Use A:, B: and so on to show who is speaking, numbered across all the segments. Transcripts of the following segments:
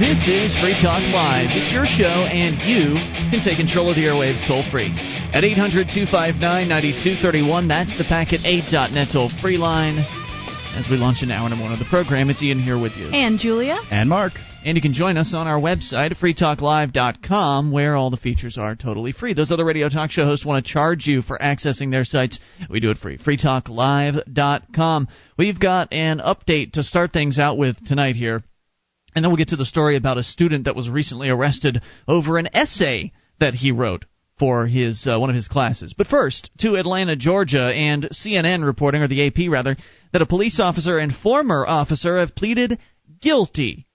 A: This is Free Talk Live. It's your show, and you can take control of the airwaves toll free. At 800 259 9231, that's the packet 8.net toll free line. As we launch an hour number one of the program, it's Ian here with you.
B: And Julia.
C: And Mark.
A: And you can join us on our website at freetalklive.com, where all the features are totally free. Those other radio talk show hosts want to charge you for accessing their sites. We do it free. freetalklive.com. We've got an update to start things out with tonight here. And then we'll get to the story about a student that was recently arrested over an essay that he wrote for his uh, one of his classes. But first, to Atlanta, Georgia, and CNN reporting, or the AP rather, that a police officer and former officer have pleaded guilty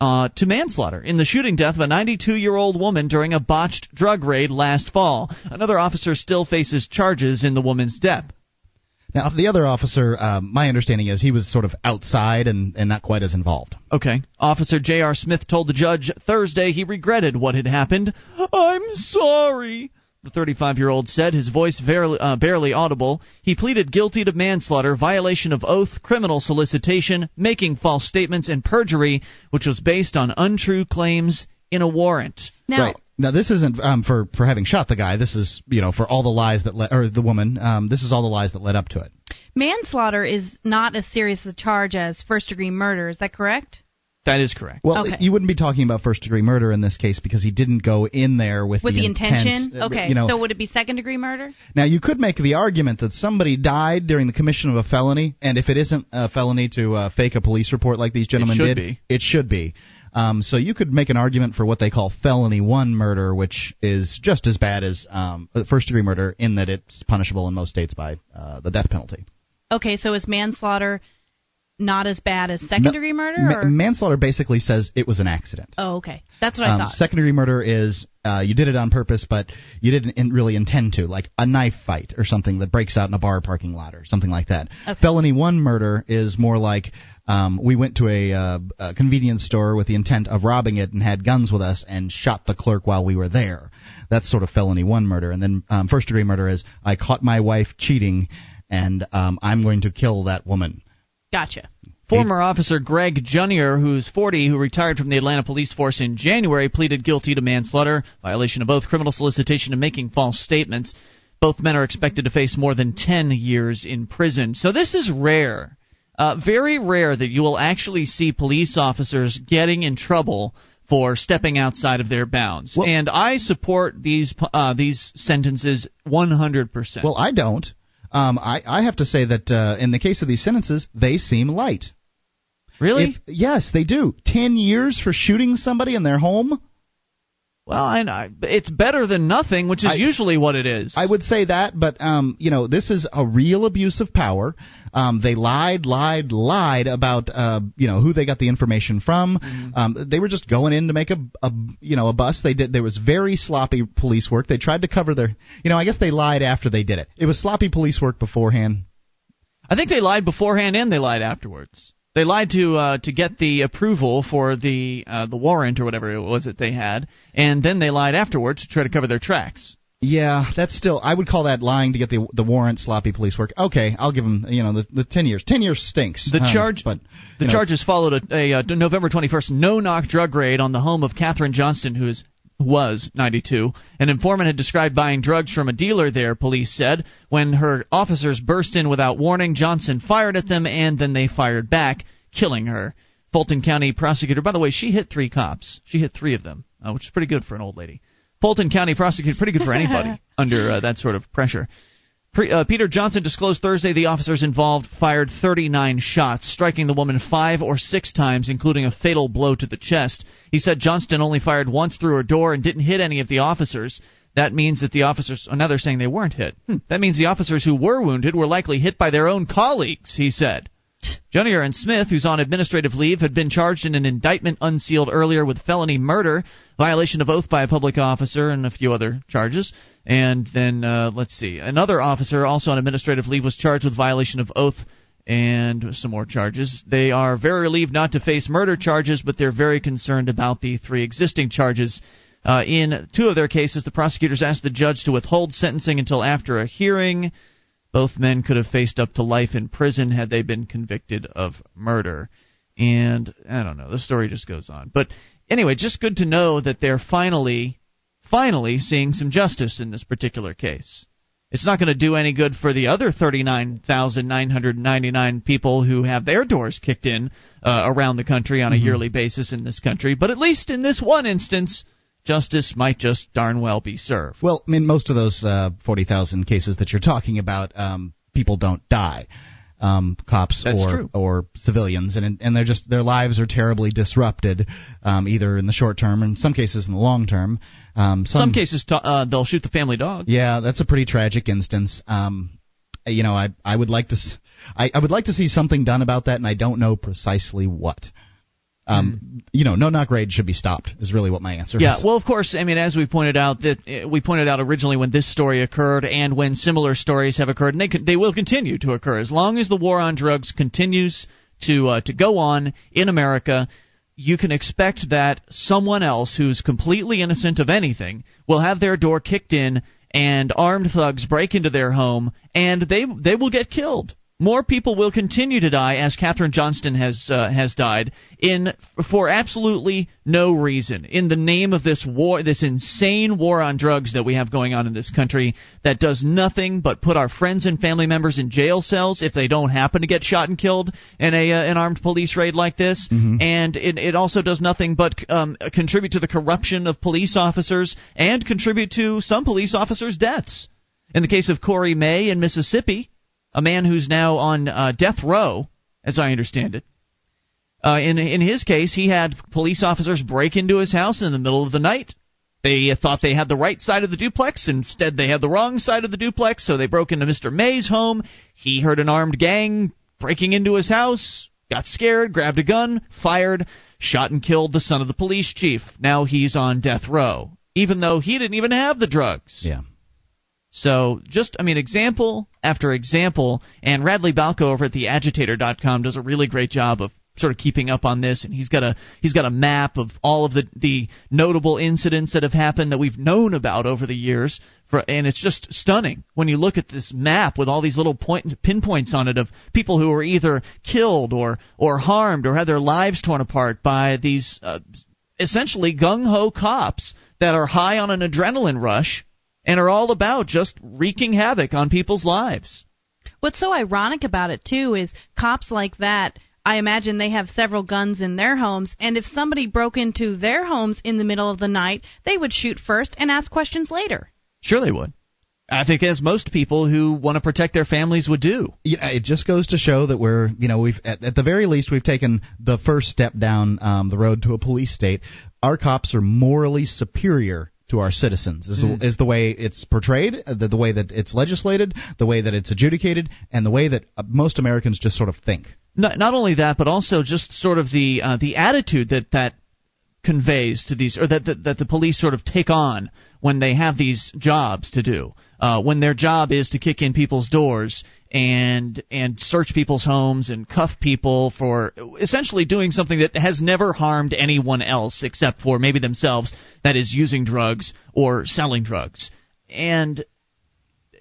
A: uh, to manslaughter in the shooting death of a 92 year old woman during a botched drug raid last fall. Another officer still faces charges in the woman's death.
C: Now, the other officer, um, my understanding is he was sort of outside and, and not quite as involved.
A: Okay. Officer J.R. Smith told the judge Thursday he regretted what had happened. I'm sorry. The 35 year old said, his voice barely, uh, barely audible. He pleaded guilty to manslaughter, violation of oath, criminal solicitation, making false statements, and perjury, which was based on untrue claims in a warrant.
B: Now,
C: right. Now this isn't um, for for having shot the guy. This is you know for all the lies that le- or the woman. Um, this is all the lies that led up to it.
B: manslaughter is not as serious a charge as first degree murder. Is that correct?
A: That is correct.
C: Well,
B: Okay.
C: you wouldn't be talking about first degree murder in this case because he didn't go in there with,
B: With the,
C: intent,
B: intention?
C: uh,
B: Okay.
C: You know,
B: so would it be second degree murder?
C: now you could make the argument that somebody died during the commission of a felony, and if it isn't a felony to uh, fake a police report like these gentlemen
A: should
C: did,
A: be.
C: it should be. Um, so you could make an argument for what they call felony one murder, which is just as bad as um, first degree murder in that it's punishable in most states by uh, the death penalty.
B: Okay, so is manslaughter not as bad as second degree murder?
C: Ma- manslaughter basically says it was an accident.
B: oh, okay. That's what I
C: Um,
B: thought.
C: second degree murder is uh, you did it on purpose, but you didn't in- really intend to, like a knife fight or something that breaks out in a bar parking lot or something like that.
B: Okay.
C: Felony one murder is more like um, we went to a, uh, a convenience store with the intent of robbing it and had guns with us and shot the clerk while we were there. That's sort of felony one murder. And then um, first degree murder is I caught my wife cheating and um, I'm going to kill that woman.
B: gotcha.
A: Former officer Gregg Junnier, who's 40, who retired from the Atlanta police force in January, pleaded guilty to manslaughter, violation of both criminal solicitation and making false statements. Both men are expected to face more than 10 years in prison. So this is rare. Uh, very rare that you will actually see police officers getting in trouble for stepping outside of their bounds.
C: Well-
A: and I support these uh, these sentences 100%.
C: Well, I don't. Um, I, I have to say that uh, in the case of these sentences, they seem light.
A: really?
C: If- yes, they do. Ten years for shooting somebody in their home?
A: Well, I, it's better than nothing, which is
C: I-
A: usually what it is.
C: I would say that, but um, you know, this is a real abuse of power. Um, they lied, lied, lied about uh, you know who they got the information from. Um, they were just going in to make a, a you know a bust. They did. There was very sloppy police work. They tried to cover their. You know, I guess they lied after they did it. It was sloppy police work beforehand.
A: I think they lied beforehand and they lied afterwards. They lied to uh, to get the approval for the uh, the warrant or whatever it was that they had, and then they lied afterwards to try to cover their tracks.
C: Yeah, that's still. I would call that lying to get the the warrant, sloppy police work. Okay, I'll give them. You know, the, the ten years. Ten years stinks.
A: The
C: Um,
A: charge,
C: but
A: the
C: know,
A: charges followed a, a, uh November 21st no-knock drug raid on the home of Kathryn Johnston, who is was 92. An informant had described buying drugs from a dealer there, police said. When her officers burst in without warning, Johnson fired at them and then they fired back, killing her. Fulton County prosecutor, by the way, she hit three cops. She hit three of them, uh, which is pretty good for an old lady. Fulton County prosecutor, pretty good for anybody under uh, that sort of pressure. Pre- uh, Peter Johnson disclosed Thursday the officers involved fired 39 shots, striking the woman five or six times, including a fatal blow to the chest. He said Johnston only fired once through her door and didn't hit any of the officers. That means that the officers. Oh, now they're saying they weren't hit. Hmm. That means the officers who were wounded were likely hit by their own colleagues, he said. Junnier and Smith, who's on administrative leave, had been charged in an indictment unsealed earlier with felony murder, violation of oath by a public officer, and a few other charges. And then, uh, let's see, another officer also on administrative leave was charged with violation of oath and some more charges. They are very relieved not to face murder charges, but they're very concerned about the three existing charges. Uh, in two of their cases, the prosecutors asked the judge to withhold sentencing until after a hearing. Both men could have faced up to life in prison had they been convicted of murder. And I don't know, the story just goes on. But anyway, just good to know that they're finally, finally seeing some justice in this particular case. It's not going to do any good for the other 39,999 people who have their doors kicked in uh, around the country on a
C: Mm-hmm.
A: yearly basis in this country, but at least in this one instance, justice might just darn well be served.
C: Well, I mean, most of those uh, 40,000 cases that you're talking about, um, people don't die. Um, cops
A: That's
C: or
A: true.
C: or civilians, and and they're just their lives are terribly disrupted, um, either in the short term, in some cases in the long term. Um,
A: Some cases, t- uh, they'll shoot the family dog.
C: Yeah, that's a pretty tragic instance. Um, you know, I I would like to I would like to see something done about that, and I don't know precisely what. Um, you know, no knock raid should be stopped. Is really what my answer
A: Yeah,
C: is.
A: Yeah, well, of course. I mean, as we pointed out that uh, we pointed out originally when this story occurred, and when similar stories have occurred, and they they will continue to occur as long as the war on drugs continues to uh, to go on in America. You can expect that someone else who's completely innocent of anything will have their door kicked in, and armed thugs break into their home, and they they will get killed. More people will continue to die, as Kathryn Johnston has uh, has died, in for absolutely no reason, in the name of this war, this insane war on drugs that we have going on in this country, that does nothing but put our friends and family members in jail cells if they don't happen to get shot and killed in a uh, an armed police raid like this, and it, it also does nothing but um, contribute to the corruption of police officers and contribute to some police officers' deaths. In the case of Cory Maye in Mississippi, a man who's now on uh, death row, as I understand it. Uh, in in his case, he had police officers break into his house in the middle of the night. They thought they had the right side of the duplex. Instead, they had the wrong side of the duplex. So they broke into Mr. Maye's home. He heard an armed gang breaking into his house. Got scared, grabbed a gun, fired, shot and killed the son of the police chief. Now he's on death row, even though he didn't even have the drugs.
C: yeah.
A: So just, I mean, example after example, and Radley Balko over at theagitator.com does a really great job of sort of keeping up on this, and he's got a he's got a map of all of the the notable incidents that have happened that we've known about over the years. For, and it's just stunning when you look at this map with all these little point pinpoints on it of people who were either killed or or harmed or had their lives torn apart by these uh, essentially gung ho cops that are high on an adrenaline rush and are all about just wreaking havoc on people's lives.
B: What's so ironic about it too is cops like that. I imagine they have several guns in their homes, and if somebody broke into their homes in the middle of the night, they would shoot first and ask questions later.
A: Sure, they would. I think, as most people who want to protect their families would do.
C: Yeah, it just goes to show that we're, you know, we've at, at the very least we've taken the first step down um, the road to a police state. Our cops are morally superior to our citizens. Is, is the way it's portrayed, uh, the, the way that it's legislated, the way that it's adjudicated, and the way that uh, most Americans just sort of think.
A: Not, not only that, but also just sort of the uh, the attitude that that conveys to these, or that, that that the police sort of take on when they have these jobs to do. Uh, when their job is to kick in people's doors and and search people's homes and cuff people for essentially doing something that has never harmed anyone else except for maybe themselves. That is using drugs or selling drugs. And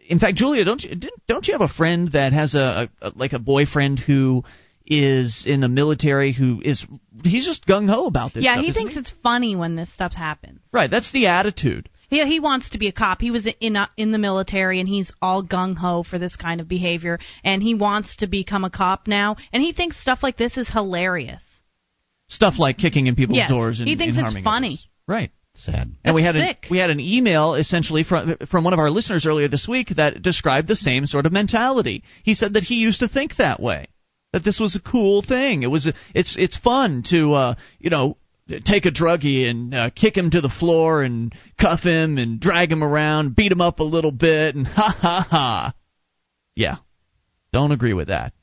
A: in fact, Julia, don't you don't you have a friend that has a, a like a boyfriend who is in the military who is he's just gung ho about this.
B: yeah,
A: stuff,
B: he
A: isn't
B: thinks it's funny when this stuff happens.
A: right. That's the attitude.
B: He he wants to be a cop. He was in a, in the military and he's all gung ho for this kind of behavior and he wants to become a cop now and he thinks stuff like this is hilarious.
A: Stuff like kicking in people's
B: Yes,
A: doors and
B: he thinks
A: and
B: it's funny.
A: others. Right.
C: Sad.
A: And we had
B: sick.
A: An, we had an email essentially from from one of our listeners earlier this week that described the same sort of mentality. He said that he used to think that way, that this was a cool thing. It was a, it's it's fun to uh, you know take a druggie and uh, kick him to the floor and cuff him and drag him around, beat him up a little bit, and ha ha ha. Yeah, don't agree with that.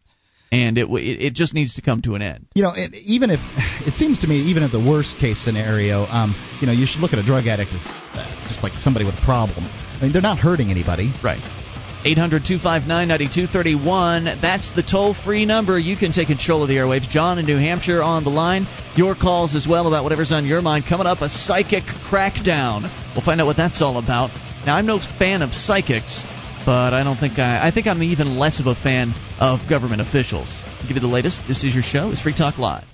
A: And it it just needs to come to an end.
C: You know, it, even if it seems to me, even at the worst case scenario, um, you know, you should look at a drug addict as uh, just like somebody with a problem. I mean, they're not hurting anybody.
A: Right. 800 259 9231. That's the toll free number. You can take control of the airwaves. John in New Hampshire on the line. Your calls as well about whatever's on your mind. Coming up, a psychic crackdown. We'll find out what that's all about. Now, I'm no fan of psychics, but I don't think I. I think I'm even less of a fan of government officials. I'll give you the latest. This is your show. It's Free Talk Live.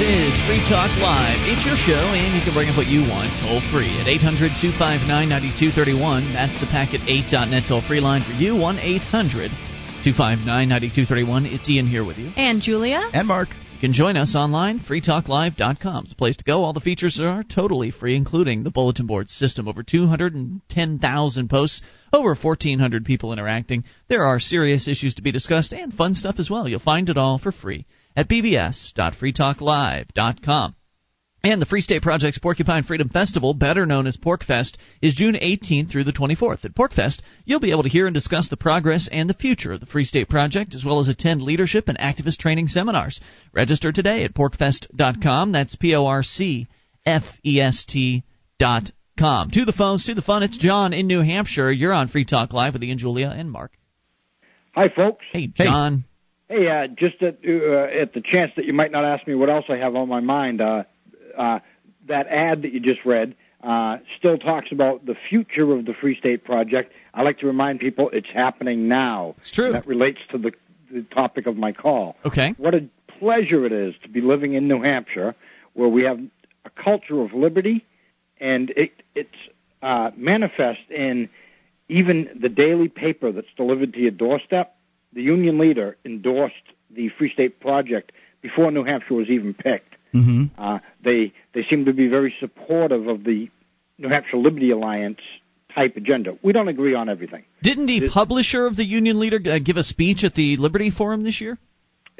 A: Is Free Talk Live. It's your show, and you can bring up what you want toll free at 800 259 9231. That's the Packet 8.net toll free line for you, 1 800 259 9231. It's Ian here with you.
B: And Julia.
C: And Mark.
A: You can join us online, freetalklive.com. It's a place to go. All the features are totally free, including the bulletin board system. Over 210,000 posts, over 1,400 people interacting. There are serious issues to be discussed and fun stuff as well. You'll find it all for free at bbs.freetalklive.com. And the Free State Project's Porcupine Freedom Festival, better known as PorcFest, is June 18th through the 24th. At PorcFest, you'll be able to hear and discuss the progress and the future of the Free State Project, as well as attend leadership and activist training seminars. Register today at porcfest.com. That's P O R C F E S T dot com. To the phones, to the fun. It's John in New Hampshire. You're on Free Talk Live with Ian, Julia, and Mark.
D: Hi, folks.
A: Hey, John.
D: Hey, uh, just at, uh, at the chance that you might not ask me what else I have on my mind, uh, uh, that ad that you just read uh, still talks about the future of the Free State Project. I like to remind people it's happening now.
A: It's true.
D: That relates to the, the topic of my call.
A: Okay.
D: What a pleasure it is to be living in New Hampshire, where we have a culture of liberty, and it, it's uh, manifest in even the daily paper that's delivered to your doorstep. The union leader endorsed the Free State Project before New Hampshire was even picked.
C: Mm-hmm.
D: Uh, they they seem to be very supportive of the New Hampshire Liberty Alliance type agenda. We don't agree on everything.
A: Didn't the
D: This-
A: publisher of the Union Leader uh, give a speech at the Liberty Forum this year?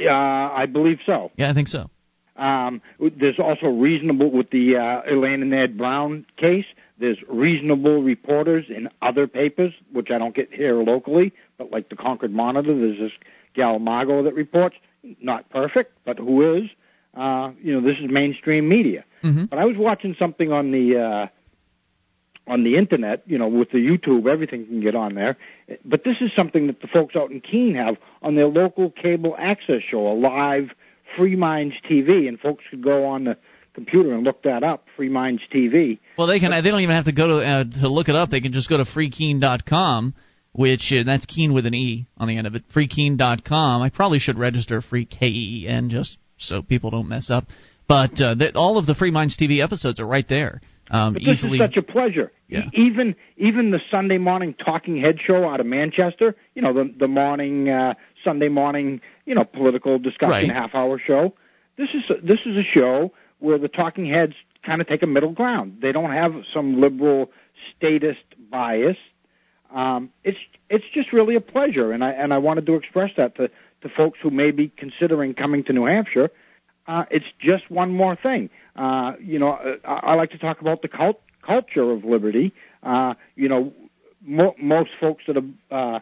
D: Uh, I believe so.
A: Yeah, I think so.
D: Um, there's also reasonable with the uh, Elaine and Ed Brown case. There's reasonable reporters in other papers, which I don't get here locally, but like the Concord Monitor, there's this gal Margot that reports. Not perfect, but who is? Uh, you know, this is mainstream media.
A: Mhm.
D: But I was watching something on the uh, on the internet. You know, with the YouTube, everything can get on there. But this is something that the folks out in Keene have on their local cable access show, a live Free Minds TV, and folks could go on the computer and look that up, Free Minds TV.
A: Well, they can. They don't even have to go to uh, to look it up. They can just go to freekeene.com, which uh, that's Keene with an e on the end of it. Freekeene.com. I probably should register free K E E N just so people don't mess up. But uh, th- all of the Free Minds TV episodes are right there. Um,
D: But this
A: easily.
D: is such a pleasure.
A: Yeah.
D: E- even even the Sunday morning talking head show out of Manchester, you know, the the morning uh, Sunday morning, you know, political discussion
A: Right.
D: half hour show. This is this is a show where the talking heads kind of take a middle ground. They don't have some liberal statist bias. Um, it's it's just really a pleasure, and I and I wanted to express that to to folks who may be considering coming to New Hampshire. Uh, it's just one more thing. Uh, you know, uh, I, I like to talk about the cult- culture of liberty. Uh, you know, mo- most folks that have uh,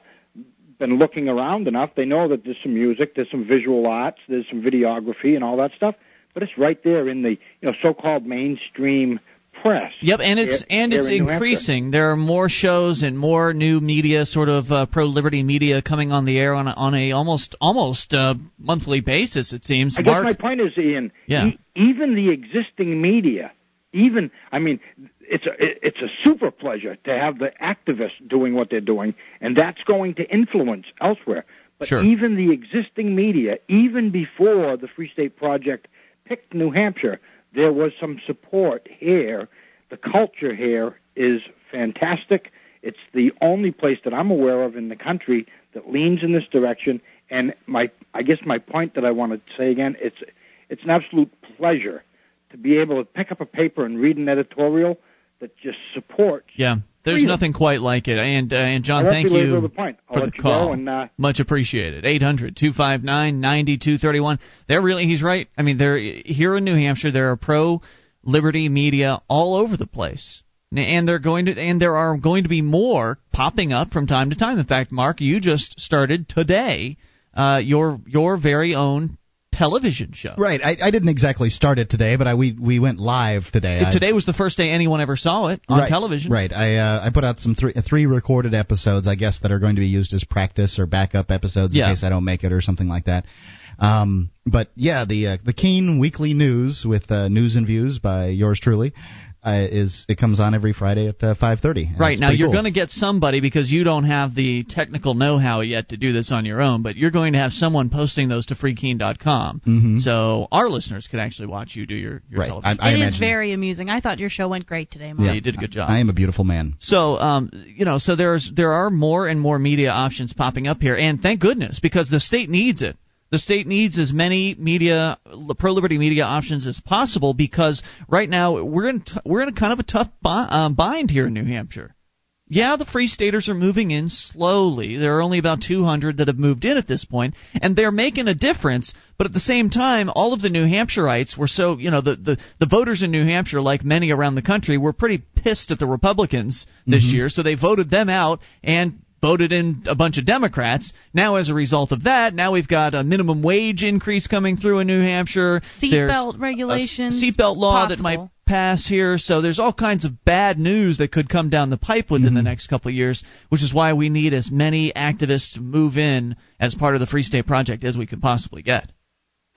D: been looking around enough, they know that there's some music, there's some visual arts, there's some videography, and all that stuff. But it's right there in the you know so-called mainstream press.
A: Yep, and it's
D: here-
A: and it's
D: in
A: increasing. There are more shows and more new media, sort of uh, pro liberty media, coming on the air on a, on a almost almost uh, monthly basis. It seems.
D: I guess my point is, Ian.
A: Yeah.
D: e- even the existing media, even I mean, it's a it's a super pleasure to have the activists doing what they're doing, and that's going to influence elsewhere. But
A: Sure.
D: even the existing media, even before the Free State Project picked New Hampshire, there was some support here. The culture here is fantastic. It's the only place that I'm aware of in the country that leans in this direction. And my, I guess my point that I want to say again, it's, it's an absolute pleasure to be able to pick up a paper and read an editorial that just supports.
A: Yeah, there's
D: Freedom.
A: nothing quite like it. And uh, and John, thank you
D: the point.
A: For the
D: you
A: call.
D: and, uh,
A: Much appreciated. 800-259-9231. They're really he's right. I mean, they're here in New Hampshire. There are pro liberty media all over the place. And they're going to, and there are going to be more popping up from time to time. In fact, Mark, you just started today uh, your your very own television show.
C: Right. I, I didn't exactly start it today, but I we we went live today. I-
A: Today was the first day anyone ever saw it on
C: right,
A: television.
C: Right. I uh, I put out some three three recorded episodes, I guess, that are going to be used as practice or backup episodes
A: Yeah.
C: in case I don't make it or something like that. Um, but yeah, the uh, the Keene Weekly News with uh, news and views by yours truly. Uh, is it comes on every Friday at uh, 5:30.
A: Right now, you're
C: cool.
A: going to get somebody because you don't have the technical know-how yet to do this on your own, but you're going to have someone posting those to freekeene.com,
C: Mhm.
A: so our listeners can actually watch you do your, your
C: Right.
A: television.
C: I
B: It is
C: imagine-
B: very amusing. I thought your show went great today, Mark.
A: Yeah, you did a good job.
C: I am a beautiful man.
A: So, um, you know, so there's there are more and more media options popping up here, and thank goodness because the state needs it. The state needs as many media pro liberty media options as possible because right now we're in t- we're in a kind of a tough um, bind here in New Hampshire. Yeah, the Free Staters are moving in slowly. There are only about 200 that have moved in at this point, and they're making a difference. But at the same time, all of the New Hampshireites were so, you know, the, the, the voters in New Hampshire, like many around the country, were pretty pissed at the Republicans this year, so they voted them out and voted in a bunch of Democrats. Now, as a result of that, now we've got a minimum wage increase coming through in New Hampshire. There's
B: Seatbelt
A: a
B: regulations.
A: seatbelt law that might pass here. So there's all kinds of bad news that could come down the pipe within
C: Mm-hmm.
A: the next couple of years, which is why we need as many activists to move in as part of the Free State Project as we can possibly get.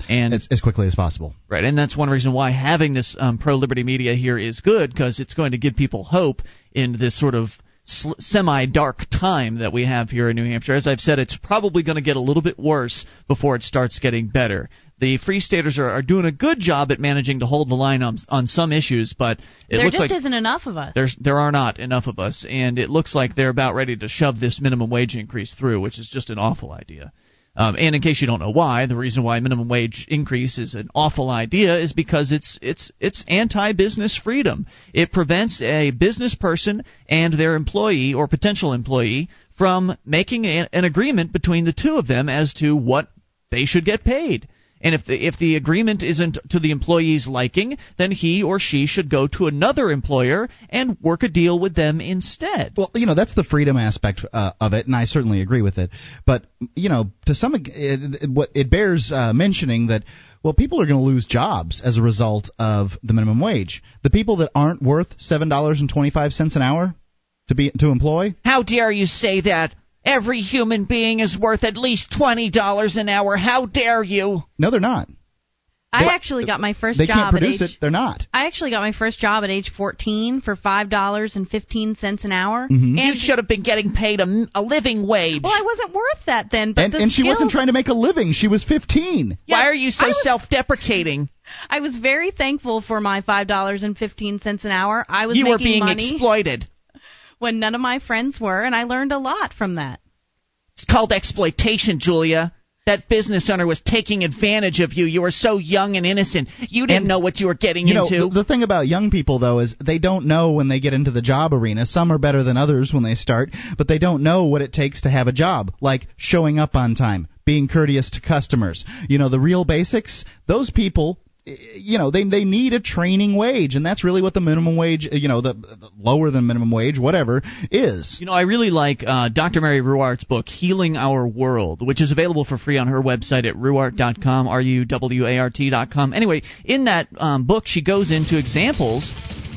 A: And
C: As, as quickly as possible.
A: Right, and that's one reason why having this um, pro liberty media here is good because it's going to give people hope in this sort of sl- semi dark time that we have here in New Hampshire. As I've said, it's probably going to get a little bit worse before it starts getting better. The Free Staters are, are doing a good job at managing to hold the line on, on some issues, but it
B: there
A: looks
B: just
A: like
B: isn't enough of us.
A: there's there are not enough of us, and it looks like they're about ready to shove this minimum wage increase through, which is just an awful idea. Um, and in case you don't know why, the reason why minimum wage increase is an awful idea is because it's it's it's anti-business freedom. It prevents a business person and their employee or potential employee from making a, an agreement between the two of them as to what they should get paid. And if the if the agreement isn't to the employee's liking, then he or she should go to another employer and work a deal with them instead.
C: Well, you know that's the freedom aspect uh, of it, and I certainly agree with it. But you know, to some, it, it, what it bears uh, mentioning that well, people are going to lose jobs as a result of the minimum wage. The people that aren't worth seven dollars and twenty five cents an hour to be to employ,
E: How dare you say that? Every human being is worth at least $20 an hour. How dare you?
C: no, they're not.
B: I actually got my first
C: They
B: job
C: can't produce
B: at age.
C: it. They're not.
B: I actually got my first job at age 14 for five dollars and fifteen cents an hour.
C: Mm-hmm.
E: You should have been getting paid a, a living wage.
B: Well, I wasn't worth that then. But
C: And,
B: the
C: and she wasn't trying to make a living. She was fifteen.
E: Why are you so
B: was-
E: self-deprecating?
B: I was very thankful for my five dollars and fifteen cents an hour. I was
E: You were being
B: money
E: exploited.
B: When none of my friends were, and I learned a lot from that.
E: It's called exploitation, Julia. That business owner was taking advantage of you. You were so young and innocent. You didn't
C: And,
E: know what you were getting
C: You know,
E: into.
C: the, the thing about young people though is they don't know when they get into the job arena. Some are better than others when they start, but they don't know what it takes to have a job, like showing up on time, being courteous to customers. You know, the real basics. Those people you know they they need a training wage and that's really what the minimum wage you know the, the lower than minimum wage whatever is
A: You know, I really like uh, Dr. Mary Ruwart's book, Healing Our World, which is available for free on her website at ruwart.com, R-U-W-A-R-T.com. Anyway, in that um, book, she goes into examples,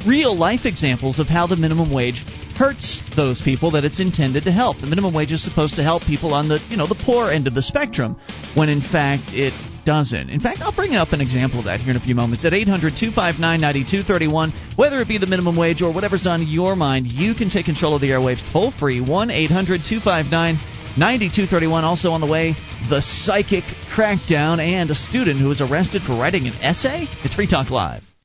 A: real life examples of how the minimum wage hurts those people that it's intended to help. The minimum wage is supposed to help people on the, you know, the poor end of the spectrum, when in fact it doesn't. In fact, I'll bring up an example of that here in a few moments. At 800 259 9231, whether it be the minimum wage or whatever's on your mind, you can take control of the airwaves toll free 1 800 259 9231. Also on the way, the psychic crackdown and a student who was arrested for writing an essay. It's Free Talk Live.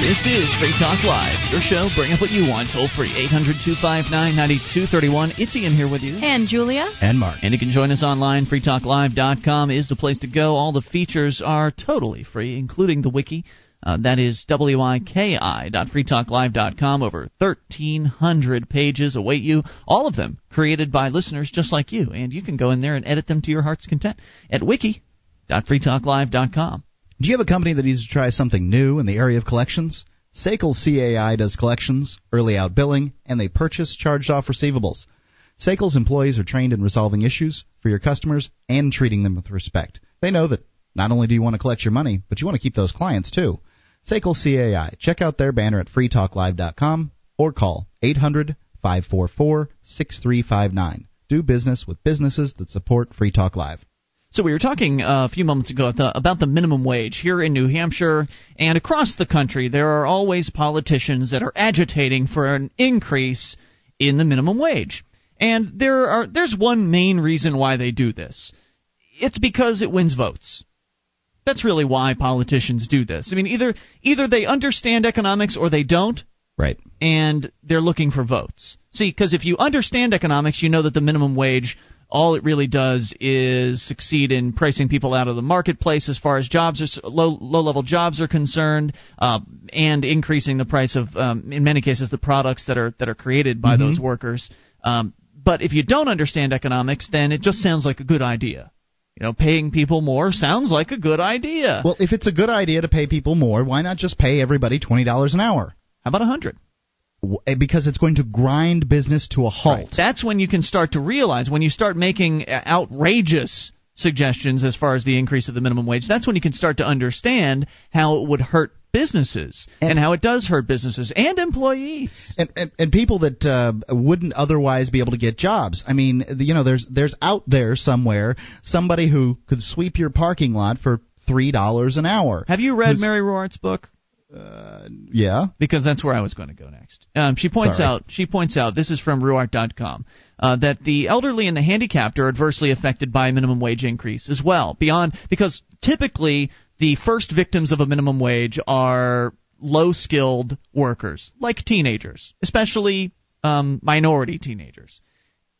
A: This is Free Talk Live, your show. Bring up what you want, toll free 800 259 9231. It's Ian here with you.
B: And Julia,
C: and mark
A: And you can join us online. FreeTalkLive.com is the place to go. All the features are totally free, including the wiki. Uh, that is wiki.freetalklive.com. Over 1,300 pages await you, all of them created by listeners just like you. And you can go in there and edit them to your heart's content at wiki.freetalklive.com.
C: Do you have a company that needs to try something new in the area of collections? Sekel CAI does collections, early out billing, and they purchase charged off receivables. Sekel's employees are trained in resolving issues for your customers and treating them with respect. They know that Not only do you want to collect your money, but you want to keep those clients too. SACL CAI. Check out their banner at freetalklive.com or call 800 544 6359. Do business with businesses that support Free Talk Live.
A: So we were talking uh, a few moments ago about the minimum wage here in New Hampshire and across the country. There are always politicians that are agitating for an increase in the minimum wage, and there are there's one main reason why they do this. It's because it wins votes. That's really why politicians do this. I mean, either either they understand economics or they don't.
C: Right.
A: And they're looking for votes. See, because if you understand economics, you know that the minimum wage all it really does is succeed in pricing people out of the marketplace as far as jobs are low low level jobs are concerned, uh, and increasing the price of um, in many cases the products that are that are created by mm-hmm. those workers. Um, but if you don't understand economics, then it just sounds like a good idea. You know, paying people more sounds like a good idea.
C: Well, if it's a good idea to pay people more, why not just pay everybody twenty dollars an hour?
A: How about a hundred?
C: Eh, because it's going to grind business to a halt. Right.
A: That's when you can start to realize when you start making uh, outrageous suggestions as far as the increase of the minimum wage. That's when you can start to understand how it would hurt businesses and, and how it does hurt businesses and employees
C: and and, and people that uh, wouldn't otherwise be able to get jobs. I mean, you know, there's there's out there somewhere somebody who could sweep your parking lot for three dollars an hour.
A: Have you read Mary Ruwart's book?
C: Uh, yeah,
A: because that's where I was going to go next. Um, she points Sorry. out. She points out. This is from Ruwart.com. Uh, that the elderly and the handicapped are adversely affected by a minimum wage increase as well. Beyond because typically the first victims of a minimum wage are low skilled workers, like teenagers, especially um, minority teenagers,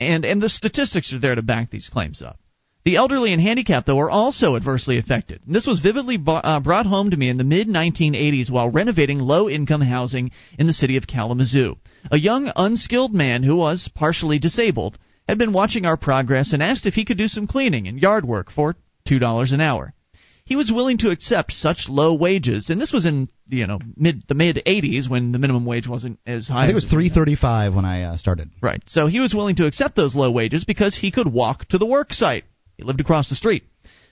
A: and and the statistics are there to back these claims up. The elderly and handicapped, though, are also adversely affected. This was vividly uh, brought home to me in the mid 1980s while renovating low income housing in the city of Kalamazoo. A young, unskilled man who was partially disabled had been watching our progress and asked if he could do some cleaning and yard work for $2 an hour. He was willing to accept such low wages, and this was in you know mid the mid 80s when the minimum wage wasn't as high.
C: I think it was 335 when I uh, started.
A: Right. So he was willing to accept those low wages because he could walk to the work site. He lived across the street.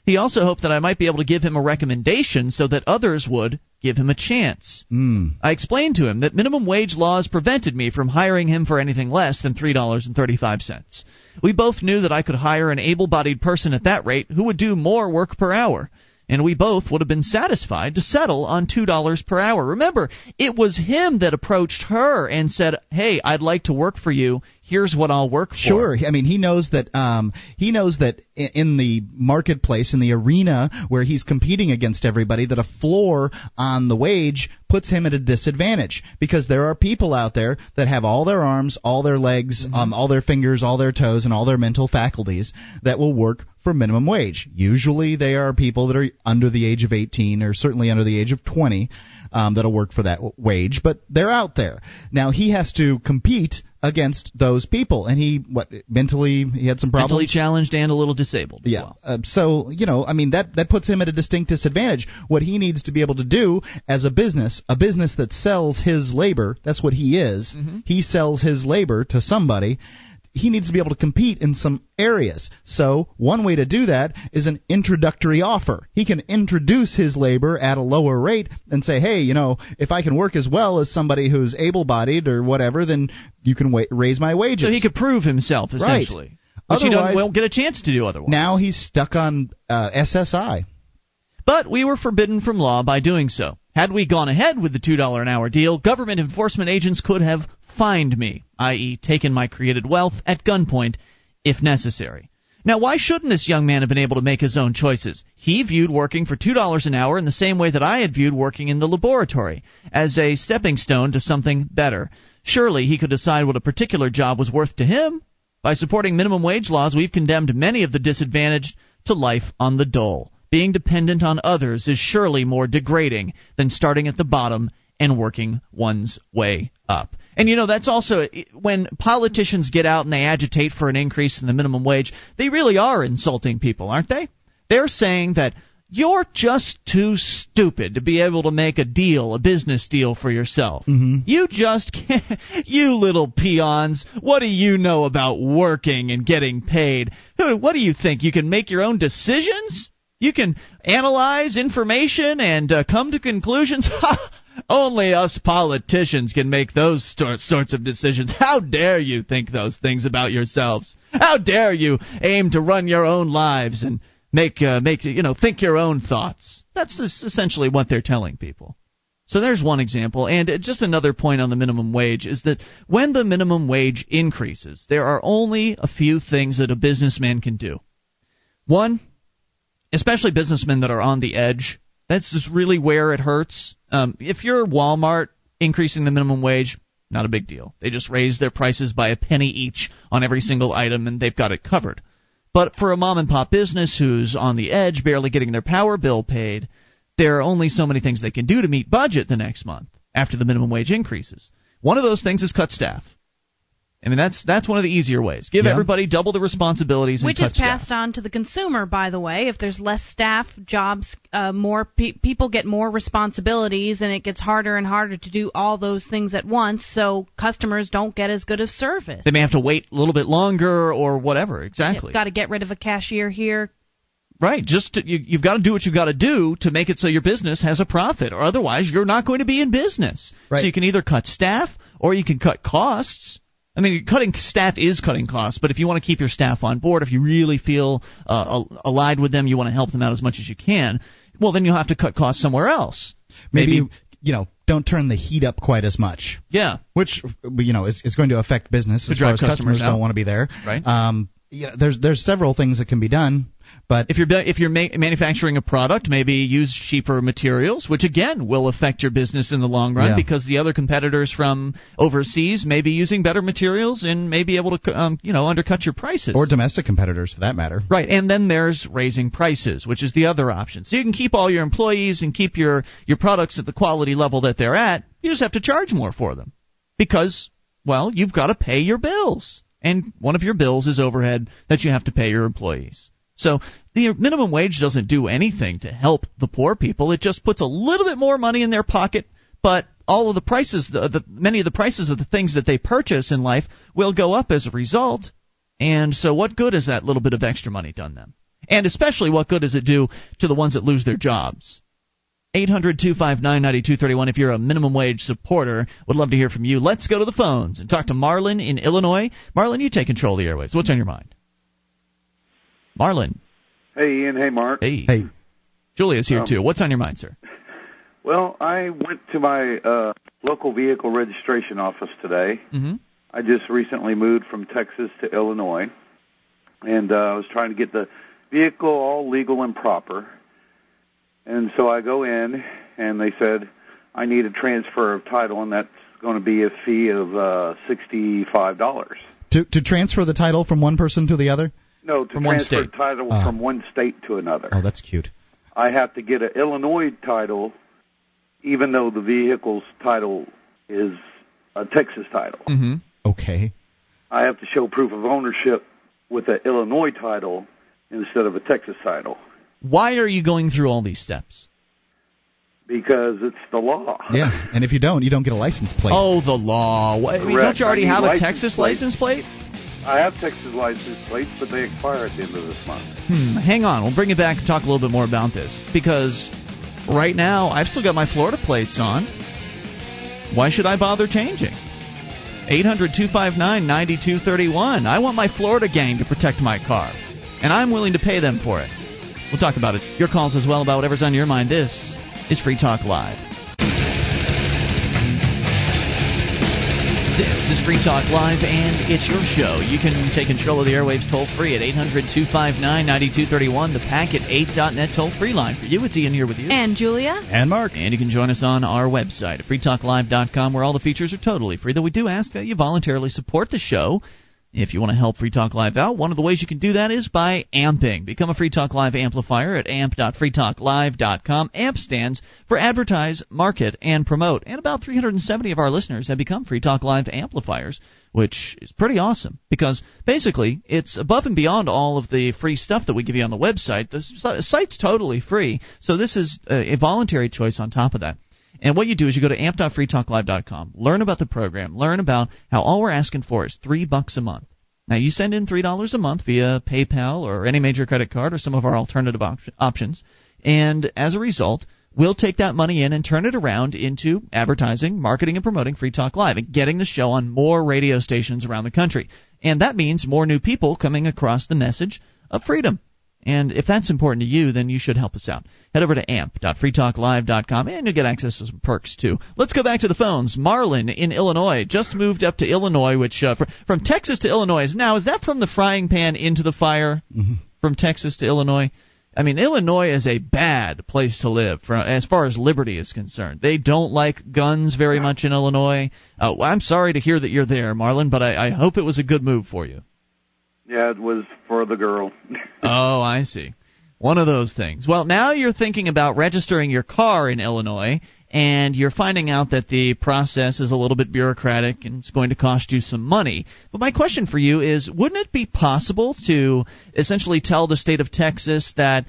A: He also hoped that I might be able to give him a recommendation so that others would give him a chance.
C: Mm.
A: I explained to him that minimum wage laws prevented me from hiring him for anything less than $3.35. We both knew that I could hire an able bodied person at that rate who would do more work per hour and we both would have been satisfied to settle on $2 per hour. Remember, it was him that approached her and said, "Hey, I'd like to work for you. Here's what I'll work for."
C: Sure. I mean, he knows that um he knows that in the marketplace in the arena where he's competing against everybody that a floor on the wage puts him at a disadvantage because there are people out there that have all their arms, all their legs, mm-hmm. um, all their fingers, all their toes and all their mental faculties that will work for minimum wage. Usually they are people that are under the age of 18 or certainly under the age of 20 um, that'll work for that wage, but they're out there. Now he has to compete against those people, and he what mentally he had some problems.
A: Mentally challenged and a little disabled.
C: yeah.
A: Well.
C: Uh, so you know, I mean that that puts him at a distinct disadvantage. What he needs to be able to do as a business, a business that sells his labor, that's what he is.
A: Mm-hmm.
C: He sells his labor to somebody he needs to be able to compete in some areas. So, one way to do that is an introductory offer. He can introduce his labor at a lower rate and say, hey, you know, if I can work as well as somebody who's able bodied or whatever, then you can wa- raise my wages.
A: So he could prove himself, essentially. Right. Which otherwise, he won't get a chance to do otherwise.
C: Now he's stuck on uh, SSI.
A: But we were forbidden from law by doing so. Had we gone ahead with the $2 an hour deal, government enforcement agents could have fined me, i.e., taken my created wealth at gunpoint if necessary. Now, why shouldn't this young man have been able to make his own choices? He viewed working for $2 an hour in the same way that I had viewed working in the laboratory, as a stepping stone to something better. Surely he could decide what a particular job was worth to him. By supporting minimum wage laws, we've condemned many of the disadvantaged to life on the dole. Being dependent on others is surely more degrading than starting at the bottom and working one's way up. And you know, that's also when politicians get out and they agitate for an increase in the minimum wage, they really are insulting people, aren't they? They're saying that you're just too stupid to be able to make a deal, a business deal for yourself.
C: Mm-hmm.
A: You just can't. You little peons, what do you know about working and getting paid? What do you think? You can make your own decisions? You can analyze information and uh, come to conclusions. Only us politicians can make those sorts of decisions. How dare you think those things about yourselves? How dare you aim to run your own lives and make uh, make you know think your own thoughts? That's essentially what they're telling people. So there's one example. And just another point on the minimum wage is that when the minimum wage increases, there are only a few things that a businessman can do. One, especially businessmen that are on the edge, that's just really where it hurts. Um, if you're Walmart increasing the minimum wage, not a big deal. They just raise their prices by a penny each on every single item and they've got it covered. But for a mom and pop business who's on the edge, barely getting their power bill paid, there are only so many things they can do to meet budget the next month after the minimum wage increases. One of those things is cut staff. I mean that's that's one of the easier ways. Give yeah. everybody double the responsibilities,
B: which is passed
A: staff.
B: on to the consumer. By the way, if there's less staff, jobs, uh, more pe- people get more responsibilities, and it gets harder and harder to do all those things at once. So customers don't get as good of service.
A: They may have to wait a little bit longer or whatever. Exactly.
B: Got to get rid of a cashier here.
A: Right. Just to, you, you've got to do what you've got to do to make it so your business has a profit, or otherwise you're not going to be in business.
C: Right.
A: So you can either cut staff or you can cut costs. I mean, cutting staff is cutting costs, but if you want to keep your staff on board, if you really feel uh, allied with them, you want to help them out as much as you can, well, then you'll have to cut costs somewhere else.
C: Maybe, Maybe you know, don't turn the heat up quite as much.
A: Yeah.
C: Which you know is, is going to affect business
A: as
C: far
A: as
C: customers,
A: customers
C: don't want to be there.
A: Right.
C: Um, you know, there's there's several things that can be done. But
A: if you're if you're ma- manufacturing a product, maybe use cheaper materials, which again will affect your business in the long run
C: yeah.
A: because the other competitors from overseas may be using better materials and may be able to um, you know undercut your prices.
C: Or domestic competitors, for that matter.
A: Right, and then there's raising prices, which is the other option. So you can keep all your employees and keep your your products at the quality level that they're at. You just have to charge more for them because well you've got to pay your bills and one of your bills is overhead that you have to pay your employees. So the minimum wage doesn't do anything to help the poor people. It just puts a little bit more money in their pocket, but all of the prices, the, the, many of the prices of the things that they purchase in life will go up as a result. And so, what good has that little bit of extra money done them? And especially, what good does it do to the ones that lose their jobs? 800 259 9231 if you're a minimum wage supporter. Would love to hear from you. Let's go to the phones and talk to Marlon in Illinois. Marlon, you take control of the airways. What's on your mind? Marlon.
F: Hey, Ian. Hey, Mark.
A: Hey.
C: Hey.
A: Julia's here, um, too. What's on your mind, sir?
F: Well, I went to my uh, local vehicle registration office today.
A: Mm-hmm.
F: I just recently moved from Texas to Illinois, and uh, I was trying to get the vehicle all legal and proper. And so I go in, and they said I need a transfer of title, and that's going to be a fee of uh, sixty-five dollars.
C: To to transfer the title from one person to the other.
F: No, to
A: from
F: transfer
A: one state.
F: title
C: oh.
F: from one state to another.
C: Oh, that's cute.
F: I have to get an Illinois title, even though the vehicle's title is a Texas title.
A: Mm-hmm.
C: Okay.
F: I have to show proof of ownership with an Illinois title instead of a Texas title.
A: Why are you going through all these steps?
F: Because it's the law.
C: Yeah, and if you don't, you don't get a license plate.
A: Oh, the law. What, don't you already have a Texas plate. license plate?
F: I have Texas license plates, but they expire at the end of this month.
A: Hmm, hang on. We'll bring it back and talk a little bit more about this. Because right now, I've still got my Florida plates on. Why should I bother changing? 800 259 9231. I want my Florida gang to protect my car. And I'm willing to pay them for it. We'll talk about it. Your calls as well about whatever's on your mind. This is Free Talk Live. This is Free Talk Live, and it's your show. You can take control of the airwaves toll free at 800 259 9231, the packet 8.net toll free line. For you, it's Ian here with you.
B: And Julia.
C: And Mark.
A: And you can join us on our website at freetalklive.com, where all the features are totally free, though we do ask that you voluntarily support the show if you want to help Free Talk Live out, one of the ways you can do that is by amping. Become a Free Talk Live amplifier at amp.freetalklive.com. AMP stands for Advertise, Market, and Promote. And about 370 of our listeners have become Free Talk Live amplifiers, which is pretty awesome because basically it's above and beyond all of the free stuff that we give you on the website. The site's totally free, so this is a voluntary choice on top of that. And what you do is you go to amp.freetalklive.com, learn about the program, learn about how all we're asking for is three bucks a month. Now you send in three dollars a month via PayPal or any major credit card or some of our alternative op- options, and as a result, we'll take that money in and turn it around into advertising, marketing, and promoting Free Talk Live and getting the show on more radio stations around the country. And that means more new people coming across the message of freedom. And if that's important to you, then you should help us out. Head over to amp.freetalklive.com and you'll get access to some perks too. Let's go back to the phones. Marlin in Illinois just moved up to Illinois, which uh, fr- from Texas to Illinois. Now, is that from the frying pan into the fire? Mm-hmm. From Texas to Illinois? I mean, Illinois is a bad place to live for, as far as liberty is concerned. They don't like guns very much in Illinois. Uh, I'm sorry to hear that you're there, Marlin, but I, I hope it was a good move for you.
F: Yeah, it was for the girl.
A: oh, I see. One of those things. Well, now you're thinking about registering your car in Illinois, and you're finding out that the process is a little bit bureaucratic and it's going to cost you some money. But my question for you is wouldn't it be possible to essentially tell the state of Texas that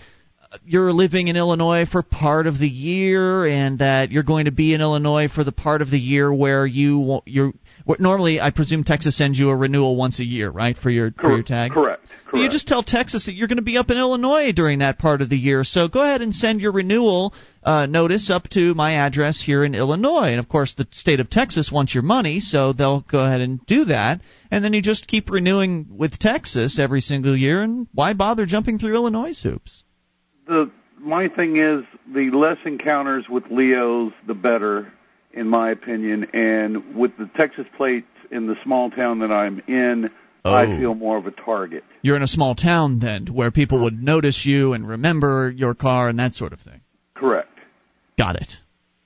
A: you're living in Illinois for part of the year and that you're going to be in Illinois for the part of the year where you you're normally I presume Texas sends you a renewal once a year, right, for your for your tag.
F: Correct. Correct.
A: You just tell Texas that you're going to be up in Illinois during that part of the year. So go ahead and send your renewal uh, notice up to my address here in Illinois. And of course, the state of Texas wants your money, so they'll go ahead and do that. And then you just keep renewing with Texas every single year. And why bother jumping through Illinois hoops?
F: The my thing is the less encounters with LEOs, the better, in my opinion. And with the Texas plates in the small town that I'm in
A: Oh.
F: I feel more of a target.
A: You're in a small town then, where people would notice you and remember your car and that sort of thing.
F: Correct.
A: Got it.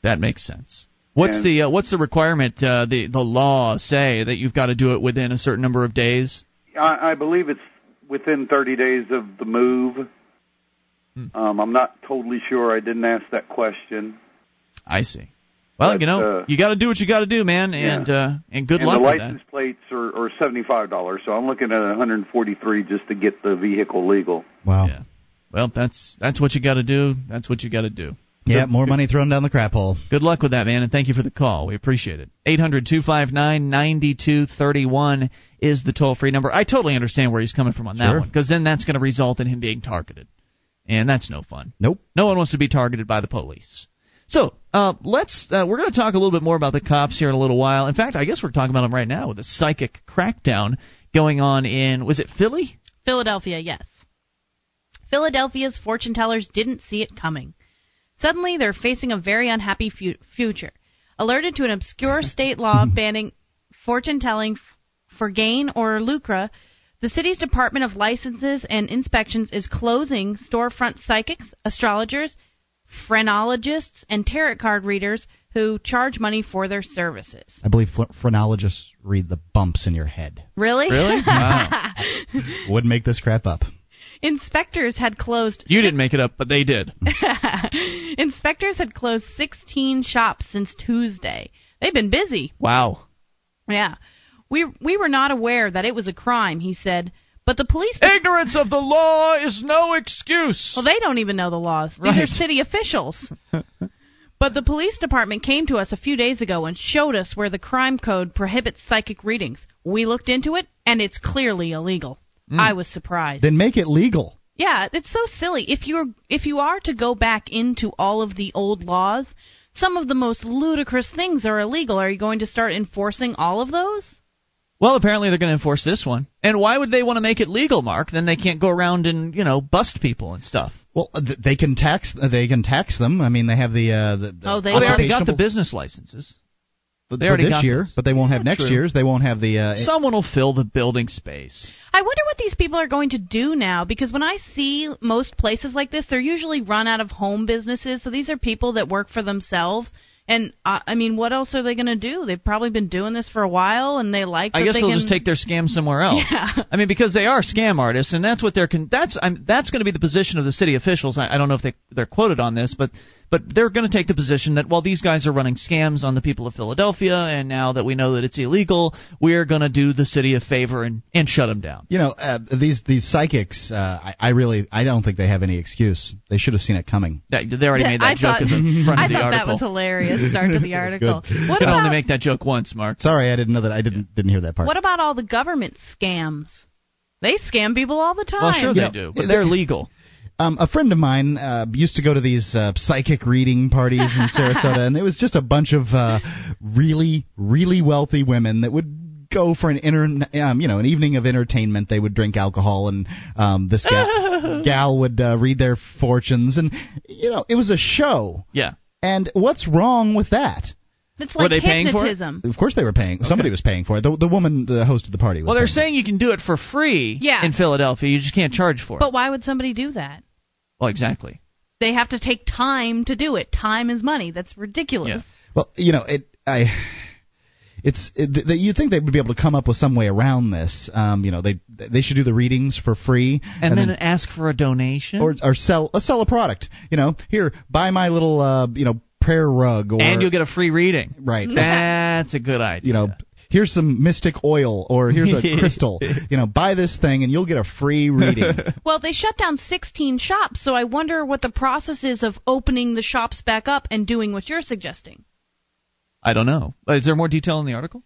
A: That makes sense. What's
F: And-
A: the uh, what's the requirement? Uh, the the law say that you've got to do it within a certain number of days.
F: I, I believe it's within 30 days of the move.
A: Hmm.
F: Um, I'm not totally sure. I didn't ask that question.
A: I see. Well,
F: But,
A: you know,
F: uh,
A: you got to do what you got to do, man,
F: Yeah.
A: and uh, and good
F: and
A: luck
F: the
A: with
F: license plates are, are $75, so I'm looking at 143 just to get the vehicle legal.
C: Wow.
A: Yeah. Well, that's that's what you got to do. That's what you got to do.
C: Yeah, more money thrown down the crap hole.
A: Good luck with that, man, and thank you for the call. We appreciate it. Eight hundred two five nine ninety two thirty one is the toll free number. I totally understand where he's coming from on that
C: Sure.
A: one, because then that's going to result in him being targeted, and that's no fun.
C: Nope.
A: No one wants to be targeted by the police. So uh, let's uh, we're going to talk a little bit more about the cops here in a little while. In fact, I guess we're talking about them right now with a psychic crackdown going on in was it Philly?
B: Philadelphia, yes. Philadelphia's fortune tellers didn't see it coming. Suddenly, they're facing a very unhappy fu- future. Alerted to an obscure state law banning fortune telling f- for gain or lucre, the city's Department of Licenses and Inspections is closing storefront psychics, astrologers, phrenologists, and tarot card readers who charge money for their services.
C: I believe phrenologists read the bumps in your head.
B: Really?
A: Really? Wow.
C: Would make this crap up.
B: Inspectors had closed
A: You didn't make it up, but they did.
B: Inspectors had closed 16 shops since Tuesday. They've been busy.
A: Wow.
B: Yeah. We we were not aware that it was a crime, he said. But the police
A: Ignorance of the law is no excuse.
B: Well, they don't even know the laws. These are city officials. but the police department came to us a few days ago and showed us where the crime code prohibits psychic readings. We looked into it and it's clearly illegal. Hmm. I was surprised.
C: Then make it legal.
B: Yeah, it's so silly. If you're if you are to go back into all of the old laws, some of the most ludicrous things are illegal. Are you going to start enforcing all of those?
A: Well, apparently they're going to enforce this one. And why would they want to make it legal, Mark? Then they can't go around and you know bust people and stuff.
C: Well, they can tax. uh, They can tax them. I mean, they have the. Uh, the, the
B: Oh, they
A: they already got the business licenses.
C: But
A: they
C: for
A: already
C: this
A: got
C: year,
A: this.
C: but they won't have
A: Yeah,
C: next
A: true.
C: year's. They won't have the. Uh,
A: Someone will fill the building space.
B: I wonder what these people are going to do now because when I see most places like this, they're usually run out of home businesses. So these are people that work for themselves. And uh, I mean, what else are they going to do? They've probably been doing this for a while, and they like.
A: I guess
B: they
A: they'll
B: can...
A: just take their scam somewhere else.
B: Yeah.
A: I mean, because they are scam artists, and that's what they're. Con- that's I'm, that's going to be the position of the city officials. I, I don't know if they they're quoted on this, but but they're going to take the position that well, these guys are running scams on the people of Philadelphia, and now that we know that it's illegal, we're going to do the city a favor and and shut them down.
C: You know, uh, these these psychics, uh, I, I really, I don't think they have any excuse. They should have seen it coming.
A: They already made that
B: I
A: joke
B: thought,
A: in the front
B: I
A: of the article.
B: I thought
A: article.
B: that was hilarious. Start to the article.
C: good.
B: What
A: You can
B: about
A: only make that joke once, Mark.
C: Sorry, I didn't know that. I didn't didn't hear that part.
B: what about all the government scams? They scam people all the time.
A: Well, sure they
C: know,
A: do, but they're legal.
C: Um, a friend of mine uh, used to go to these uh, psychic reading parties in Sarasota, and it was just a bunch of uh, really, really wealthy women that would go for an inter- um, you know, an evening of entertainment. They would drink alcohol, and um, this gal, gal would uh, read their fortunes, and you know, it was a show.
A: Yeah.
C: And what's wrong with that?
B: It's
A: Were
B: like
A: they paying for it?
C: Of course, they were paying. Somebody was paying for it. The, the woman that hosted the party. Was
A: Well, they're
C: paying for it.
A: saying you can do it for free
B: Yeah.
A: in Philadelphia. You just can't charge for it.
B: But why would somebody do that?
A: Well, exactly.
B: They have to take time to do it. Time is money. That's ridiculous.
A: Yeah.
C: Well, you know, it. I. It's it, th- you'd think they would be able to come up with some way around this. Um, you know, they they should do the readings for free,
A: And, then, ask for a donation.
C: or or sell uh, sell a product. You know, here buy my little uh, you know prayer rug, or
A: and you'll get a free reading.
C: right.
A: That's a good idea.
C: you know, here's some mystic oil, or here's a crystal. You know, buy this thing and you'll get a free reading.
B: Well, they shut down 16 shops, so I wonder what the process is of opening the shops back up and doing what you're suggesting.
A: I don't know. Uh, Is there more detail in the article?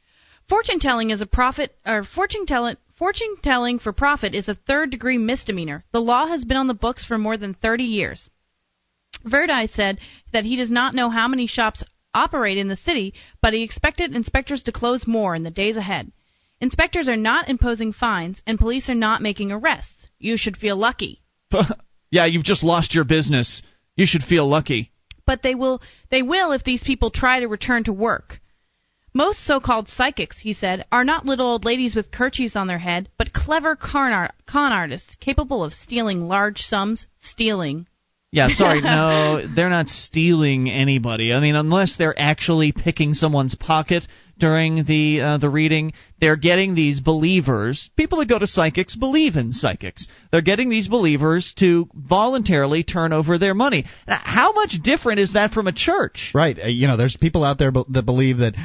B: Fortune telling is a profit or fortune telling fortune telling for profit is a third degree misdemeanor. The law has been on the books for more than 30 years. Verdi said that he does not know how many shops operate in the city, but he expected inspectors to close more in the days ahead. Inspectors are not imposing fines and police are not making arrests. You should feel lucky.
A: yeah, you've just lost your business. You should feel lucky.
B: but they will they will if these people try to return to work. Most so-called psychics, he said, are not little old ladies with kerchiefs on their head, but clever con, art, con artists capable of stealing large sums, stealing.
A: Yeah, sorry, no, they're not stealing anybody. I mean, unless they're actually picking someone's pocket during the uh, the reading, they're getting these believers. People that go to psychics believe in psychics. They're getting these believers to voluntarily turn over their money. Now, how much different is that from a church?
C: right. Uh, you know, there's people out there be- that believe that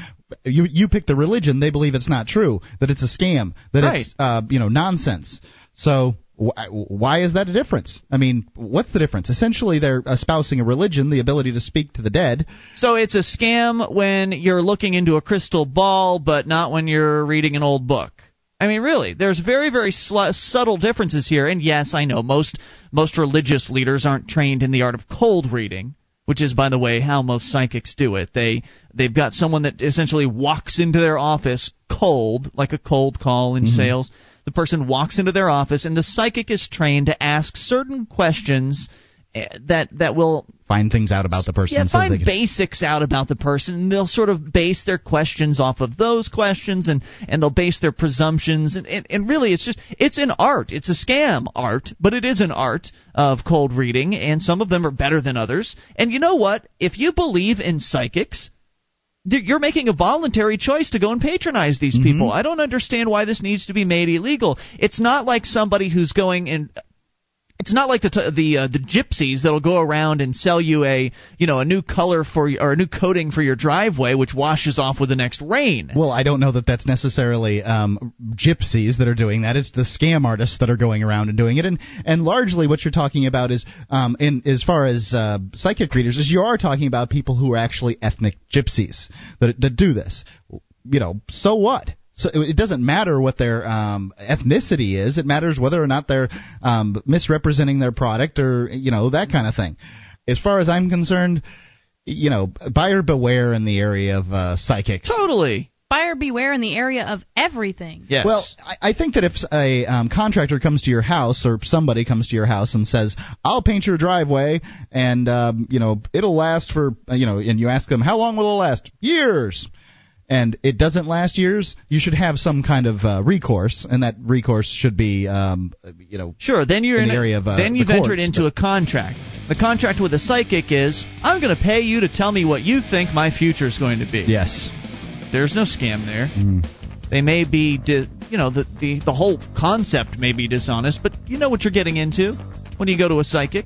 C: you you pick the religion, they believe it's not true, that it's a scam, that it's uh, you know nonsense. So why is that a difference? I mean, what's the difference? Essentially, they're espousing a religion, the ability to speak to the dead.
A: So it's a scam when you're looking into a crystal ball, but not when you're reading an old book. I mean, really, there's very, very sl- subtle differences here. And yes, I know most most religious leaders aren't trained in the art of cold reading, which is, by the way, how most psychics do it. They they've got someone that essentially walks into their office cold, like a cold call in mm-hmm. sales. The person walks into their office, and the psychic is trained to ask certain questions eh, that that will
C: Find things out about the person.
A: yeah,
C: so
A: find
C: can,
A: basics out about the person. And they'll sort of base their questions off of those questions, and and they'll base their presumptions. And and, and really, it's just it's an art. It's a scam art, but it is an art of cold reading, and some of them are better than others. And you know what? If you believe in psychics. You're making a voluntary choice to go and patronize these people. Mm-hmm. I don't understand why this needs to be made illegal. It's not like somebody who's going and it's not like the t- the uh, the gypsies that'll go around and sell you a you know a new color for or a new coating for your driveway which washes off with the next rain.
C: Well, I don't know that that's necessarily um, gypsies that are doing that. It's the scam artists that are going around and doing it, and and largely what you're talking about is, um, in as far as uh, psychic readers, is you are talking about people who are actually ethnic gypsies that that do this. You know, so what? So it doesn't matter what their um, ethnicity is. It matters whether or not they're um, misrepresenting their product or you know that kind of thing. As far as I'm concerned, you know, buyer beware in the area of uh, psychics.
A: totally.
B: Buyer beware in the area of everything.
A: Yes.
C: Well, I, I think that if a um, contractor comes to your house or somebody comes to your house and says, "I'll paint your driveway," and um, you know it'll last for uh, you know, and you ask them, "How long will it last?" Years. And it doesn't last years. You should have some kind of uh, recourse, and that recourse should be, um, you know,
A: Sure. Then you're
C: in
A: in,
C: the area of, uh,
A: then you've entered
C: courts,
A: into a contract. The contract with a psychic is I'm going to pay you to tell me what you think my future is going to be.
C: yes.
A: There's no scam there.
C: Mm.
A: They may be, di- you know, the, the the whole concept may be dishonest, but you know what you're getting into when you go to a psychic.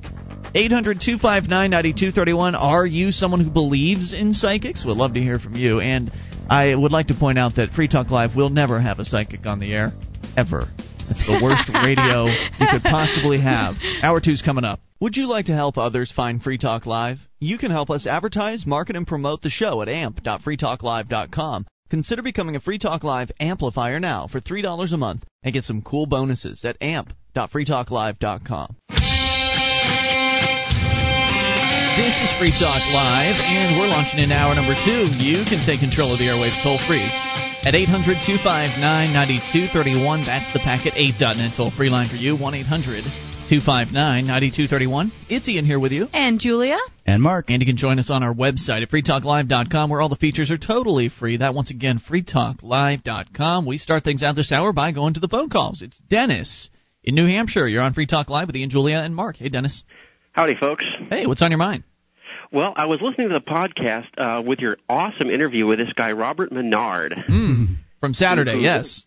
A: 800 259 9231. Are you someone who believes in psychics? We'd love to hear from you. And I would like to point out that Free Talk Live will never have a psychic on the air. Ever. It's the worst radio you could possibly have. Hour two's coming up. Would you like to help others find Free Talk Live? You can help us advertise, market, and promote the show at amp.freetalklive.com. Consider becoming a Free Talk Live amplifier now for $3 a month and get some cool bonuses at amp.freetalklive.com. This is Free Talk Live, and we're launching in hour number two. You can take control of the airwaves toll free at 800 259 9231. That's the packet 8.net toll free line for you, 1 800 259 9231. It's Ian here with you.
B: And Julia.
C: And Mark.
A: And you can join us on our website at freetalklive.com where all the features are totally free. That, once again, freetalklive.com. We start things out this hour by going to the phone calls. It's Dennis in New Hampshire. You're on Free Talk Live with Ian, Julia, and Mark. Hey, Dennis.
G: Howdy, folks.
A: Hey, what's on your mind?
G: Well, I was listening to the podcast uh, with your awesome interview with this guy, Robert Menard.
A: Mm, from Saturday,
G: Who-
A: yes.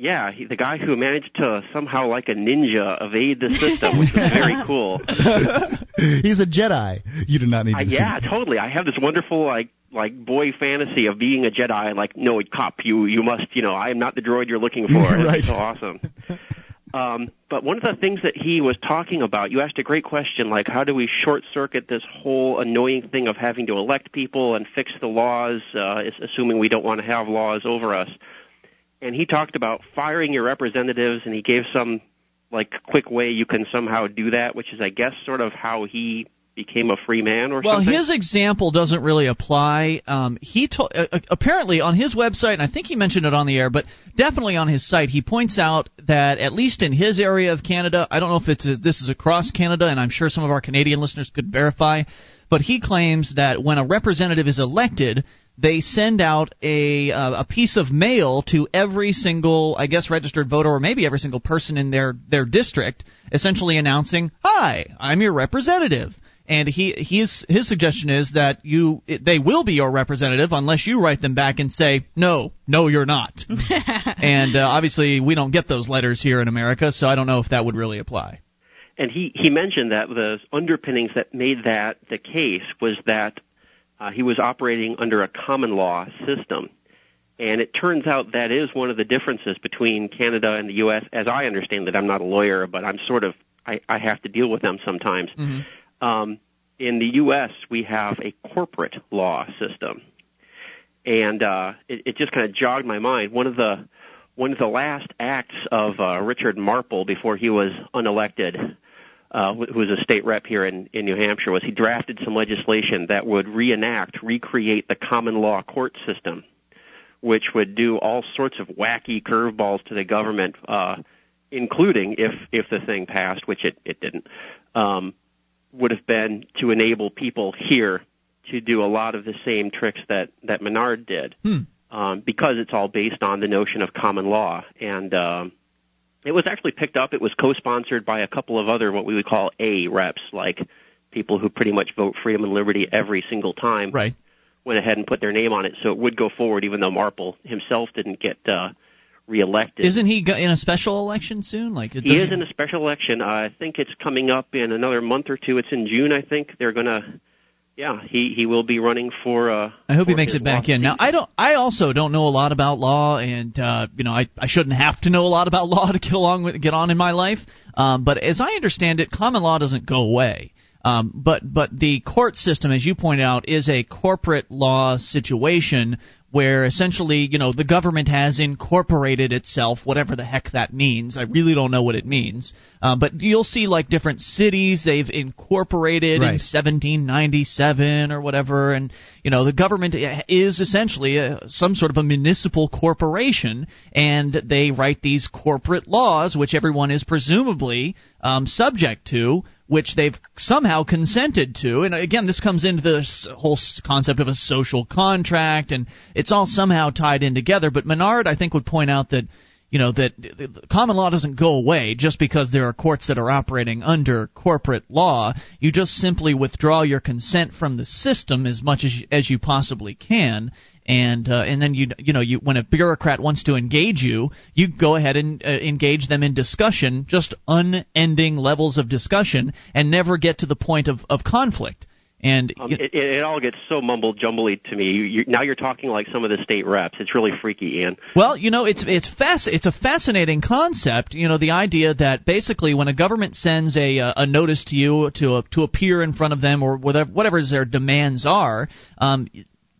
G: Yeah, he, the guy who managed to somehow, like a ninja, evade the system, which was very cool.
C: He's a Jedi. You do not need to
G: Uh,
C: see
G: yeah, totally. I have this wonderful like like boy fantasy of being a Jedi. Like, no, cop, you you must, you know, I am not the droid you're looking for.
C: Right.
G: It's so awesome. Um, but one of the things that he was talking about, you asked a great question, like how do we short circuit this whole annoying thing of having to elect people and fix the laws, uh, assuming we don't want to have laws over us. And he talked about firing your representatives, and he gave some like quick way you can somehow do that, which is, I guess, sort of how he became a free man or
A: Well,
G: something.
A: his example doesn't really apply. Um, he to- uh, apparently on his website, and I think he mentioned it on the air, but definitely on his site, he points out that at least in his area of Canada, I don't know if it's this is across Canada, and I'm sure some of our Canadian listeners could verify, but he claims that when a representative is elected, they send out a uh, a piece of mail to every single, I guess, registered voter, or maybe every single person in their their district, essentially announcing, "Hi, I'm your representative." And he his his suggestion is that you they will be your representative unless you write them back and say no, no, you're not. and uh, obviously, we don't get those letters here in America, so I don't know if that would really apply.
G: and he he mentioned that the underpinnings that made that the case was that uh, he was operating under a common law system. And it turns out that is one of the differences between Canada and the U.S. As I understand it, I'm not a lawyer, but I'm sort of I, I have to deal with them sometimes. Um, in the U.S., we have a corporate law system, and uh, it, it just kind of jogged my mind. One of the one of the last acts of uh, Richard Marple before he was unelected, uh, who was a state rep here in, in New Hampshire, was he drafted some legislation that would reenact, recreate the common law court system, which would do all sorts of wacky curveballs to the government, uh, including if if the thing passed, which it it didn't, um, would have been to enable people here to do a lot of the same tricks that that Menard did
A: Hmm.
G: um, because it's all based on the notion of common law. And um, it was actually picked up. It was co-sponsored by a couple of other what we would call A reps, like people who pretty much vote freedom and liberty every single time.
A: Right.
G: Went ahead and put their name on it, so it would go forward, even though Marple himself didn't get uh, reelected.
A: Isn't he in a special election soon? Like it
G: He is in a special election. I think it's coming up in another month or two. It's in June, I think. They're gonna, yeah, he he will be running for. Uh,
A: I hope he makes it back in. Now. I don't. I also don't know a lot about law, and uh, you know, I I shouldn't have to know a lot about law to get along with get on in my life. Um, but as I understand it, common law doesn't go away. Um, but but the court system, as you point out, is a corporate law situation where essentially, you know, the government has incorporated itself, whatever the heck that means. I really don't know what it means. Uh, but you'll see like different cities they've incorporated in 1797 or whatever, and you know the government is essentially a, some sort of a municipal corporation, and they write these corporate laws, which everyone is presumably um, subject to, which they've somehow consented to. And again, this comes into this whole concept of a social contract, and it's all somehow tied in together. But Menard, I think, would point out that you know that common law doesn't go away just because there are courts that are operating under corporate law. You just simply withdraw your consent from the system as much as you, as you possibly can, and uh, and then you you know you when a bureaucrat wants to engage you, you go ahead and uh, engage them in discussion, just unending levels of discussion, and never get to the point of of conflict. And
G: um, it, it, all gets so mumble jumbly to me. You, now you're talking like some of the state reps. It's really freaky, Ian.
A: Well, you know, it's it's fast. It's a fascinating concept. You know, the idea that basically when a government sends a a notice to you to uh, to appear in front of them or whatever whatever their demands are, um,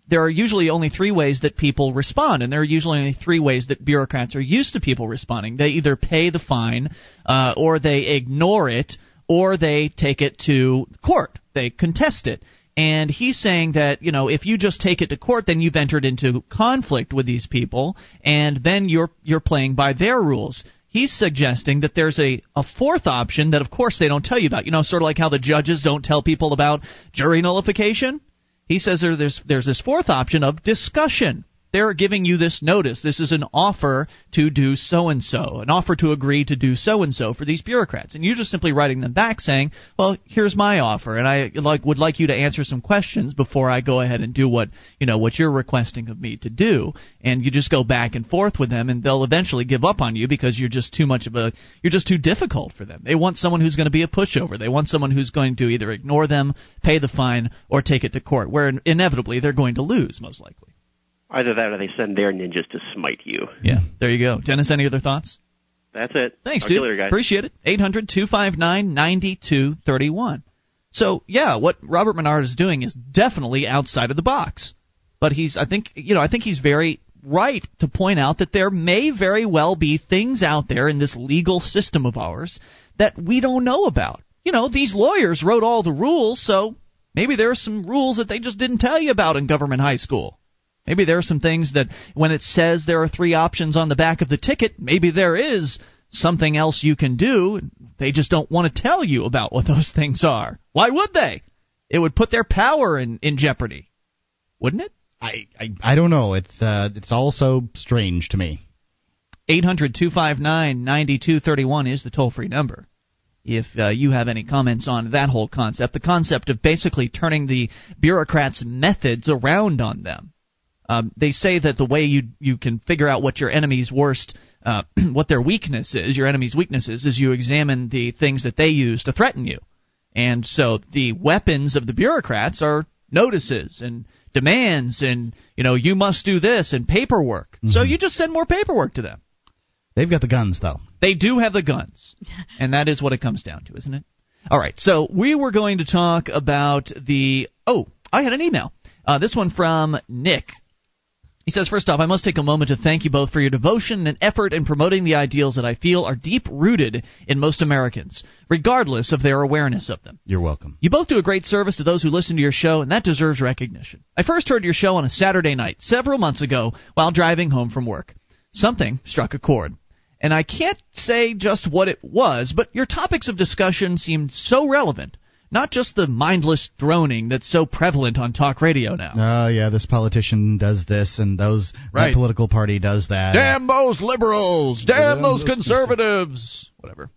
A: there are usually only three ways that people respond, and there are usually only three ways that bureaucrats are used to people responding. They either pay the fine, uh, or they ignore it, or they take it to court. They contest it. And he's saying that, you know, if you just take it to court, then you've entered into conflict with these people, and then you're you're playing by their rules. He's suggesting that there's a, a fourth option that, of course, they don't tell you about. You know, sort of like how the judges don't tell people about jury nullification. He says there's there's this fourth option of discussion they're giving you this notice. This is an offer to do so and so, an offer to agree to do so and so for these bureaucrats. And you're just simply writing them back saying, "Well, here's my offer, and I like would like you to answer some questions before I go ahead and do what you know what you're requesting of me to do." And you just go back and forth with them, and they'll eventually give up on you because you're just too much of a you're just too difficult for them. They want someone who's going to be a pushover. They want someone who's going to either ignore them, pay the fine, or take it to court, where inevitably they're going to lose most likely.
G: Either that or they send their ninjas to smite you.
A: Yeah, there you go. Dennis, any other thoughts?
G: That's it.
A: Thanks,
G: Talk
A: dude.
G: Later,
A: Appreciate it. 800 259 9231. So, yeah, what Robert Menard is doing is definitely outside of the box. But he's, I think, you know, I think he's very right to point out that there may very well be things out there in this legal system of ours that we don't know about. You know, these lawyers wrote all the rules, so maybe there are some rules that they just didn't tell you about in government high school. Maybe there are some things that when it says there are three options on the back of the ticket, maybe there is something else you can do. They just don't want to tell you about what those things are. Why would they? It would put their power in, in jeopardy, wouldn't it?
C: I, I I don't know. It's uh it's all so strange to me.
A: 800 259 9231 is the toll free number. If uh, you have any comments on that whole concept, the concept of basically turning the bureaucrats' methods around on them. Um, they say that the way you you can figure out what your enemy's worst, uh, what their weakness is, your enemy's weakness is, is you examine the things that they use to threaten you. And so the weapons of the bureaucrats are notices and demands and you know you must do this and paperwork. Mm-hmm. So you just send more paperwork to them.
C: They've got the guns though.
A: They do have the guns. and that is what it comes down to, isn't it? All right. So we were going to talk about the Oh, I had an email. Uh, this one from Nick he says, first off, I must take a moment to thank you both for your devotion and effort in promoting the ideals that I feel are deep rooted in most Americans, regardless of their awareness of them.
C: You're welcome.
A: You both do a great service to those who listen to your show, and that deserves recognition. I first heard your show on a Saturday night several months ago while driving home from work. Something struck a chord. And I can't say just what it was, but your topics of discussion seemed so relevant not just the mindless droning that's so prevalent on talk radio now.
C: Oh uh, yeah, this politician does this, and those right. political party does that.
A: Damn those liberals! Damn, Damn those, those conservatives! Whatever.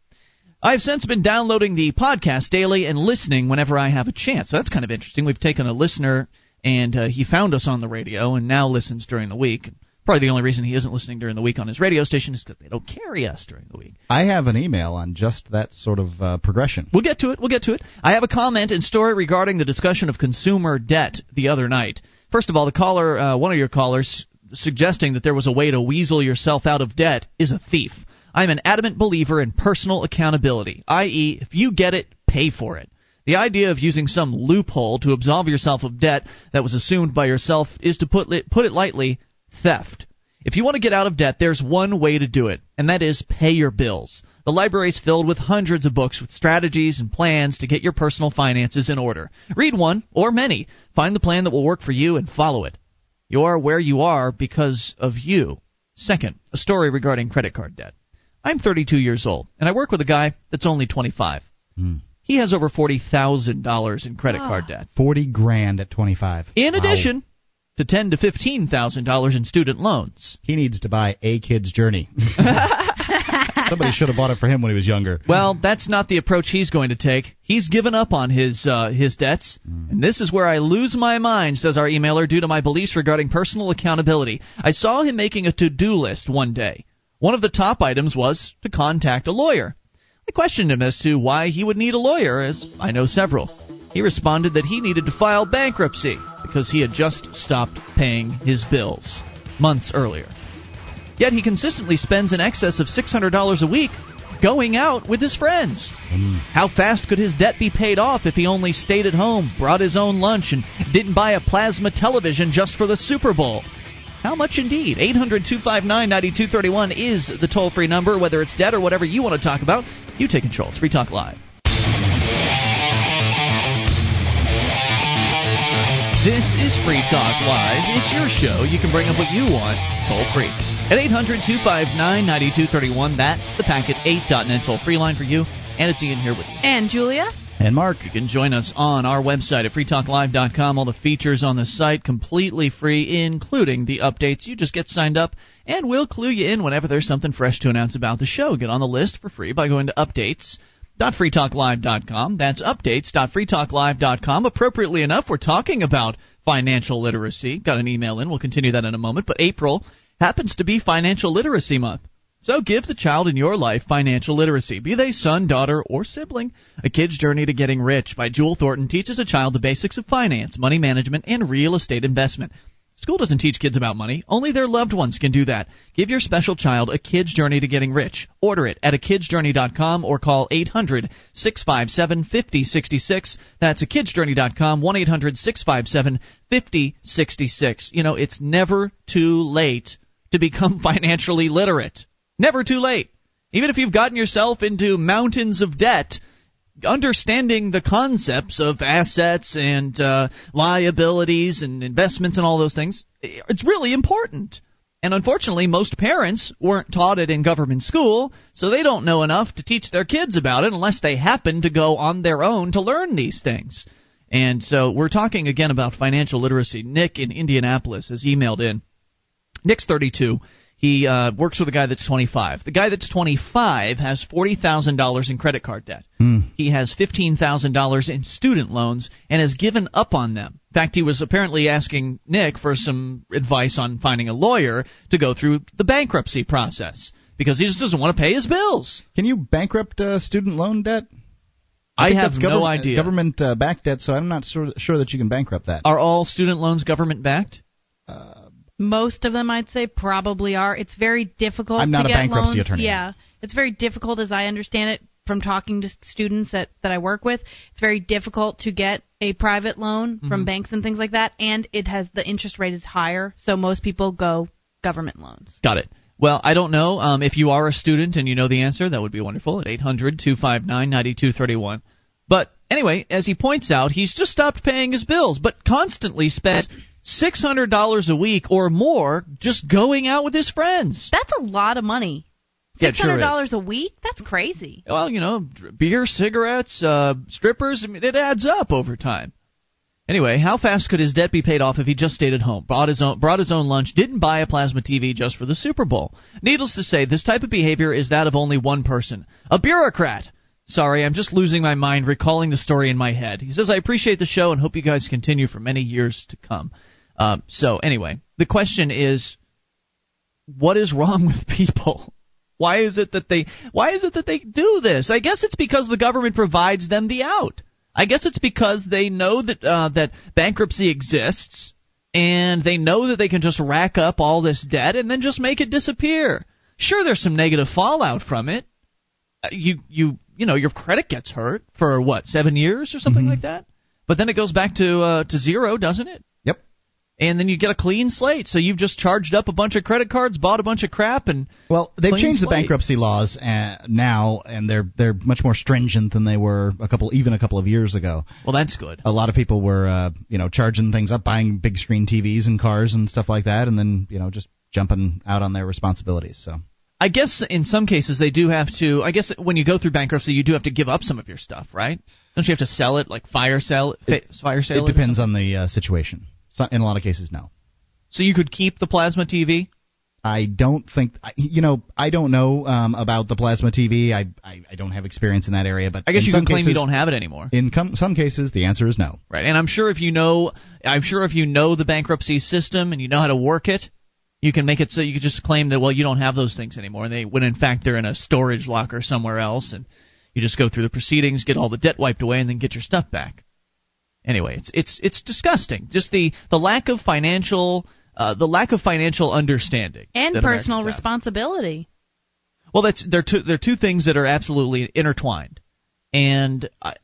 A: I've since been downloading the podcast daily and listening whenever I have a chance. So that's kind of interesting. We've taken a listener, and uh, he found us on the radio, and now listens during the week. Probably the only reason he isn't listening during the week on his radio station is because they don't carry us during the week.
C: I have an email on just that sort of uh, progression.
A: We'll get to it. We'll get to it. I have a comment and story regarding the discussion of consumer debt the other night. First of all, the caller, uh, one of your callers, suggesting that there was a way to weasel yourself out of debt is a thief. I'm an adamant believer in personal accountability, i.e., if you get it, pay for it. The idea of using some loophole to absolve yourself of debt that was assumed by yourself is, to put, it, put it lightly, theft. If you want to get out of debt, there's one way to do it, and that is pay your bills. The library is filled with hundreds of books with strategies and plans to get your personal finances in order. Read one, or many. Find the plan that will work for you and follow it. You are where you are because of you. Second, a story regarding credit card debt. I'm 32 years old, and I work with a guy that's only 25.
C: Mm.
A: He has over $40,000 in credit oh. card debt.
C: 40 grand at 25.
A: In
C: wow.
A: addition, to ten to fifteen thousand dollars in student loans.
C: He needs to buy a kid's journey. Somebody should have bought it for him when he was younger.
A: Well, that's not the approach he's going to take. He's given up on his uh, his debts, and this is where I lose my mind, says our emailer, due to my beliefs regarding personal accountability. I saw him making a to-do list one day. One of the top items was to contact a lawyer. I questioned him as to why he would need a lawyer, as I know several. He responded that he needed to file bankruptcy because he had just stopped paying his bills months earlier. Yet he consistently spends in excess of $600 a week going out with his friends. Hmm. How fast could his debt be paid off if he only stayed at home, brought his own lunch, and didn't buy a plasma television just for the Super Bowl? How much indeed? 800 259 9231 is the toll free number. Whether it's debt or whatever you want to talk about, you take control. It's Free Talk Live. This is Free Talk Live. It's your show. You can bring up what you want, toll free. At 800 259 9231, that's the packet 8.net toll free line for you. And it's Ian here with you.
B: And Julia?
C: And Mark,
A: You can join us on our website at freetalklive.com. All the features on the site completely free, including the updates. You just get signed up, and we'll clue you in whenever there's something fresh to announce about the show. Get on the list for free by going to updates.freetalklive.com. That's updates.freetalklive.com. Appropriately enough, we're talking about financial literacy. Got an email in. We'll continue that in a moment. But April happens to be Financial Literacy Month. So give the child in your life financial literacy, be they son, daughter, or sibling. A Kid's Journey to Getting Rich by Jewel Thornton teaches a child the basics of finance, money management, and real estate investment. School doesn't teach kids about money. Only their loved ones can do that. Give your special child a kid's journey to getting rich. Order it at a or call 800 657 5066. That's a kidsjourney.com, 1 800 657 5066. You know, it's never too late to become financially literate. Never too late. Even if you've gotten yourself into mountains of debt, understanding the concepts of assets and uh, liabilities and investments and all those things, it's really important. And unfortunately, most parents weren't taught it in government school, so they don't know enough to teach their kids about it unless they happen to go on their own to learn these things. And so we're talking again about financial literacy. Nick in Indianapolis has emailed in. Nick's 32. He uh, works with a guy that's 25. The guy that's 25 has $40,000 in credit card debt. He has $15,000 in student loans and has given up on them. In fact, he was apparently asking Nick for some advice on finding a lawyer to go through the bankruptcy process because he just doesn't want to pay his bills.
C: can you bankrupt uh, student loan debt?
A: I,
C: think
A: have no
C: government-
A: idea.
C: Government uh, backed debt, so I'm not sure, sure that you can bankrupt that.
A: Are all student loans government backed?
B: Most of them, I'd say, probably are. It's very difficult.
C: I'm not
B: to
C: a
B: get
C: bankruptcy
B: loans.
C: attorney.
B: Yeah, it's very difficult, as I understand it, from talking to students that that I work with. It's very difficult to get a private loan
C: Mm-hmm.
B: from banks and things like that, and it has the interest rate is higher, so most people go government loans.
A: Got it. Well, I don't know. Um, if you are a student and you know the answer, that would be wonderful at 800 259 9231. But anyway, as he points out, he's just stopped paying his bills, but constantly spends $600 a week or more just going out with his friends.
B: That's a lot of money.
A: Yeah,
B: Six
A: sure
B: hundred dollars a week? That's crazy.
A: Well, you know, beer, cigarettes, uh, strippers, I mean, it adds up over time. Anyway, how fast could his debt be paid off if he just stayed at home, bought his own, brought his own lunch, didn't buy a plasma TV just for the Super Bowl? Needless to say, this type of behavior is that of only one person, a bureaucrat. Sorry, I'm just losing my mind recalling the story in my head. He says, I appreciate the show and hope you guys continue for many years to come. Um, so, anyway, the question is what is wrong with people? Why is it that they why is it that they do this? I guess it's because the government provides them the out. I guess it's because they know that uh, that bankruptcy exists and they know that they can just rack up all this debt and then just make it disappear. Sure there's some negative fallout from it. Uh, You you you know your credit gets hurt for what, 7 years or something like that? But then it goes back to uh, to zero, doesn't it? And then you get a clean slate. So you've just charged up a bunch of credit cards, bought a bunch of crap and
C: Well, they've changed the bankruptcy laws uh, now, and they're they're much more stringent than they were a couple, even a couple of years ago.
A: well that's good.
C: A lot of people were, uh, you know, charging things up, buying big screen TVs and cars and stuff like that, and then you know just jumping out on their responsibilities. So
A: I guess in some cases they do have to. I guess when you go through bankruptcy, you do have to give up some of your stuff, right? Don't you have to sell it, like fire sale, fa- fire sale?
C: it depends on the uh, situation. So, in a lot of cases, no.
A: So you could keep the plasma TV.
C: I don't think you know. I don't know um, about the plasma TV. I, I I don't have experience in that area. But
A: I guess you
C: can
A: claim
C: cases,
A: you don't have it anymore.
C: In com- some cases, the answer is no.
A: Right, and I'm sure if you know, I'm sure if you know the bankruptcy system and you know how to work it, you can make it so you can just claim that well you don't have those things anymore. And they when in fact they're in a storage locker somewhere else, and you just go through the proceedings, get all the debt wiped away, and then get your stuff back. Anyway, it's it's it's disgusting. Just the the lack of financial uh, the lack of financial understanding
B: and personal responsibility.
A: Well, that's they're two they're two things that are absolutely intertwined, and I,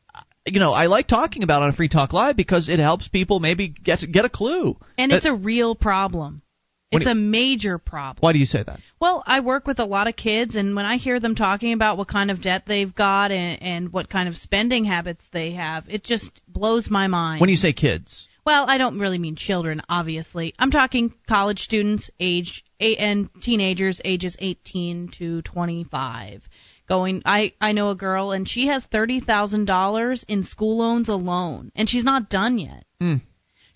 A: you know I like talking about it on Free Talk Live because it helps people maybe get get a clue.
B: And
A: That-
B: it's a real problem.
A: What
B: It's
A: do
B: a major problem.
A: why do you say that?
B: Well, I work with a lot of kids, and when I hear them talking about what kind of debt they've got and, and what kind of spending habits they have, it just blows my mind.
A: When you say kids,
B: Well, I don't really mean children, obviously. I'm talking college students, age and teenagers, ages 18 to 25. Going, I I know a girl, and she has thirty thousand dollars in school loans alone, and she's not done yet.
A: Mm.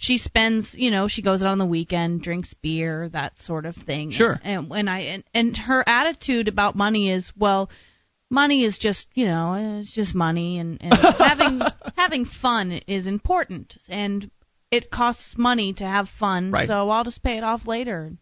B: She spends, you know, she goes out on the weekend, drinks beer, that sort of thing.
A: Sure.
B: And when I and, and her attitude about money is, well, money is just you know it's just money and, and having having fun is important and it costs money to have fun
A: Right.
B: so i'll just pay it off later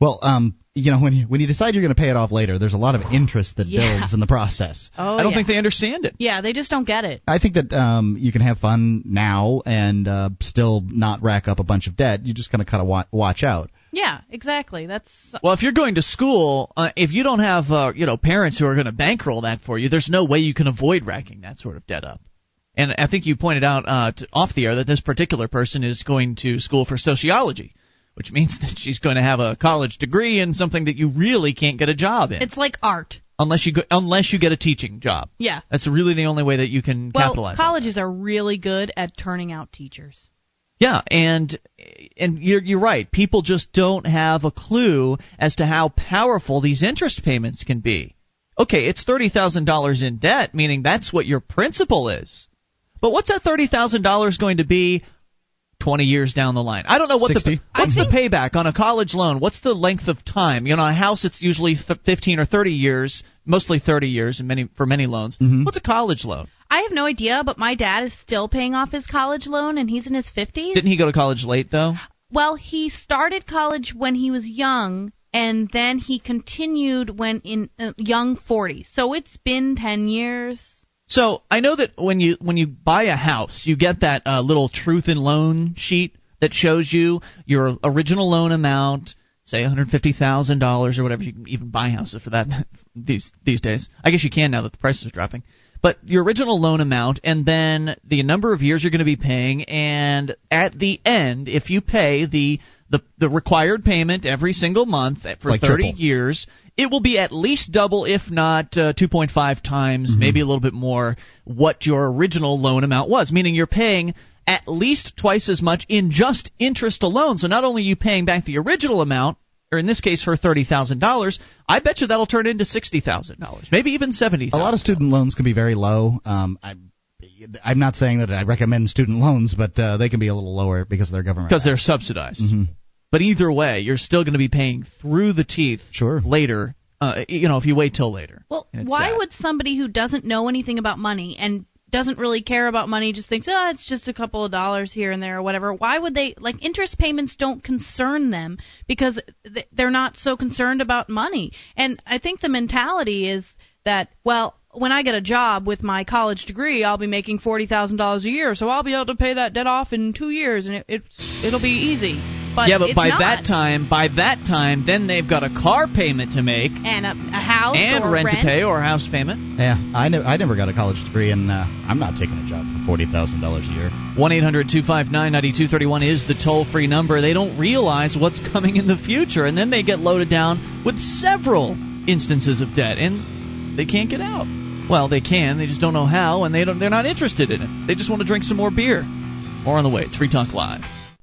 C: Well, um, you know, when you when you decide you're going to pay it off later, there's a lot of interest that
B: Yeah.
C: builds in the process.
B: oh
A: I don't
B: yeah.
A: think they understand it.
B: yeah they just don't get it
C: I think that um, you can have fun now and uh, still not rack up a bunch of debt. You just kind of kind of wa- watch out.
B: yeah exactly that's
A: Well, if you're going to school, uh, if you don't have uh, you know parents who are going to bankroll that for you, there's no way you can avoid racking that sort of debt up. And I think you pointed out uh, to, off the air that this particular person is going to school for sociology, which means that she's going to have a college degree in something that you really can't get a job in
B: it's like art
A: unless you go, unless you get a teaching job.
B: yeah
A: That's really the only way that you can
B: well
A: capitalize.
B: colleges are really good at turning out teachers
A: Yeah, and and you're you're right. People just don't have a clue as to how powerful these interest payments can be. Okay, it's thirty thousand dollars in debt, meaning that's what your principal is. But what's that thirty thousand dollars going to be twenty years down the line? I don't know what the
C: 60?
A: what's the payback on a college loan. What's the length of time? You know, a house it's usually th- fifteen or thirty years, mostly thirty years, in many for many loans.
C: Mm-hmm.
A: What's a college loan?
B: i have no idea but my dad is still paying off his college loan and he's in his 50s
A: Didn't he go to college late though?
B: Well, he started college when he was young, and then he continued when in uh, young 40s. So it's been 10 years.
A: So I know that when you when you buy a house, you get that uh, little truth in loan sheet that shows you your original loan amount, say one hundred fifty thousand dollars or whatever. You can even buy houses for that these these days. I guess you can now that the price is dropping. But your original loan amount, and then the number of years you're going to be paying, and at the end, if you pay the the, the required payment every single month for
C: Like
A: 30
C: triple.
A: years, it will be at least double, if not uh, 2.5 times, maybe a little bit more, what your original loan amount was. Meaning you're paying at least twice as much in just interest alone. So not only are you paying back the original amount, or in this case, her thirty thousand dollars, I bet you that'll turn into sixty thousand dollars, maybe even seventy.
C: A lot of student loans can be very low. Um, I, I'm not saying that I recommend student loans, but uh, they can be a little lower because they're government.
A: because they're subsidized.
C: Mhm.
A: But either way, you're still going to be paying through the teeth
C: Sure.
A: later. Uh, you know, if you wait till later.
B: Well, why
A: sad.
B: would somebody who doesn't know anything about money and doesn't really care about money just thinks, oh, it's just a couple of dollars here and there or whatever? Why would they, like, interest payments don't concern them because they're not so concerned about money. And I think the mentality is that, well, when I get a job with my college degree, I'll be making forty thousand dollars a year, so I'll be able to pay that debt off in two years, and it, it it'll be easy. But
A: yeah, but
B: it's
A: by
B: not.
A: that time, by that time, then they've got a car payment to make
B: and a, a house
A: and
B: or
A: rent, to pay or a house payment.
C: Yeah, I, ne- I never got a college degree, and uh, I'm not taking a job for forty thousand dollars a year.
A: One eight hundred two five nine ninety two thirty one is the toll free number. They don't realize what's coming in the future, and then they get loaded down with several instances of debt, and they can't get out. Well, they can, they just don't know how, and they don't. They're not interested in it. They just want to drink some more beer. More on the way. It's Free Talk Live.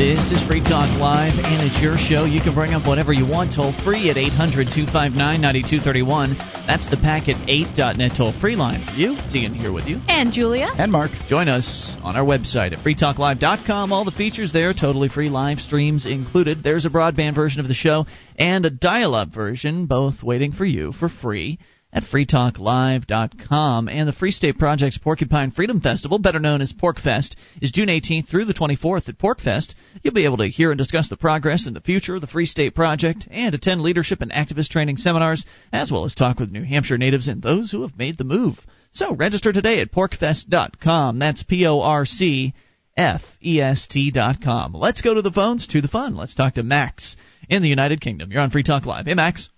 A: This is Free Talk Live, and it's your show. You can bring up whatever you want toll free at 800 259 9231. That's the Packet 8.net toll free line for you. It's Ian here with you.
B: And Julia.
C: And Mark.
A: Join us on our website at freetalklive.com. All the features there, totally free, live streams included. There's a broadband version of the show and a dial up version, both waiting for you for free at freetalklive.com. And the Free State Project's Porcupine Freedom Festival, better known as PorcFest, is June 18th through the 24th at PorcFest. You'll be able to hear and discuss the progress and the future of the Free State Project and attend leadership and activist training seminars, as well as talk with New Hampshire natives and those who have made the move. So register today at porcfest.com. That's P O R C F E S T.com. Let's go to the phones, to the fun. Let's talk to Max in the United Kingdom. You're on Free Talk Live. Hey, Max.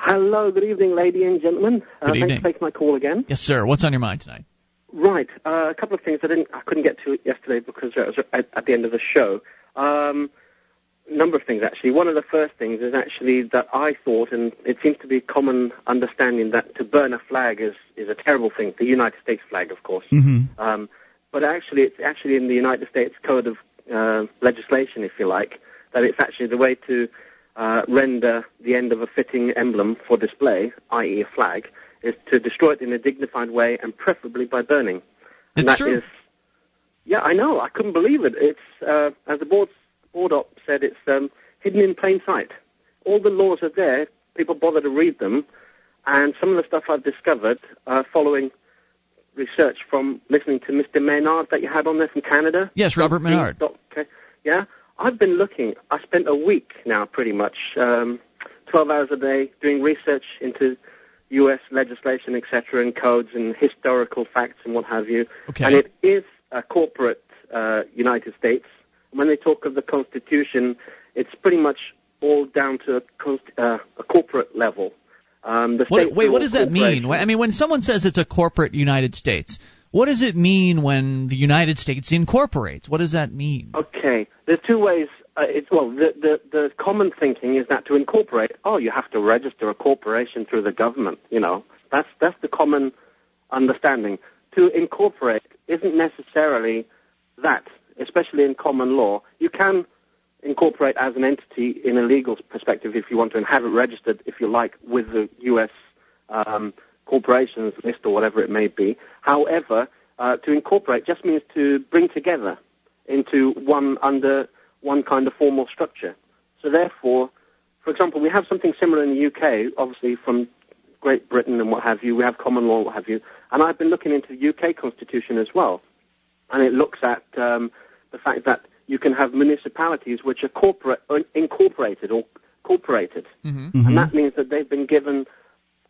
H: Hello, good evening, ladies and gentlemen. Uh,
A: Good evening.
H: Thanks for taking my call again.
A: Yes, sir. What's on your mind tonight?
H: Right, uh, a couple of things I didn't, I couldn't get to yesterday because it was at, at the end of the show. Um, number of things actually. One of the first things is actually that I thought, and it seems to be common understanding that to burn a flag is is a terrible thing. The United States flag, of course.
C: Mm-hmm.
H: Um, but actually, it's actually in the United States Code of uh, Legislation, if you like, that it's actually the way to uh, render the end of a fitting emblem for display, i.e., a flag, is to destroy it in a dignified way and preferably by burning. And
A: It's
H: that
A: true.
H: is- yeah, I know. I couldn't believe it. It's uh, as the board board op said, it's um, hidden in plain sight. All the laws are there. People bother to read them, and some of the stuff I've discovered uh, following research from listening to Mr. Maynard that you had on there from Canada.
A: Yes, Robert Menard.
H: Okay. Yeah, I've been looking. I spent a week now, pretty much, um, 12 hours a day, doing research into U.S. legislation, etc., and codes and historical facts and what have you.
A: Okay.
H: And it is a corporate uh, United States. When they talk of the Constitution, it's pretty much all down to a, const- uh, a corporate level. Um, the
A: What, wait, what does that mean? I mean, when someone says it's a corporate United States, what does it mean when the United States incorporates? What does that mean?
H: Okay, there's two ways. Uh, it's well, the, the the common thinking is that to incorporate, oh, you have to register a corporation through the government. You know, that's that's the common understanding. To incorporate isn't necessarily that, especially in common law. You can incorporate as an entity in a legal perspective if you want to, and have it registered, if you like, with the U.S. Um, corporations list or whatever it may be. However, uh, to incorporate just means to bring together into one under one kind of formal structure. So therefore, for example, we have something similar in the UK, obviously from Great Britain and what have you. We have common law, what have you. And I've been looking into the UK constitution as well, and it looks at um, the fact that you can have municipalities which are corporate, or incorporated or corporated,
A: Mm-hmm.
H: and that means that they've been given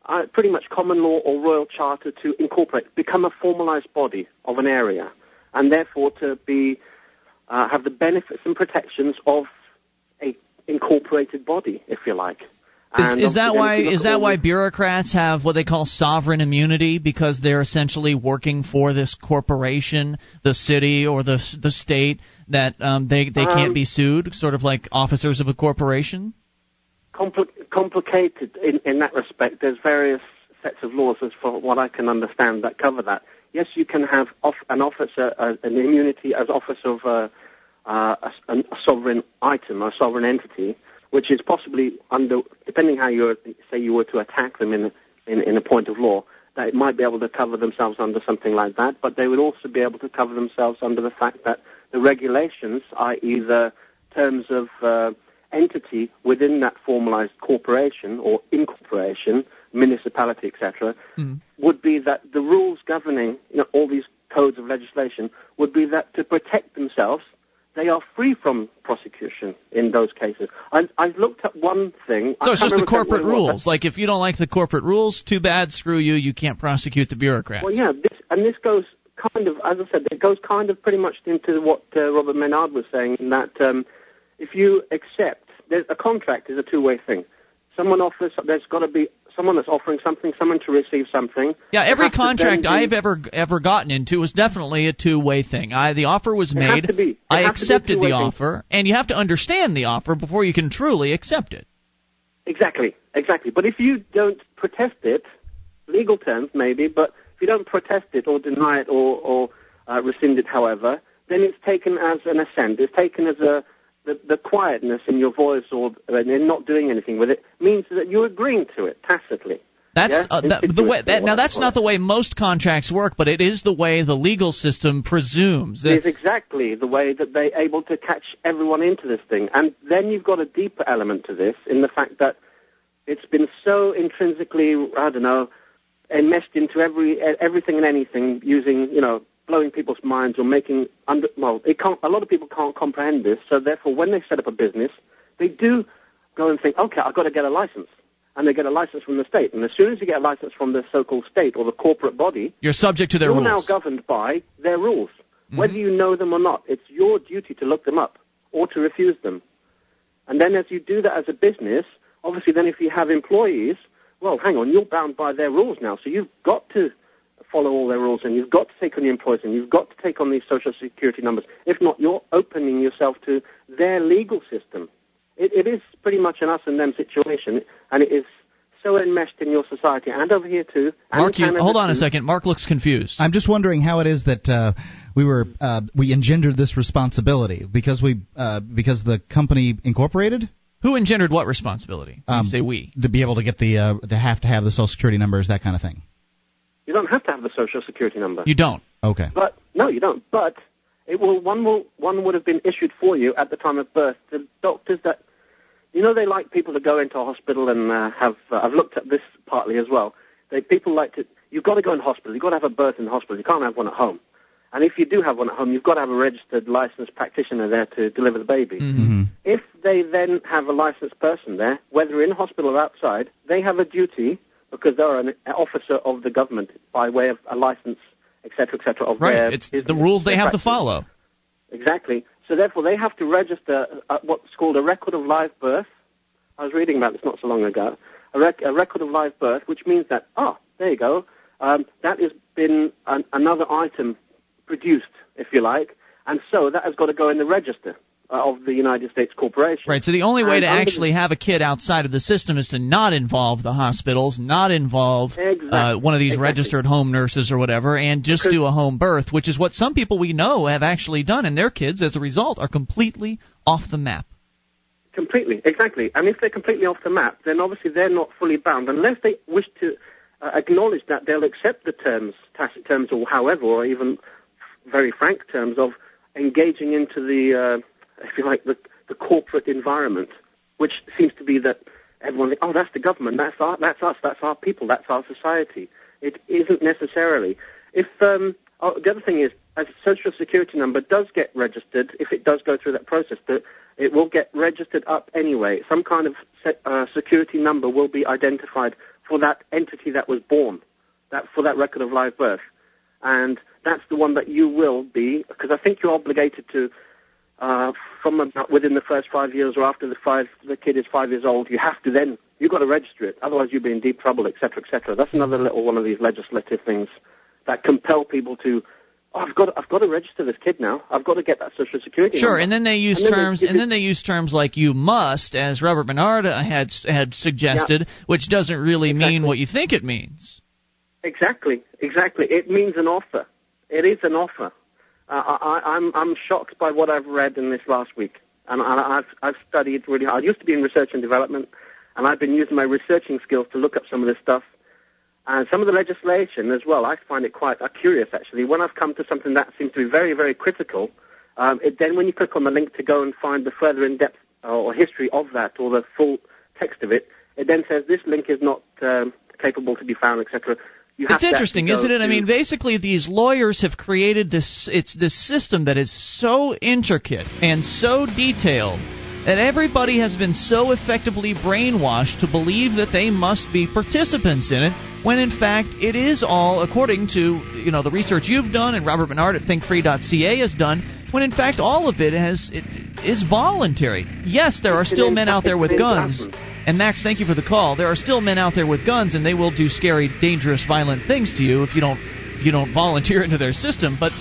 H: uh, pretty much common law or royal charter to incorporate, become a formalized body of an area, and therefore to be uh, have the benefits and protections of a incorporated body, if you like.
A: Is,
H: And
A: is that why
H: if you look
A: is that why bureaucrats have what they call sovereign immunity because they're essentially working for this corporation, the city or the the state that um, they they can't
H: Um,
A: be sued, sort of like officers of a corporation?
H: Compli- complicated in, in that respect. There's various sets of laws, as for what I can understand, that cover that. Yes, you can have off, an officer, uh, an immunity as officer of uh, a, a sovereign item, a sovereign entity, which is possibly under, depending how you say you were to attack them in, in, in a point of law, that it might be able to cover themselves under something like that, but they would also be able to cover themselves under the fact that the regulations, i.e., the terms of uh, entity within that formalized corporation or incorporation, municipality, etc.,
A: Mhm.
H: would be that the rules governing you know, all these codes of legislation would be that to protect themselves, they are free from prosecution in those cases. I, I looked at one thing. I
A: So it's just the corporate
H: what it was.
A: rules. Like if you don't like the corporate rules, too bad, screw you. You can't prosecute the bureaucrats.
H: Well, yeah, this, and this goes kind of, as I said, it goes kind of pretty much into what uh, Robert Menard was saying, in that um, if you accept, there's, a contract is a two-way thing. Someone offers, there's got to be someone that's offering something, someone to receive something.
A: Yeah, every
H: has to then
A: contract I've ever ever gotten into was definitely a two-way thing. I the offer was made,
H: to be. It
A: I
H: has to be a
A: accepted the
H: thing.
A: offer, and you have to understand the offer before you can truly accept it.
H: Exactly, exactly. But if you don't protest it, legal terms maybe, but if you don't protest it or deny it or, or uh, rescind it, however, then it's taken as an assent. It's taken as a the, the quietness in your voice or in not doing anything with it means that you're agreeing to it tacitly.
A: That's
H: Yeah?
A: uh, that, the way. That, now, that's not the way most contracts work, but it is the way the legal system presumes.
H: It is exactly the way that they're able to catch everyone into this thing. And then you've got a deeper element to this in the fact that it's been so intrinsically, I don't know, enmeshed into every everything and anything using, you know, blowing people's minds or making under well, it can't a lot of people can't comprehend this, so therefore when they set up a business, they do go and think, Okay, I've got to get a license. And they get a license from the state. And as soon as you get a license from the so called state or the corporate body,
A: you're subject to their rules.
H: you're
A: rules.
H: now governed by their rules. Mm-hmm. Whether you know them or not, it's your duty to look them up or to refuse them. And then as you do that as a business, obviously then if you have employees, well, hang on, you're bound by their rules now. So you've got to follow all their rules and you've got to take on the employees and you've got to take on these social security numbers. If not, you're opening yourself to their legal system. It, it is pretty much an us and them situation, and it is so enmeshed in your society and over here too.
A: Mark, you, hold on a second. Mark looks confused.
C: I'm just wondering how it is that uh, we were uh, we engendered this responsibility because we uh, because the company incorporated
A: Who engendered what responsibility? When you
C: Um,
A: say we.
C: to be able to get the uh, to have to have the social security numbers that kind of thing.
H: You don't have to have the social security number.
A: You don't.
C: Okay.
H: But no, you don't. But it will one will one would have been issued for you at the time of birth. The doctors that you know they like people to go into a hospital and uh, have. Uh, I've looked at this partly as well. They people like to. You've got to go in hospital. You've got to have a birth in hospital. You can't have one at home. And if you do have one at home, you've got to have a registered licensed practitioner there to deliver the baby.
C: hmm
H: If they then have a licensed person there, whether in hospital or outside, they have a duty because they're an officer of the government by way of a license, etc., etc. of
A: Right.
H: their
A: It's the rules they have to follow.
H: Exactly. So therefore, they have to register uh, what's called a record of live birth. I was reading about this not so long ago. A, rec- a record of live birth, which means that oh, there you go. Um, that has been an- another item produced, if you like, and so that has got to go in the register of the United States Corporation.
A: Right. So the only way
H: And
A: to actually have a kid outside of the system is to not involve the hospitals, not involve uh, one of these
H: Exactly.
A: registered home nurses or whatever, and just
H: Because-
A: do a home birth, which is what some people we know have actually done, and their kids, as a result, are completely off the map.
H: Completely, exactly. And if they're completely off the map, then obviously they're not fully bound unless they wish to uh, acknowledge that they'll accept the terms, tacit terms, or however, or even very frank terms of engaging into the, uh, if you like, the, the corporate environment, which seems to be that everyone oh, that's the government, that's our, that's us, that's our people, that's our society. It isn't necessarily. If um, oh, the other thing is, as a social security number does get registered, if it does go through that process, that it will get registered up anyway. Some kind of uh, security number will be identified for that entity that was born, that for that record of live birth, and that's the one that you will be, because I think you're obligated to, uh, from about within the first five years or after the five the kid is five years old, you have to then you've got to register it, otherwise you'll be in deep trouble, etc., etc. That's another little one of these legislative things that compel people to. Oh, I've got, I've got to register this kid now. I've got to get that social security.
A: Sure,
H: number."
A: and then they use
H: And then they
A: terms,
H: give
A: and then they use terms like "you must," as Robert Menard had had suggested, which doesn't really mean what you think it means.
H: Exactly, exactly. It means an offer. It is an offer. Uh, I, I- I'm I'm shocked by what I've read in this last week, and I, I've I've studied really hard. I used to be in research and development, and I've been using my researching skills to look up some of this stuff, and some of the legislation as well. I find it quite uh, curious actually. When I've come to something that seems to be very very critical, um, it, then when you click on the link to go and find the further in-depth uh, or history of that or the full text of it, it then says this link is not um, capable to be found, etc.
A: It's interesting, isn't it? I mean, basically, these lawyers have created this. It's this system that is so intricate and so detailed that everybody has been so effectively brainwashed to believe that they must be participants in it. When in fact, it is all according to you know the research you've done and Robert Menard at ThinkFree.ca has done. When in fact, all of it has it is voluntary. Yes, there are still men out there with guns. And Max, thank you for the call. There are still men out there with guns, and they will do scary, dangerous, violent things to you if you don't if you don't volunteer into their system. But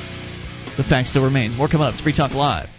A: the fact still remains. More coming up. It's Free Talk Live.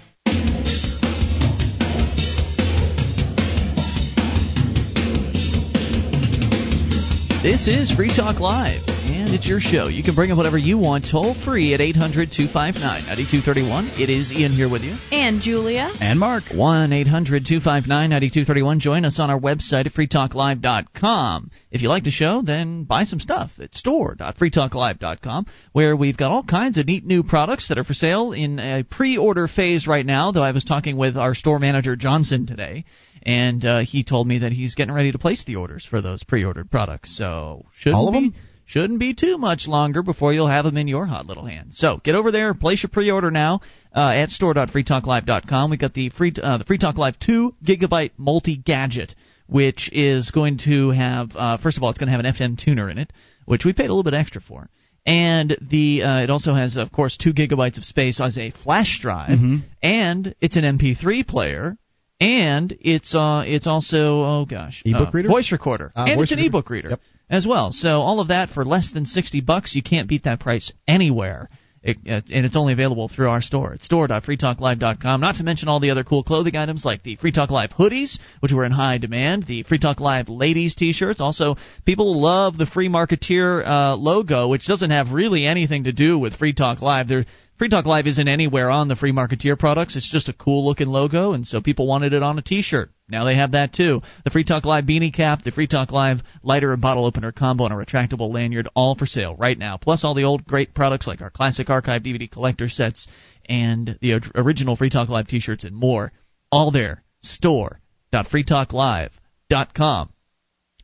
A: This is Free Talk Live, and and it's your show. You can bring up whatever you want toll free at 800 259 9231. It is Ian here with you.
B: And Julia.
C: And Mark.
A: 1 800 259 9231. Join us on our website at freetalklive.com. If you like the show, then buy some stuff at store.freetalklive.com, where we've got all kinds of neat new products that are for sale in a pre order phase right now, though I was talking with our store manager, Johnson, today and uh, he told me that he's getting ready to place the orders for those pre-ordered products. So shouldn't
C: All of
A: be,
C: them?
A: Shouldn't be too much longer before you'll have them in your hot little hands. So get over there, place your pre-order now uh, at store.freetalklive.com. We got the free uh, the Free Talk Live two gigabyte multi gadget, which is going to have uh, first of all it's going to have an FM tuner in it, which we paid a little bit extra for. And the uh, it also has, of course, two gigabytes of space as a flash drive,
C: Mhm.
A: and it's an MP3 player, and it's uh it's also oh gosh
C: Ebook
A: uh,
C: reader?
A: voice recorder
C: Uh,
A: and
C: voice
A: it's an
C: reader.
A: ebook reader
C: Yep.
A: As well. So all of that for less than 60 bucks you can't beat that price anywhere. It, and it's only available through our store. At store.freetalklive.com not to mention all the other cool clothing items like the free talk live hoodies which were in high demand the free talk live ladies t-shirts. Also people love the free marketeer uh, logo which doesn't have really anything to do with free talk live. There Free Talk Live isn't anywhere on the Free Marketeer products. It's just a cool looking logo, and so people wanted it on a T-shirt. Now they have that too. The Free Talk Live beanie cap, the Free Talk Live lighter and bottle opener combo, and a retractable lanyard, all for sale right now. Plus all the old great products like our classic archive DVD collector sets and the original Free Talk Live T-shirts and more. All there. Store.freetalklive.com.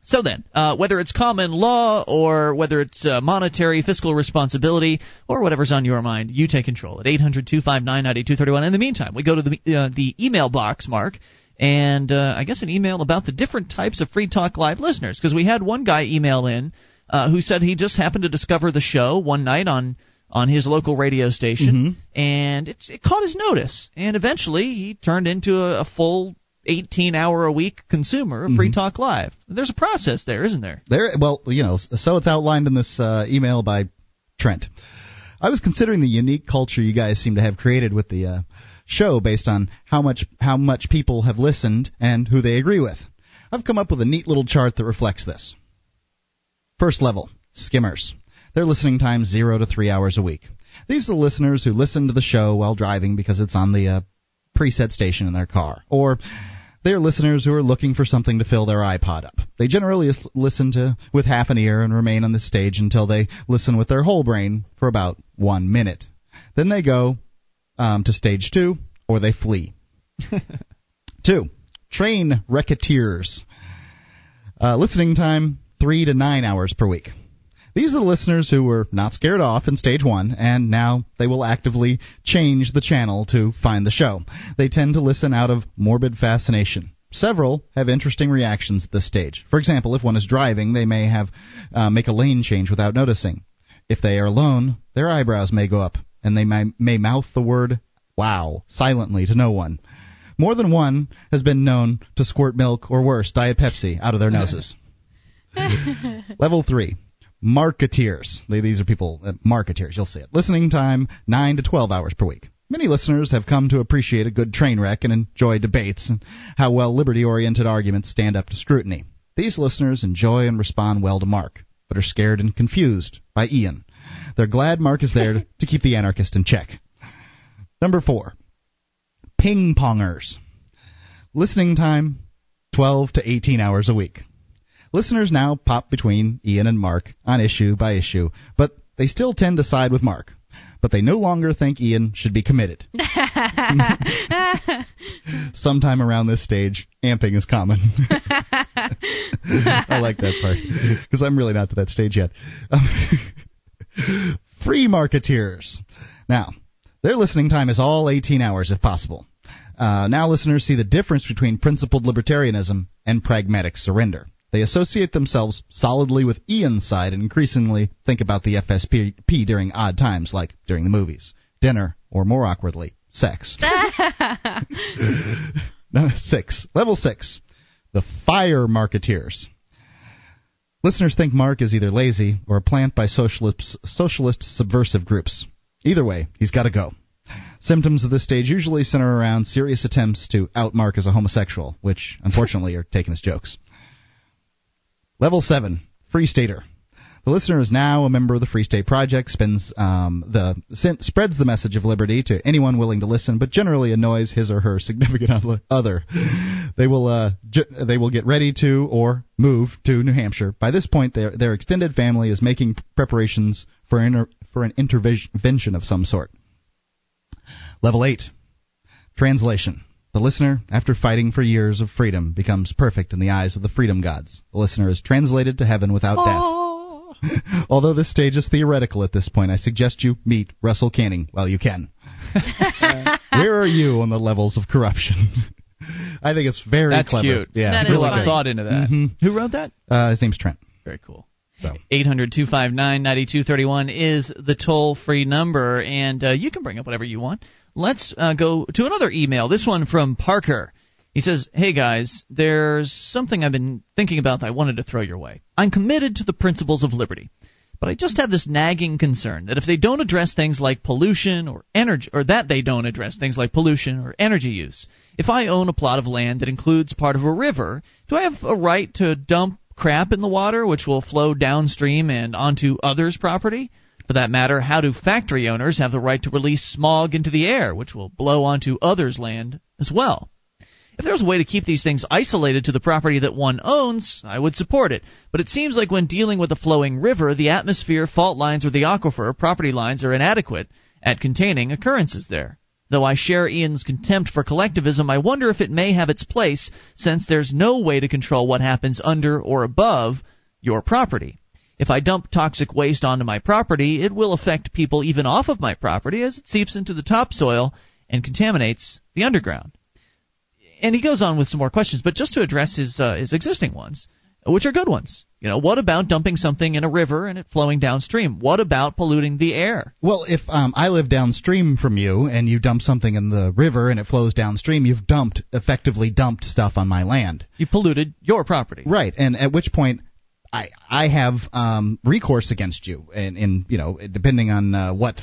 A: So then, uh, whether it's common law or whether it's uh, monetary fiscal responsibility or whatever's on your mind, you take control at 800-259-9231. In the meantime, we go to the uh, the email box, Mark, and uh, I guess an email about the different types of Free Talk Live listeners because we had one guy email in uh, who said he just happened to discover the show one night on on his local radio station, and it, it caught his notice, and eventually he turned into a, a full 18 hour a week consumer of Free Talk Live. There's a process there, isn't there?
C: There, well, you know, so it's outlined in this uh, email by Trent. I was considering the unique culture you guys seem to have created with the uh, show based on how much how much people have listened and who they agree with. I've come up with a neat little chart that reflects this. First level, skimmers. Their listening time zero to three hours a week. These are the listeners who listen to the show while driving because it's on the uh, preset station in their car, or they are listeners who are looking for something to fill their iPod up. They generally listen to with half an ear and remain on the stage until they listen with their whole brain for about one minute. Then they go um, to stage two, or they flee. two, train recketeers. Uh, listening time three to nine hours per week. These are the listeners who were not scared off in stage one, and now they will actively change the channel to find the show. They tend to listen out of morbid fascination. Several have interesting reactions at this stage. For example, if one is driving, they may have uh, make a lane change without noticing. If they are alone, their eyebrows may go up, and they may, may mouth the word "wow" silently to no one. More than one has been known to squirt milk or worse, Diet Pepsi, out of their noses. Level three, marketeers. These are people, uh, marketeers. You'll see it. Listening time nine to twelve hours per week. Many listeners have come to appreciate a good train wreck and enjoy debates and how well liberty-oriented arguments stand up to scrutiny. These listeners enjoy and respond well to Mark, but are scared and confused by Ian. They're glad Mark is there to, to keep the anarchist in check. Number four, ping pongers. Listening time 12 to 18 hours a week. Listeners now pop between Ian and Mark on issue by issue, but they still tend to side with Mark. But they no longer think Ian should be committed. Sometime around this stage, amping is common. I like that part because I'm really not to that stage yet. Free marketeers. Now, their listening time is all 18 hours if possible. Uh, now listeners see the difference between principled libertarianism and pragmatic surrender. They associate themselves solidly with Ian's side and increasingly think about the FSP during odd times, like during the movies, dinner, or more awkwardly, sex. No, six. Level six. The fire marketeers. Listeners think Mark is either lazy or a plant by socialist, socialist subversive groups. Either way, he's got to go. Symptoms of this stage usually center around serious attempts to out Mark as a homosexual, which unfortunately are taken as jokes. Level 7. Free Stater. The listener is now a member of the Free State Project, spends um, the spreads the message of liberty to anyone willing to listen, but generally annoys his or her significant other. They will uh, they will get ready to or move to New Hampshire. By this point, their their extended family is making preparations for inter- for an intervention of some sort. Level eight, translation. The listener, after fighting for years of freedom, becomes perfect in the eyes of the freedom gods. The listener is translated to heaven without death. Although this stage is theoretical at this point, I suggest you meet Russell Kanning while you can. Where are you on the levels of corruption? I think it's very
A: That's
C: clever.
A: cute.
C: Yeah,
B: That
A: Put
B: is
A: a lot of thought into that.
C: Mhm.
A: Who wrote that?
C: Uh, his name's Trent.
A: Very cool.
C: So
A: 800 259 9231 is the toll free number, and uh, you can bring up whatever you want. Let's uh, go to another email. This one from Parker. He says, Hey guys, there's something I've been thinking about that I wanted to throw your way. I'm committed to the principles of liberty. But I just have this nagging concern that if they don't address things like pollution or energy, or that they don't address things like pollution or energy use, if I own a plot of land that includes part of a river, do I have a right to dump crap in the water which will flow downstream and onto others' property? For that matter, how do factory owners have the right to release smog into the air which will blow onto others' land as well? If there was a way to keep these things isolated to the property that one owns, I would support it. But it seems like when dealing with a flowing river, the atmosphere, fault lines, or the aquifer, property lines are inadequate at containing occurrences there. Though I share Ian's contempt for collectivism, I wonder if it may have its place since there's no way to control what happens under or above your property. If I dump toxic waste onto my property, it will affect people even off of my property as it seeps into the topsoil and contaminates the underground and he goes on with some more questions, but just to address his uh, his existing ones, which are good ones. You know, what about dumping something in a river and it flowing downstream? What about polluting the air?
C: Well, if um, I live downstream from you and you dump something in the river and it flows downstream, you've dumped, effectively dumped stuff on my land.
A: You polluted your property.
C: Right, and at which point I I have um, recourse against you, and, and you know, depending on uh, what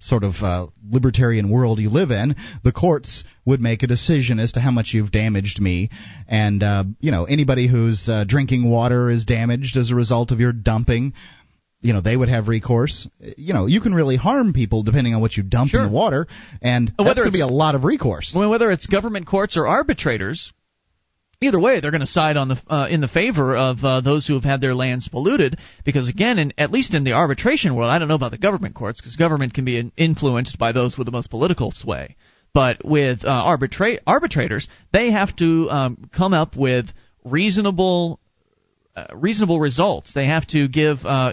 C: sort of uh, libertarian world you live in, the courts would make a decision as to how much you've damaged me, and uh, you know, anybody who's uh, drinking water is damaged as a result of your dumping. You know they would have recourse. You know you can really harm people depending on what you dump
A: Sure.
C: in the water, and that's
A: Whether
C: going to be a lot of recourse.
A: Well, whether it's government courts or arbitrators, either way, they're going to side on the uh, in the favor of uh, those who have had their lands polluted. Because again, in, at least in the arbitration world, I don't know about the government courts because government can be influenced by those with the most political sway. But with uh, arbitra- arbitrators, they have to um, come up with reasonable reasonable results. They have to give uh,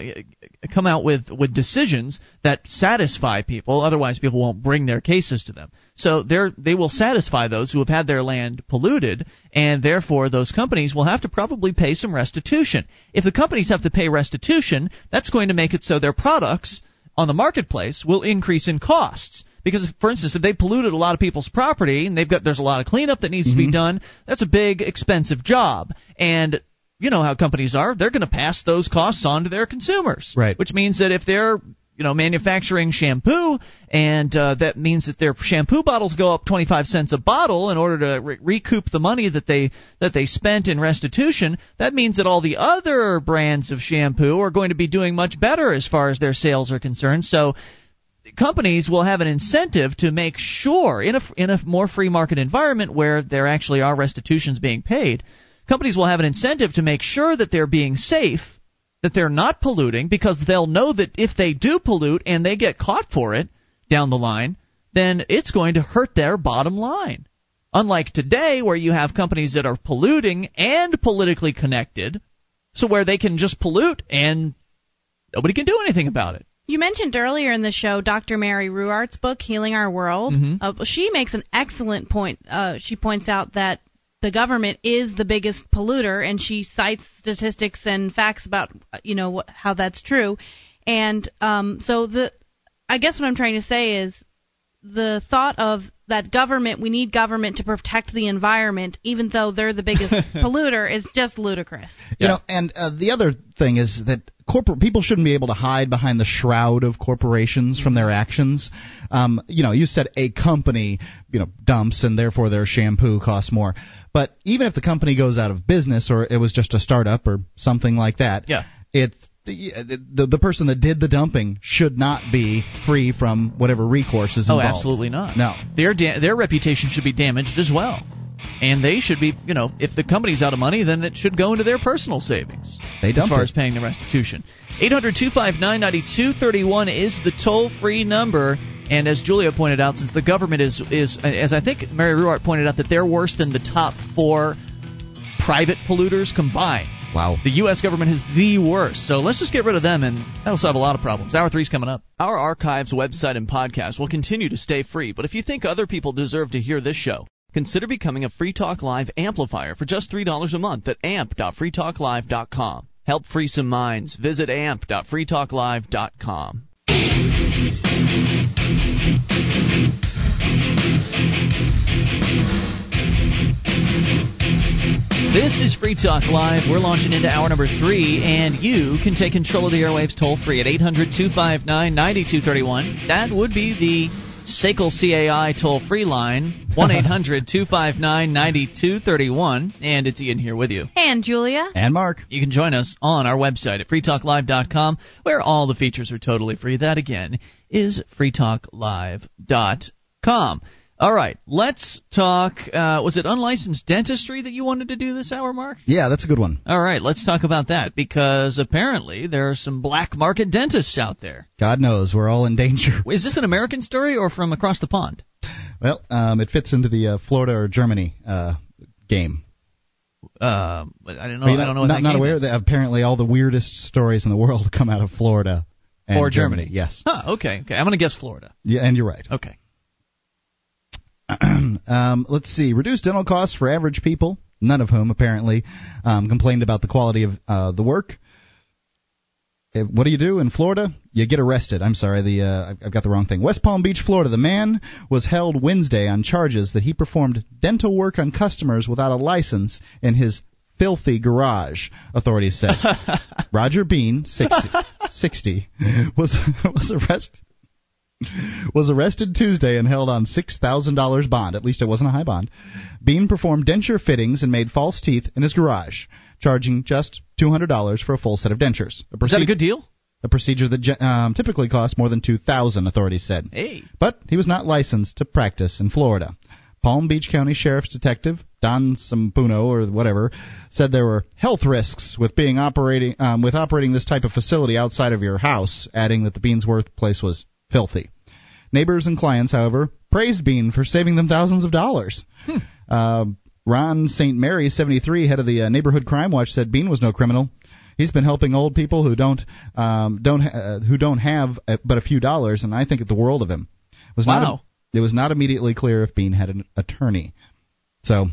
A: come out with with decisions that satisfy people. Otherwise, people won't bring their cases to them. So they they will satisfy those who have had their land polluted, and therefore those companies will have to probably pay some restitution. If the companies have to pay restitution, that's going to make it so their products on the marketplace will increase in costs. Because, for instance, if they polluted a lot of people's property and they've got there's a lot of cleanup that needs to be done, that's a big, expensive job. And you know how companies are; they're going to pass those costs on to their consumers.
C: Right.
A: Which means that if they're you know manufacturing shampoo, and uh, that means that their shampoo bottles go up 25 cents a bottle in order to re- recoup the money that they that they spent in restitution. That means that all the other brands of shampoo are going to be doing much better as far as their sales are concerned. So companies will have an incentive to make sure in a in a more free market environment where there actually are restitutions being paid companies will have an incentive to make sure that they're being safe that they're not polluting because they'll know that if they do pollute and they get caught for it down the line then it's going to hurt their bottom line unlike today where you have companies that are polluting and politically connected so where they can just pollute and nobody can do anything about it
B: You mentioned earlier in the show Dr. Mary Ruwart's book, Healing Our World.
A: Mhm.
B: Uh, she makes an excellent point. Uh, she points out that the government is the biggest polluter, and she cites statistics and facts about you know how that's true. And um, so the, I guess what I'm trying to say is the thought of that government, we need government to protect the environment, even though they're the biggest polluter, is just ludicrous.
C: You know, and uh, the other thing is that corporate people shouldn't be able to hide behind the shroud of corporations from their actions. Um, you know, you said a company, you know, dumps and therefore their shampoo costs more. But even if the company goes out of business or it was just a startup or something like that,
A: Yeah.
C: it's Uh, the, the the person that did the dumping should not be free from whatever recourse is
A: oh,
C: involved.
A: Oh, absolutely not.
C: No.
A: Their da- their reputation should be damaged as well. And they should be, you know, if the company's out of money, then it should go into their personal savings.
C: They
A: as far
C: it.
A: as paying the restitution. 800-259-9231 is the toll-free number. And as Julia pointed out, since the government is is as I think Mary Ruwart pointed out that they're worse than the top four private polluters combined.
C: Wow.
A: The U.S. government is the worst. So let's just get rid of them, and that'll solve a lot of problems. Hour three's coming up. Our archives, website, and podcast will continue to stay free. But if you think other people deserve to hear this show, consider becoming a Free Talk Live amplifier for just $3 a month at amp.freetalklive.com. Help free some minds. Visit amp.freetalklive.com. This is Free Talk Live. We're launching into hour number three, and you can take control of the airwaves toll free at 800 259 9231. That would be the SACL CAI toll free line, 1 800 259 9231. And it's Ian here with you.
B: And Julia.
C: And Mark.
A: You can join us on our website at freetalklive.com, where all the features are totally free. That, again, is freetalklive.com. All right, let's talk. Uh, was it unlicensed dentistry that you wanted to do this hour, Mark?
C: Yeah, that's a good one.
A: All right, let's talk about that because apparently there are some black market dentists out there.
C: God knows we're all in danger.
A: Is this an American story or from across the pond?
C: Well, um, it fits into the uh, Florida or Germany uh, game.
A: Uh, I don't know. I don't know what
C: not,
A: that
C: not aware
A: is.
C: that apparently all the weirdest stories in the world come out of Florida and
A: or Germany.
C: Yes.
A: Huh, okay, okay. I'm going to guess Florida.
C: Yeah, and you're right.
A: Okay.
C: um, let's see. Reduced dental costs for average people, none of whom apparently um, complained about the quality of uh, the work. Uh, What do you do in Florida? You get arrested. I'm sorry, the uh, I've- I've got the wrong thing. West Palm Beach, Florida. The man was held Wednesday on charges that he performed dental work on customers without a license in his filthy garage. Authorities said. Roger Bean, 60, 60 was was arrested was arrested Tuesday and held on $6,000 bond. At least it wasn't a high bond. Bean performed denture fittings and made false teeth in his garage, charging just $200 for a full set of dentures. A,
A: Is that a good deal?
C: a procedure that um, typically costs more than 2000 authorities said.
A: Hey.
C: But he was not licensed to practice in Florida. Palm Beach County Sheriff's Detective Don Sampuno or whatever said there were health risks with being operating um, with operating this type of facility outside of your house, adding that the Beansworth place was filthy. Neighbors and clients, however, praised Bean for saving them thousands of dollars. Uh, Ron St. Mary, 73, head of the uh, Neighborhood Crime Watch, said Bean was no criminal. He's been helping old people who don't um, don't ha- uh, who don't have uh, but a few dollars, and I think the world of him. It was
A: Wow.
C: not it was not immediately clear if Bean had an attorney. So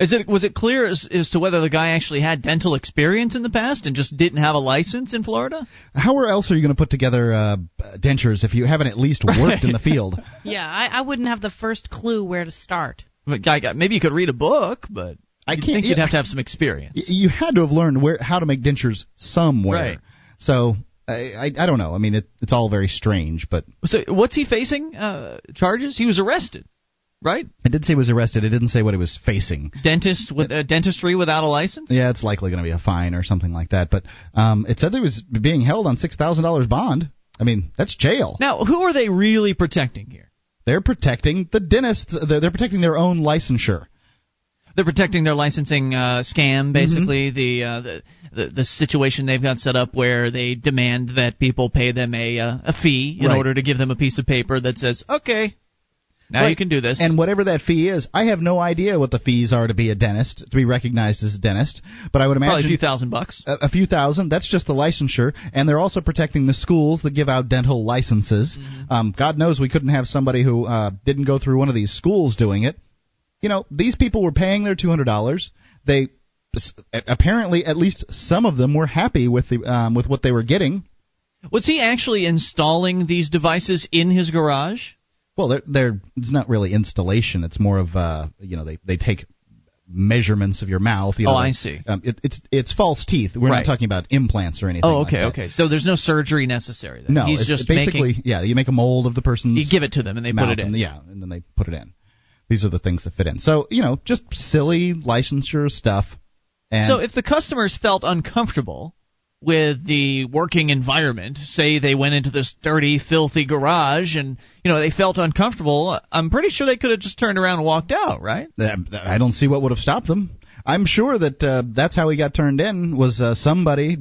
A: Is it was it clear as, as to whether the guy actually had dental experience in the past and just didn't have a license in Florida?
C: how else are you going to put together uh, dentures if you haven't at least worked in the field?
B: Yeah, I, I wouldn't have the first clue where to start.
A: The guy maybe you could read a book, but
C: I
A: you'd
C: can't-
A: think you'd
C: yeah.
A: have to have some experience.
C: You had to have learned where how to make dentures somewhere.
A: Right.
C: So I, I I don't know. I mean, it, it's all very strange, but
A: So what's he facing? Uh, charges? He was arrested, right?
C: it didn't say he was arrested. It didn't say what he was facing.
A: Dentist with uh, dentistry without a license.
C: Yeah, it's likely going to be a fine or something like that. But um, it said he was being held on six thousand dollars bond. I mean, that's jail.
A: Now, who are they really protecting here?
C: They're protecting the dentists. They're, they're protecting their own licensure.
A: They're protecting their licensing uh,
C: Mm-hmm.
A: scam, basically the, uh, the the the situation they've got set up where they demand that people pay them a uh, a fee in
C: Right.
A: order to give them a piece of paper that says, "Okay, now
C: Right.
A: you can do this."
C: And whatever that fee is, I have no idea what the fees are to be a dentist, to be recognized as a dentist. But I would
A: probably a few thousand bucks.
C: a, a few thousand. That's just the licensure, and they're also protecting the schools that give out dental licenses.
A: Mm-hmm.
C: Um, God knows we couldn't have somebody who uh, didn't go through one of these schools doing it. You know, these people were paying their two hundred dollars. They apparently, at least some of them, were happy with the um, with what they were getting.
A: Was he actually installing these devices in his garage?
C: Well, they're, they're it's not really installation. It's more of uh, you know they they take measurements of your mouth. You know,
A: Oh, I see.
C: Um, it, it's it's false teeth. We're
A: Right.
C: not talking about implants or anything.
A: Oh,
C: like
A: okay,
C: that.
A: okay. So there's no surgery necessary. Then.
C: No,
A: he's
C: it's
A: just
C: basically
A: making.
C: yeah. You make a mold of the person's.
A: You give it to them and they put it in.
C: and- yeah, and then they put it in. These are the things that fit in. So you know, just silly licensure stuff. And
A: So if the customers felt uncomfortable with the working environment. Say they went into this dirty, filthy garage and you know they felt uncomfortable. I'm pretty sure they could have just turned around and walked out, right?
C: I don't see what would have stopped them. I'm sure that uh, that's how he got turned in. Was uh, somebody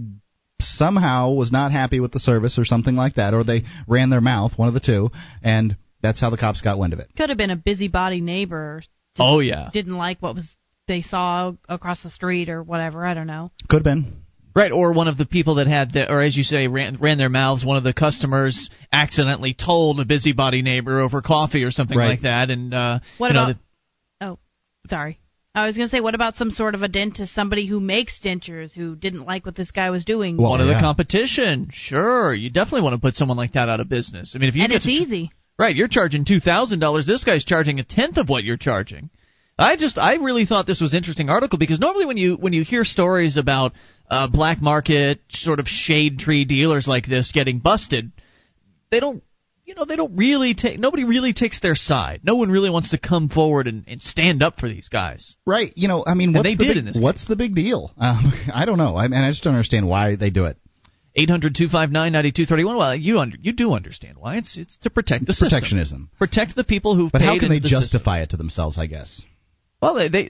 C: somehow was not happy with the service or something like that, or they ran their mouth, one of the two, and that's how the cops got wind of it.
B: Could have been a busybody neighbor.
A: Oh yeah,
B: didn't like what was they saw across the street or whatever. I don't know.
C: Could have been.
A: Right, or one of the people that had, the, or as you say, ran, ran their mouths. One of the customers accidentally told a busybody neighbor over coffee or something
C: Right.
A: like that, and uh,
B: What
A: you know,
B: about? oh, sorry. I was going to say, what about some sort of a dentist, somebody who makes dentures who didn't like what this guy was doing?
C: Well,
A: one of the competition. Sure, you definitely want to put someone like that out of business. I mean, if you
B: and
A: get
B: it's
A: to
B: easy.
A: Right, you're charging two thousand dollars. This guy's charging a tenth of what you're charging. I just, I really thought this was an interesting article because normally when you when you hear stories about uh, black market sort of shade tree dealers like this getting busted, they don't, you know, they don't really take. Nobody really takes their side. No one really wants to come forward and, and stand up for these guys.
C: Right. You know, I mean, what's
A: they
C: the
A: did
C: big,
A: in this
C: What's the big deal? Um, I don't know. I mean, I just don't understand why they do it.
A: Eight hundred two five nine ninety two thirty one. Well, you under, you do understand why it's it's to protect the system.
C: Protectionism.
A: protect the people who.
C: But how can they justify it to themselves? I guess.
A: Well, they, they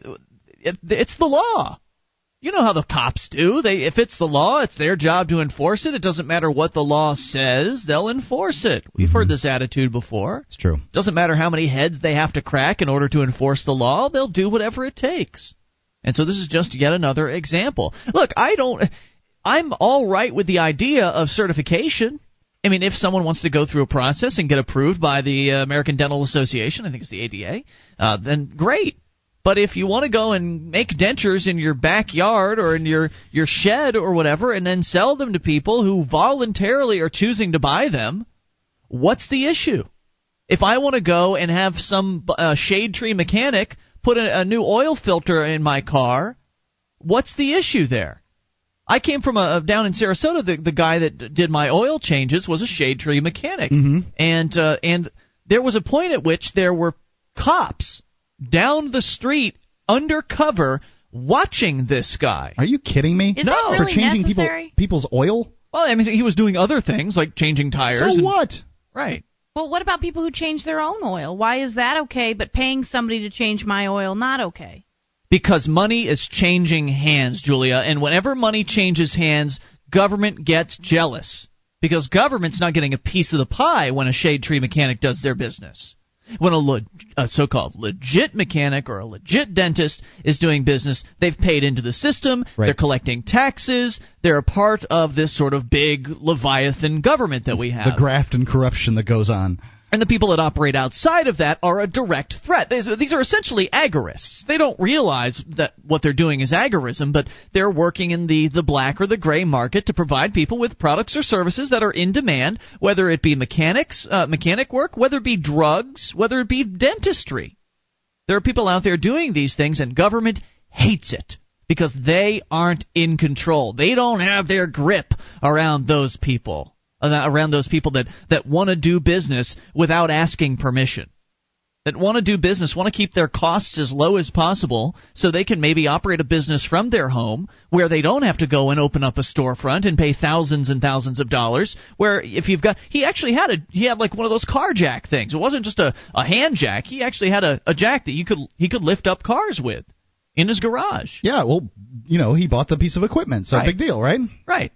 A: it, it's the law. You know how the cops do. They if it's the law, it's their job to enforce it. It doesn't matter what the law says; they'll enforce it. We've heard this attitude before.
C: It's true.
A: Doesn't matter how many heads they have to crack in order to enforce the law; they'll do whatever it takes. And so this is just yet another example. Look, I don't. I'm all right with the idea of certification. I mean, if someone wants to go through a process and get approved by the uh, American Dental Association, I think it's the ADA, uh, then great. But if you want to go and make dentures in your backyard or in your your shed or whatever, and then sell them to people who voluntarily are choosing to buy them, what's the issue? If I want to go and have some uh, shade tree mechanic put a, a new oil filter in my car, what's the issue there? I came from a down in Sarasota. The the guy that did my oil changes was a shade tree mechanic, and uh, and there was a point at which there were cops down the street undercover watching this guy.
C: Are you kidding me?
B: Is that
C: For
B: really
C: changing people people's oil?
A: Well, I mean, he was doing other things like changing tires.
C: So
A: and-
C: what?
A: Right.
B: Well, what about people who change their own oil? Why is that okay, but paying somebody to change my oil not okay?
A: Because money is changing hands, Julia, and whenever money changes hands, government gets jealous. Because government's not getting a piece of the pie when a shade tree mechanic does their business. When a, le- a so-called legit mechanic or a legit dentist is doing business, they've paid into the system,
C: Right.
A: they're collecting taxes, they're a part of this sort of big leviathan government that we have.
C: The graft and corruption that goes on.
A: And the people that operate outside of that are a direct threat. These, are essentially agorists. They don't realize that what they're doing is agorism, but they're working in the, the black or the gray market to provide people with products or services that are in demand, whether it be mechanics, uh, mechanic work, whether it be drugs, whether it be dentistry. There are people out there doing these things, and government hates it because they aren't in control. They don't have their grip around those people, Uh, around those people that, that want to do business without asking permission. That want to do business, want to keep their costs as low as possible so they can maybe operate a business from their home where they don't have to go and open up a storefront and pay thousands and thousands of dollars. Where if you've got, he actually had a, he had like one of those car jack things. It wasn't just a, a hand jack. He actually had a, a jack that you could, he could lift up cars with in his garage.
C: Yeah, well, you know, he bought the piece of equipment, so
A: Right.
C: big deal, right?
A: Right.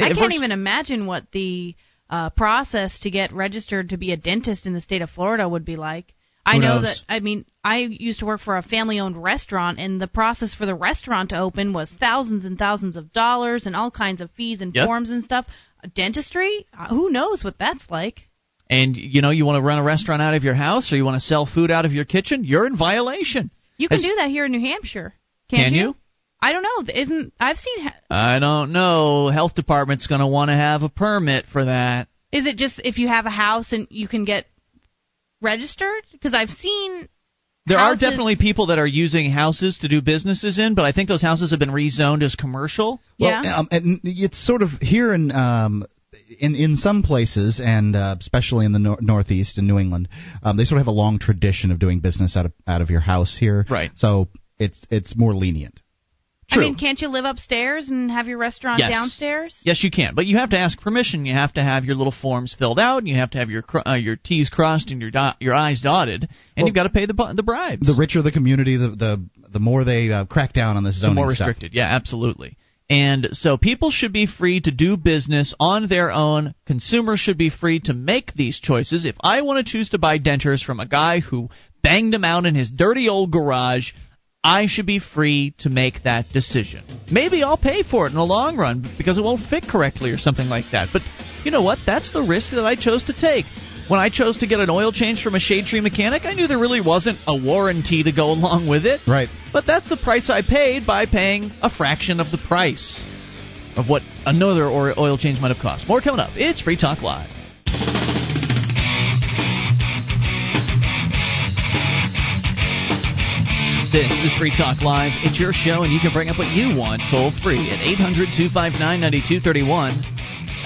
B: I can't
A: we're-
B: even imagine what the uh, process to get registered to be a dentist in the state of Florida would be like. I know
A: knows?
B: that. I mean, I used to work for a family-owned restaurant, and the process for the restaurant to open was thousands and thousands of dollars and all kinds of fees and
A: Yep.
B: forms and stuff. Dentistry? Uh, Who knows what that's like?
A: and you know you want to run a restaurant out of your house or you want to sell food out of your kitchen, you're in violation.
B: You can
A: Has-
B: do that here in New Hampshire. Can't
A: Can you?
B: I don't know. Isn't I've seen? ha-
A: I don't know. Health department's going to want to have a permit for that.
B: Is it just if you have a house and you can get registered? Because I've seen
A: There
B: Houses-
A: are definitely people that are using houses to do businesses in, but I think those houses have been rezoned as commercial.
B: Yeah.
C: Um, and it's sort of here in um, in in some places, and uh, especially in the nor- Northeast in New England, um, they sort of have a long tradition of doing business out of out of your house here.
A: Right.
C: So it's it's more lenient.
A: True.
B: I mean, can't you live upstairs and have your restaurant
A: Yes.
B: downstairs?
A: Yes, you can, but you have to ask permission. You have to have your little forms filled out, and you have to have your uh, your T's crossed and your dot, your I's dotted, and
C: Well-
A: you've got to pay the the bribes.
C: The richer the community, the the the more they uh, crack down on this zoning.
A: the
C: zoning
A: more
C: stuff.
A: restricted. Yeah, absolutely. And so people should be free to do business on their own. Consumers should be free to make these choices. If I want to choose to buy dentures from a guy who banged them out in his dirty old garage, I should be free to make that decision. Maybe I'll pay for it in the long run because it won't fit correctly or something like that. But you know what? That's the risk that I chose to take. When I chose to get an oil change from a shade tree mechanic, I knew there really wasn't a warranty to go along with it.
C: Right.
A: But that's the price I paid by paying a fraction of the price of what another oil change might have cost. More coming up. It's Free Talk Live. This is Free Talk Live. It's your show, and you can bring up what you want toll free at 800 259 9231.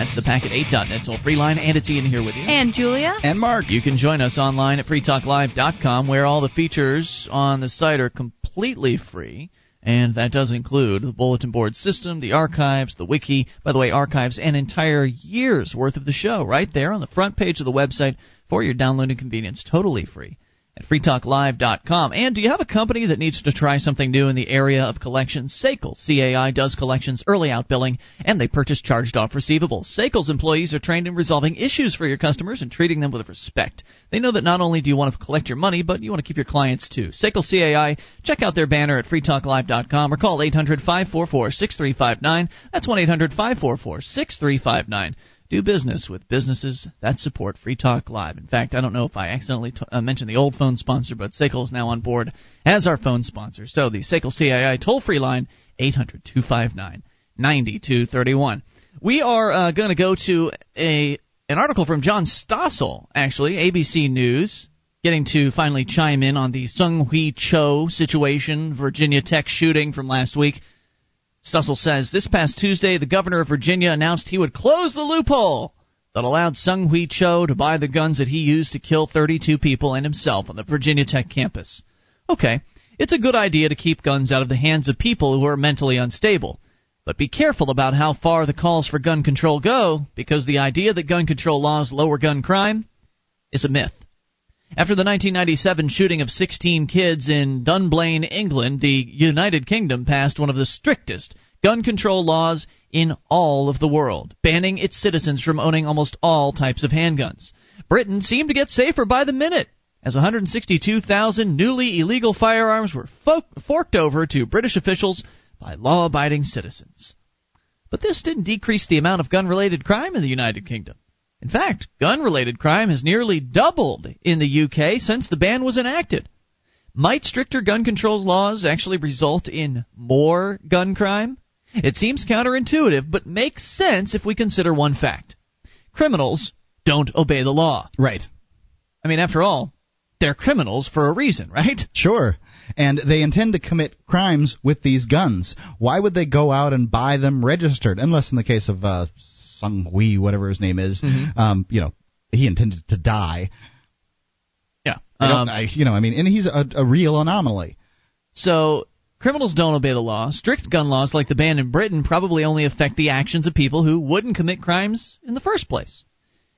A: That's the packet8.net toll free line, and it's Ian here with you.
B: And Julia?
C: And Mark.
A: You can join us online at freetalklive.com, where all the features on the site are completely free. And that does include the bulletin board system, the archives, the wiki. By the way, archives an entire year's worth of the show right there on the front page of the website for your downloading convenience, totally free at freetalklive.com. And do you have a company that needs to try something new in the area of collections? SACL CAI does collections, early out billing, and they purchase charged off receivables. SACL's employees are trained in resolving issues for your customers and treating them with respect. They know that not only do you want to collect your money, but you want to keep your clients too. SACL CAI, check out their banner at freetalklive.com or call 800 544 6359. That's 1 800 544 6359 do business with businesses that support Free Talk Live. In fact, I don't know if I accidentally t- uh, mentioned the old phone sponsor, but SACL is now on board as our phone sponsor. So the SACL CAI toll free line, 800 259 9231. We are uh, going to go to a an article from John Stossel, actually, ABC News, getting to finally chime in on the Sung Hui Cho situation, Virginia Tech shooting from last week. Stossel says this past Tuesday, the governor of Virginia announced he would close the loophole that allowed Sung Hui Cho to buy the guns that he used to kill 32 people and himself on the Virginia Tech campus. Okay, it's a good idea to keep guns out of the hands of people who are mentally unstable. But be careful about how far the calls for gun control go, because the idea that gun control laws lower gun crime is a myth. After the 1997 shooting of 16 kids in Dunblane, England, the United Kingdom passed one of the strictest gun control laws in all of the world, banning its citizens from owning almost all types of handguns. Britain seemed to get safer by the minute, as 162,000 newly illegal firearms were fo- forked over to British officials by law abiding citizens. But this didn't decrease the amount of gun related crime in the United Kingdom. In fact, gun related crime has nearly doubled in the UK since the ban was enacted. Might stricter gun control laws actually result in more gun crime? It seems counterintuitive, but makes sense if we consider one fact criminals don't obey the law.
C: Right.
A: I mean, after all, they're criminals for a reason, right?
C: Sure. And they intend to commit crimes with these guns. Why would they go out and buy them registered? Unless in the case of uh, Sung Hui, whatever his name is, um, you know, he intended to die.
A: Yeah.
C: I
A: Um,
C: I, you know, I mean, and he's a, a real anomaly.
A: So criminals don't obey the law. Strict gun laws like the ban in Britain probably only affect the actions of people who wouldn't commit crimes in the first place.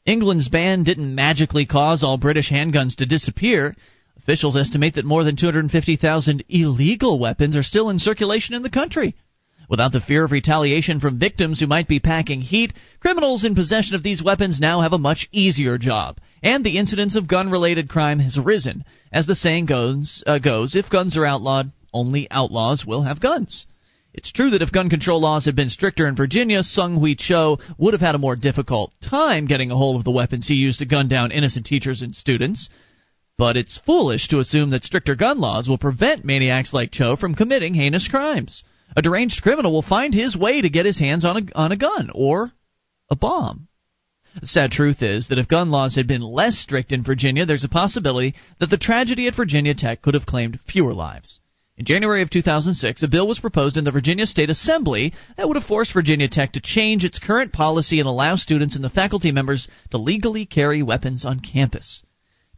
A: England's ban didn't magically cause all British handguns to disappear. Officials estimate that more than 250,000 illegal weapons are still in circulation in the country. Without the fear of retaliation from victims who might be packing heat, criminals in possession of these weapons now have a much easier job, and the incidence of gun-related crime has risen. As the saying goes, uh, goes, if guns are outlawed, only outlaws will have guns. It's true that if gun control laws had been stricter in Virginia, Sung Hui Cho would have had a more difficult time getting a hold of the weapons he used to gun down innocent teachers and students. But it's foolish to assume that stricter gun laws will prevent maniacs like Cho from committing heinous crimes. A deranged criminal will find his way to get his hands on a, on a gun or a bomb. The sad truth is that if gun laws had been less strict in Virginia, there's a possibility that the tragedy at Virginia Tech could have claimed fewer lives. In January of 2006, a bill was proposed in the Virginia State Assembly that would have forced Virginia Tech to change its current policy and allow students and the faculty members to legally carry weapons on campus.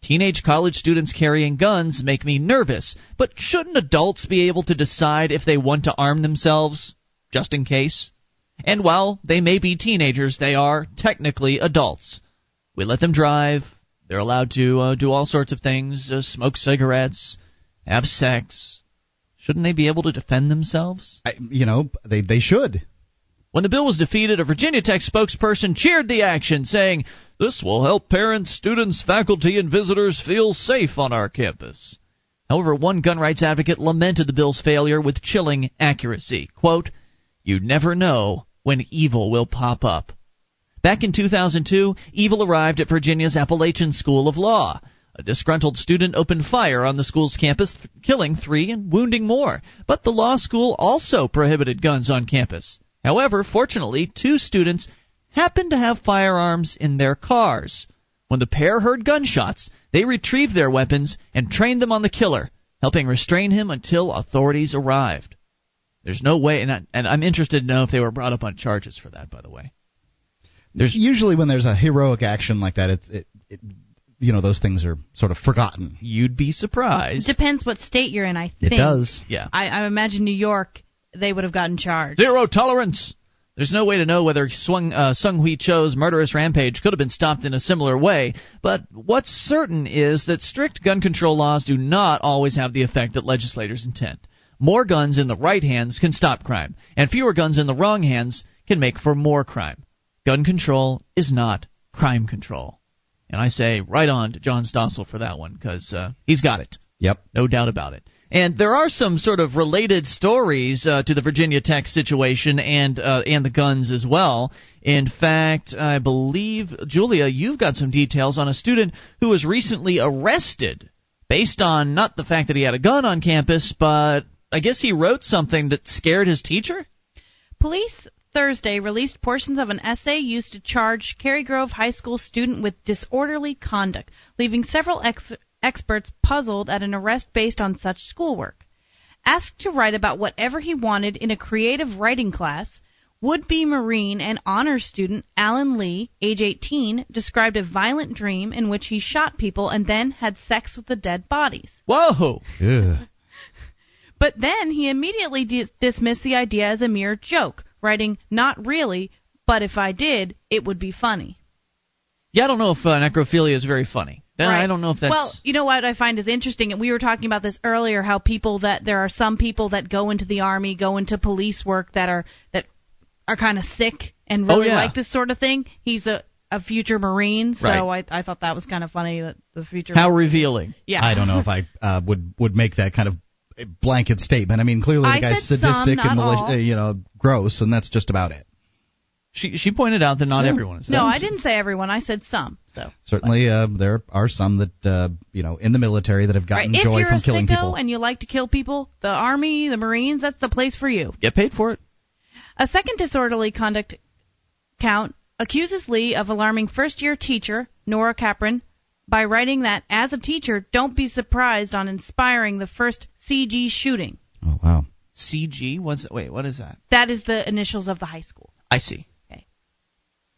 A: Teenage college students carrying guns make me nervous, but shouldn't adults be able to decide if they want to arm themselves, just in case? And while they may be teenagers, they are technically adults. We let them drive. They're allowed to uh, do all sorts of things, uh, smoke cigarettes, have sex. Shouldn't they be able to defend themselves?
C: I, you know, they they should.
A: When the bill was defeated, a Virginia Tech spokesperson cheered the action, saying, This will help parents, students, faculty, and visitors feel safe on our campus. However, one gun rights advocate lamented the bill's failure with chilling accuracy. Quote, You never know when evil will pop up. Back in 2002, evil arrived at Virginia's Appalachian School of Law. A disgruntled student opened fire on the school's campus, killing three and wounding more. But the law school also prohibited guns on campus. However, fortunately, two students happened to have firearms in their cars. When the pair heard gunshots, they retrieved their weapons and trained them on the killer, helping restrain him until authorities arrived. There's no way, and, I, and I'm interested to know if they were brought up on charges for that, by the way.
C: There's usually when there's a heroic action like that, it, it, it you know those things are sort of forgotten.
A: You'd be surprised.
B: Depends what state you're in. I think
C: It does.
A: Yeah.
B: I, I imagine New York, they would have gotten charged.
A: Zero tolerance. There's no way to know whether Swung, uh, Sung Hui Cho's murderous rampage could have been stopped in a similar way, but what's certain is that strict gun control laws do not always have the effect that legislators intend. More guns in the right hands can stop crime, and fewer guns in the wrong hands can make for more crime. Gun control is not crime control. And I say right on to John Stossel for that one, because uh, he's got it.
C: Yep.
A: No doubt about it. And there are some sort of related stories uh, to the Virginia Tech situation and uh, and the guns as well. In fact, I believe Julia, you've got some details on a student who was recently arrested based on not the fact that he had a gun on campus, but I guess he wrote something that scared his teacher.
B: Police Thursday released portions of an essay used to charge Cary Grove High School student with disorderly conduct, leaving several ex- experts puzzled at an arrest based on such schoolwork. Asked to write about whatever he wanted in a creative writing class, would be Marine and honors student Alan Lee, age 18, described a violent dream in which he shot people and then had sex with the dead bodies.
A: Whoa!
C: Ugh.
B: But then he immediately dis- dismissed the idea as a mere joke, writing, Not really, but if I did, it would be funny.
A: Yeah, I don't know if uh, necrophilia is very funny. Uh, I don't know if that's.
B: Well, you know what I find is interesting, and we were talking about this earlier. How people that there are some people that go into the army, go into police work that are that are kind of sick and
A: Oh,
B: really
A: yeah.
B: like this sort of thing. He's a a future Marine, so
A: Right.
B: I I thought that was kind of funny that the future.
A: how revealing.
B: yeah,
C: I don't know if I uh, would would make that kind of blanket statement. I mean, clearly the
B: I
C: guy's
B: said some,
C: sadistic and
B: not
C: mali- uh, you know gross, and that's just about it.
A: She she pointed out that not
C: Yeah.
A: everyone is.
B: No. I didn't say everyone. I said some. So
C: Certainly, uh, there are some that uh, you know in the military that have
B: right.
C: gotten
B: If
C: joy
B: you're
C: from
B: a
C: killing
B: sicko
C: people.
B: and you like to kill people, the army, the Marines, that's the place for you.
A: Get paid for it.
B: A second disorderly conduct count accuses Lee of alarming first year teacher, Nora Capron, by writing that, as a teacher, don't be surprised on inspiring the first CG shooting.
C: oh wow.
A: CG. What's wait? What is that?
B: That is the initials of the high school.
A: I see.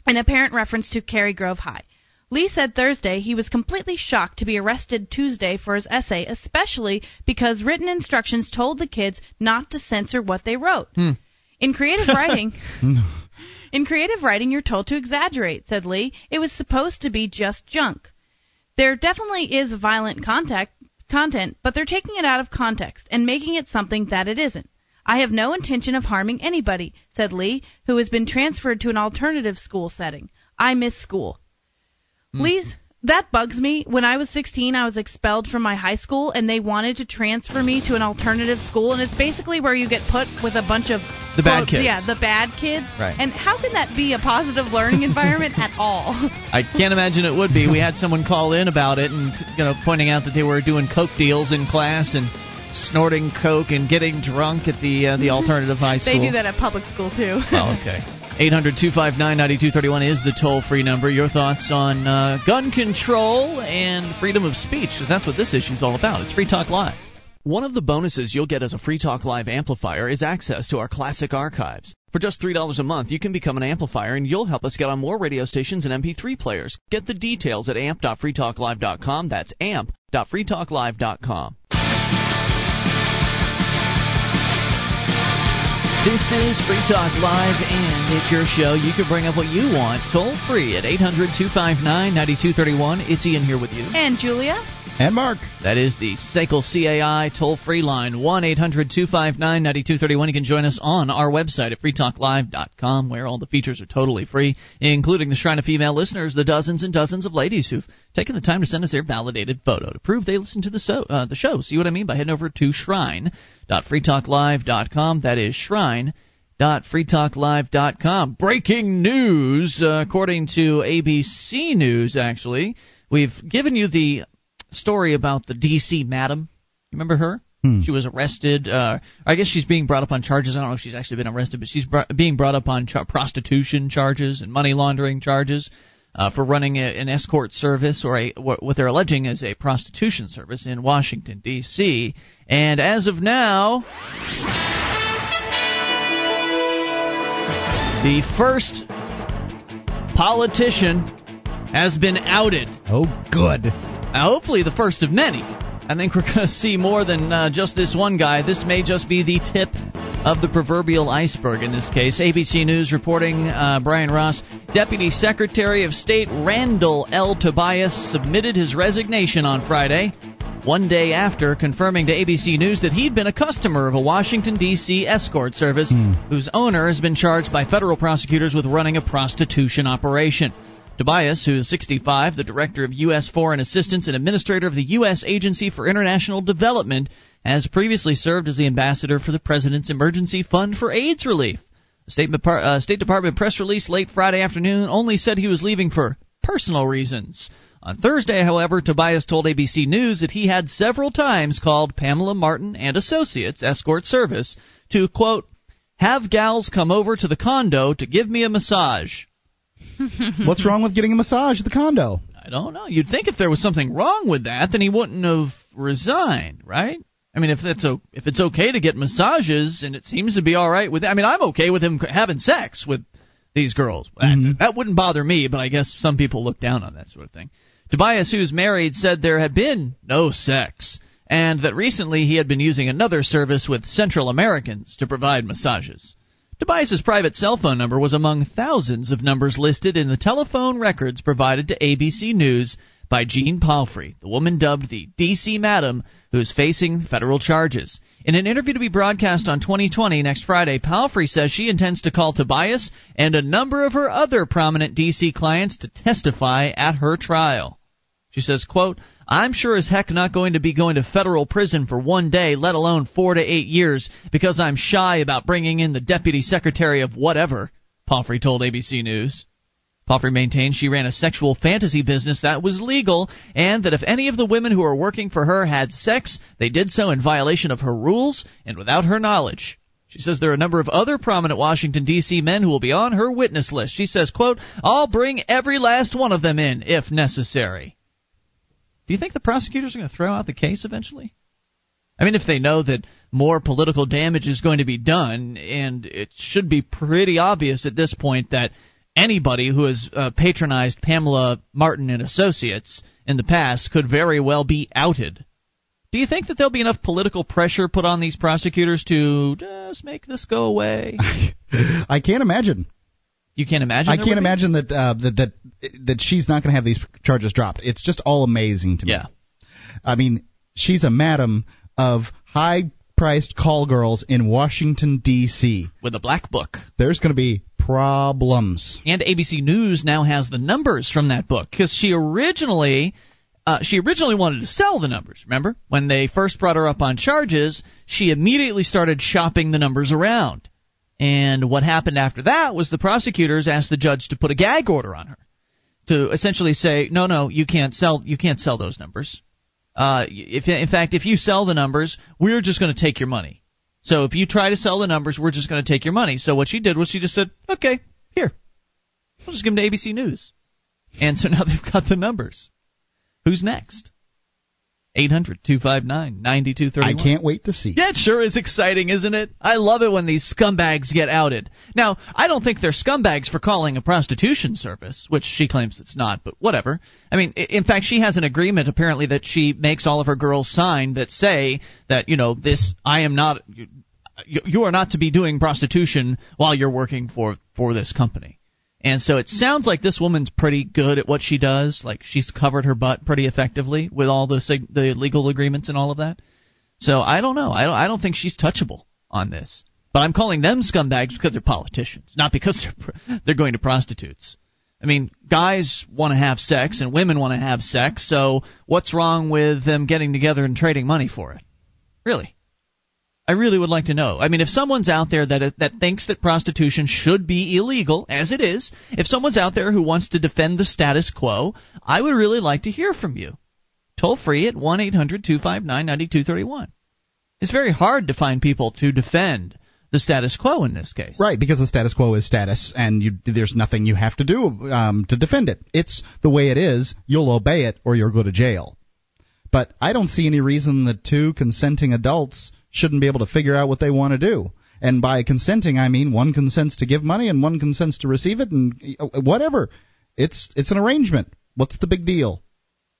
B: An apparent reference to Cary Grove High. Lee said Thursday he was completely shocked to be arrested Tuesday for his essay, especially because written instructions told the kids not to censor what they wrote. Hmm. In creative writing, in creative writing, you're told to exaggerate, said Lee. It was supposed to be just junk. There definitely is violent contact, content, but they're taking it out of context and making it something that it isn't. I have no intention of harming anybody, said Lee, who has been transferred to an alternative school setting. I miss school. Hmm. Lee's that bugs me. When I was 16, I was expelled from my high school, and they wanted to transfer me to an alternative school, and it's basically where you get put with a bunch of
A: The bad
B: quote,
A: kids.
B: Yeah, the bad kids.
A: Right.
B: And how can that be a positive learning environment at all?
A: I can't imagine it would be. We had someone call in about it and you know pointing out that they were doing coke deals in class and snorting coke and getting drunk at the uh, the alternative high school.
B: they do that at public school too.
A: Oh, okay. 800 259 9231 is the toll free number. Your thoughts on uh, gun control and freedom of speech, because that's what this issue is all about. It's Free Talk Live. One of the bonuses you'll get as a Free Talk Live amplifier is access to our classic archives. For just $3 a month, you can become an amplifier and you'll help us get on more radio stations and MP3 players. Get the details at amp.freetalklive.com. That's amp.freetalklive.com. This is Free Talk Live, and it's your show. You can bring up what you want toll free at 800 259 9231. It's Ian here with you.
B: And Julia.
C: And Mark.
A: That is the SACL CAI toll free line, 1 800 259 9231. You can join us on our website at freetalklive.com, where all the features are totally free, including the Shrine of Female listeners, the dozens and dozens of ladies who've taken the time to send us their validated photo to prove they listen to the, so, uh, the show. See what I mean by heading over to shrine.freetalklive.com. That is shrine.freetalklive.com. Breaking news, uh, according to ABC News, actually. We've given you the story about the D.C. madam. You remember her?
C: Hmm.
A: She was arrested. Uh, I guess she's being brought up on charges. I don't know if she's actually been arrested, but she's br- being brought up on ch- prostitution charges and money laundering charges uh, for running a, an escort service or a what they're alleging is a prostitution service in Washington D.C. And as of now, the first politician has been outed.
C: Oh, good.
A: Now, hopefully, the first of many. I think we're going to see more than uh, just this one guy. This may just be the tip of the proverbial iceberg in this case. ABC News reporting uh, Brian Ross, Deputy Secretary of State Randall L. Tobias submitted his resignation on Friday, one day after confirming to ABC News that he'd been a customer of a Washington, D.C. escort service whose owner has been charged by federal prosecutors with running a prostitution operation. Tobias, who is 65, the director of U.S. Foreign Assistance and administrator of the U.S. Agency for International Development, has previously served as the ambassador for the President's Emergency Fund for AIDS Relief. State, uh, State Department press release late Friday afternoon only said he was leaving for personal reasons. On Thursday, however, Tobias told ABC News that he had several times called Pamela Martin and Associates Escort Service to, quote, have gals come over to the condo to give me a massage.
C: What's wrong with getting a massage at the condo?
A: I don't know. You'd think if there was something wrong with that, then he wouldn't have resigned, right? I mean, if that's o- if it's okay to get massages and it seems to be all right with, I mean, I'm okay with him having sex with these girls. That, mm-hmm. that wouldn't bother me, but I guess some people look down on that sort of thing. Tobias, who's married, said there had been no sex, and that recently he had been using another service with Central Americans to provide massages. Tobias's private cell phone number was among thousands of numbers listed in the telephone records provided to ABC News by Jeane Palfrey, the woman dubbed the DC Madam, who is facing federal charges. In an interview to be broadcast on 2020 next Friday, Palfrey says she intends to call Tobias and a number of her other prominent DC clients to testify at her trial. She says, quote, I'm sure as heck not going to be going to federal prison for one day, let alone four to eight years, because I'm shy about bringing in the deputy secretary of whatever, Palfrey told ABC News. Palfrey maintained she ran a sexual fantasy business that was legal, and that if any of the women who were working for her had sex, they did so in violation of her rules and without her knowledge. She says there are a number of other prominent Washington, D.C. men who will be on her witness list. She says, quote, I'll bring every last one of them in, if necessary. Do you think the prosecutors are going to throw out the case eventually? I mean, if they know that more political damage is going to be done, and it should be pretty obvious at this point that anybody who has uh, patronized Pamela Martin and Associates in the past could very well be outed. Do you think that there'll be enough political pressure put on these prosecutors to just make this go away?
C: I can't imagine.
A: You can't imagine.
C: I can't imagine that uh, that that that she's not going to have these charges dropped. It's just all amazing to me.
A: Yeah.
C: I mean, she's a madam of high-priced call girls in Washington D.C.
A: with a black book.
C: There's going to be problems.
A: And ABC News now has the numbers from that book because she originally. Uh, she originally wanted to sell the numbers. Remember when they first brought her up on charges? She immediately started shopping the numbers around, and what happened after that was the prosecutors asked the judge to put a gag order on her, to essentially say, no, no, you can't sell, you can't sell those numbers. Uh, if in fact, if you sell the numbers, we're just going to take your money. So if you try to sell the numbers, we're just going to take your money. So what she did was she just said, okay, here, we'll just give them to ABC News. And so now they've got the numbers. Who's next? 800 259 9231.
C: I can't wait to see.
A: Yeah, it sure is exciting, isn't it? I love it when these scumbags get outed. Now, I don't think they're scumbags for calling a prostitution service, which she claims it's not, but whatever. I mean, in fact, she has an agreement apparently that she makes all of her girls sign that say that, you know, this, I am not, you, you are not to be doing prostitution while you're working for, for this company. And so it sounds like this woman's pretty good at what she does. Like she's covered her butt pretty effectively with all the sig- the legal agreements and all of that. So I don't know. I don't. I don't think she's touchable on this. But I'm calling them scumbags because they're politicians, not because they're they're going to prostitutes. I mean, guys want to have sex and women want to have sex. So what's wrong with them getting together and trading money for it? Really? I really would like to know. I mean, if someone's out there that that thinks that prostitution should be illegal, as it is, if someone's out there who wants to defend the status quo, I would really like to hear from you. Toll free at one eight hundred two five nine ninety two thirty one. It's very hard to find people to defend the status quo in this case.
C: Right, because the status quo is status, and you, there's nothing you have to do um, to defend it. It's the way it is. You'll obey it, or you'll go to jail. But I don't see any reason that two consenting adults shouldn't be able to figure out what they want to do. And by consenting, I mean one consents to give money and one consents to receive it, and uh, whatever. It's it's an arrangement. What's the big deal?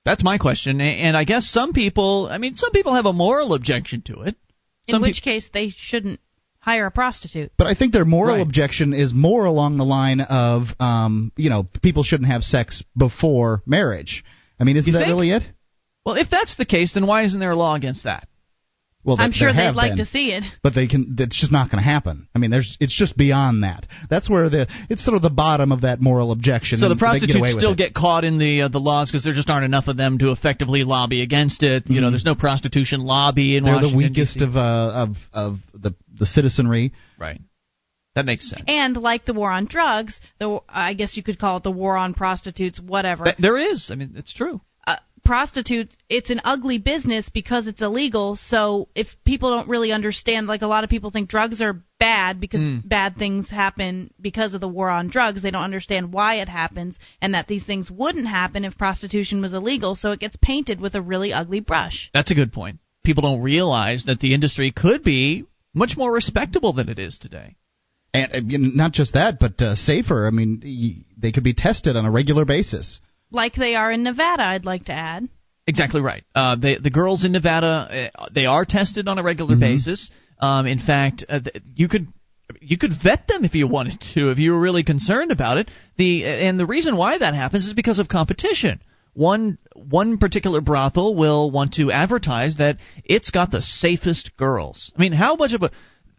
A: That's my question. And I guess some people, I mean, some people have a moral objection to it.
B: Some In which pe- case, they shouldn't hire a prostitute.
C: But I think their moral right. objection is more along the line of, um, you know, people shouldn't have sex before marriage. I mean, isn't
A: you
C: that
A: think?
C: really it?
A: Well, if that's the case, then why isn't there a law against that?
C: Well,
B: I'm sure they'd like
C: been,
B: to see it,
C: but they can. It's just not going to happen. I mean, there's. It's just beyond that. That's where the. It's sort of the bottom of that moral objection.
A: So the prostitutes
C: get
A: still get caught in the uh, the laws because there just aren't enough of them to effectively lobby against it. Mm-hmm. You know, mm-hmm. there's no prostitution lobby in
C: They're
A: Washington.
C: the weakest of uh, of of the the citizenry.
A: Right. That makes sense.
B: And like the war on drugs, the I guess you could call it the war on prostitutes, whatever.
A: There is. I mean, it's true
B: prostitutes it's an ugly business because it's illegal. So if people don't really understand like a lot of people think drugs are bad because mm. bad things happen because of the war on drugs. They don't understand why it happens and that these things wouldn't happen if prostitution was illegal. So it gets painted with a really ugly brush.
A: That's a good point. People don't realize that the industry could be much more respectable than it is today.
C: And uh, not just that but uh, safer. I mean they could be tested on a regular basis
B: like they are in Nevada, I'd like to add.
A: Exactly right. Uh, they, the girls in Nevada, uh, they are tested on a regular mm-hmm. basis. Um, in fact, uh, you could you could vet them if you wanted to, if you were really concerned about it. The and the reason why that happens is because of competition. One one particular brothel will want to advertise that it's got the safest girls. I mean, how much of a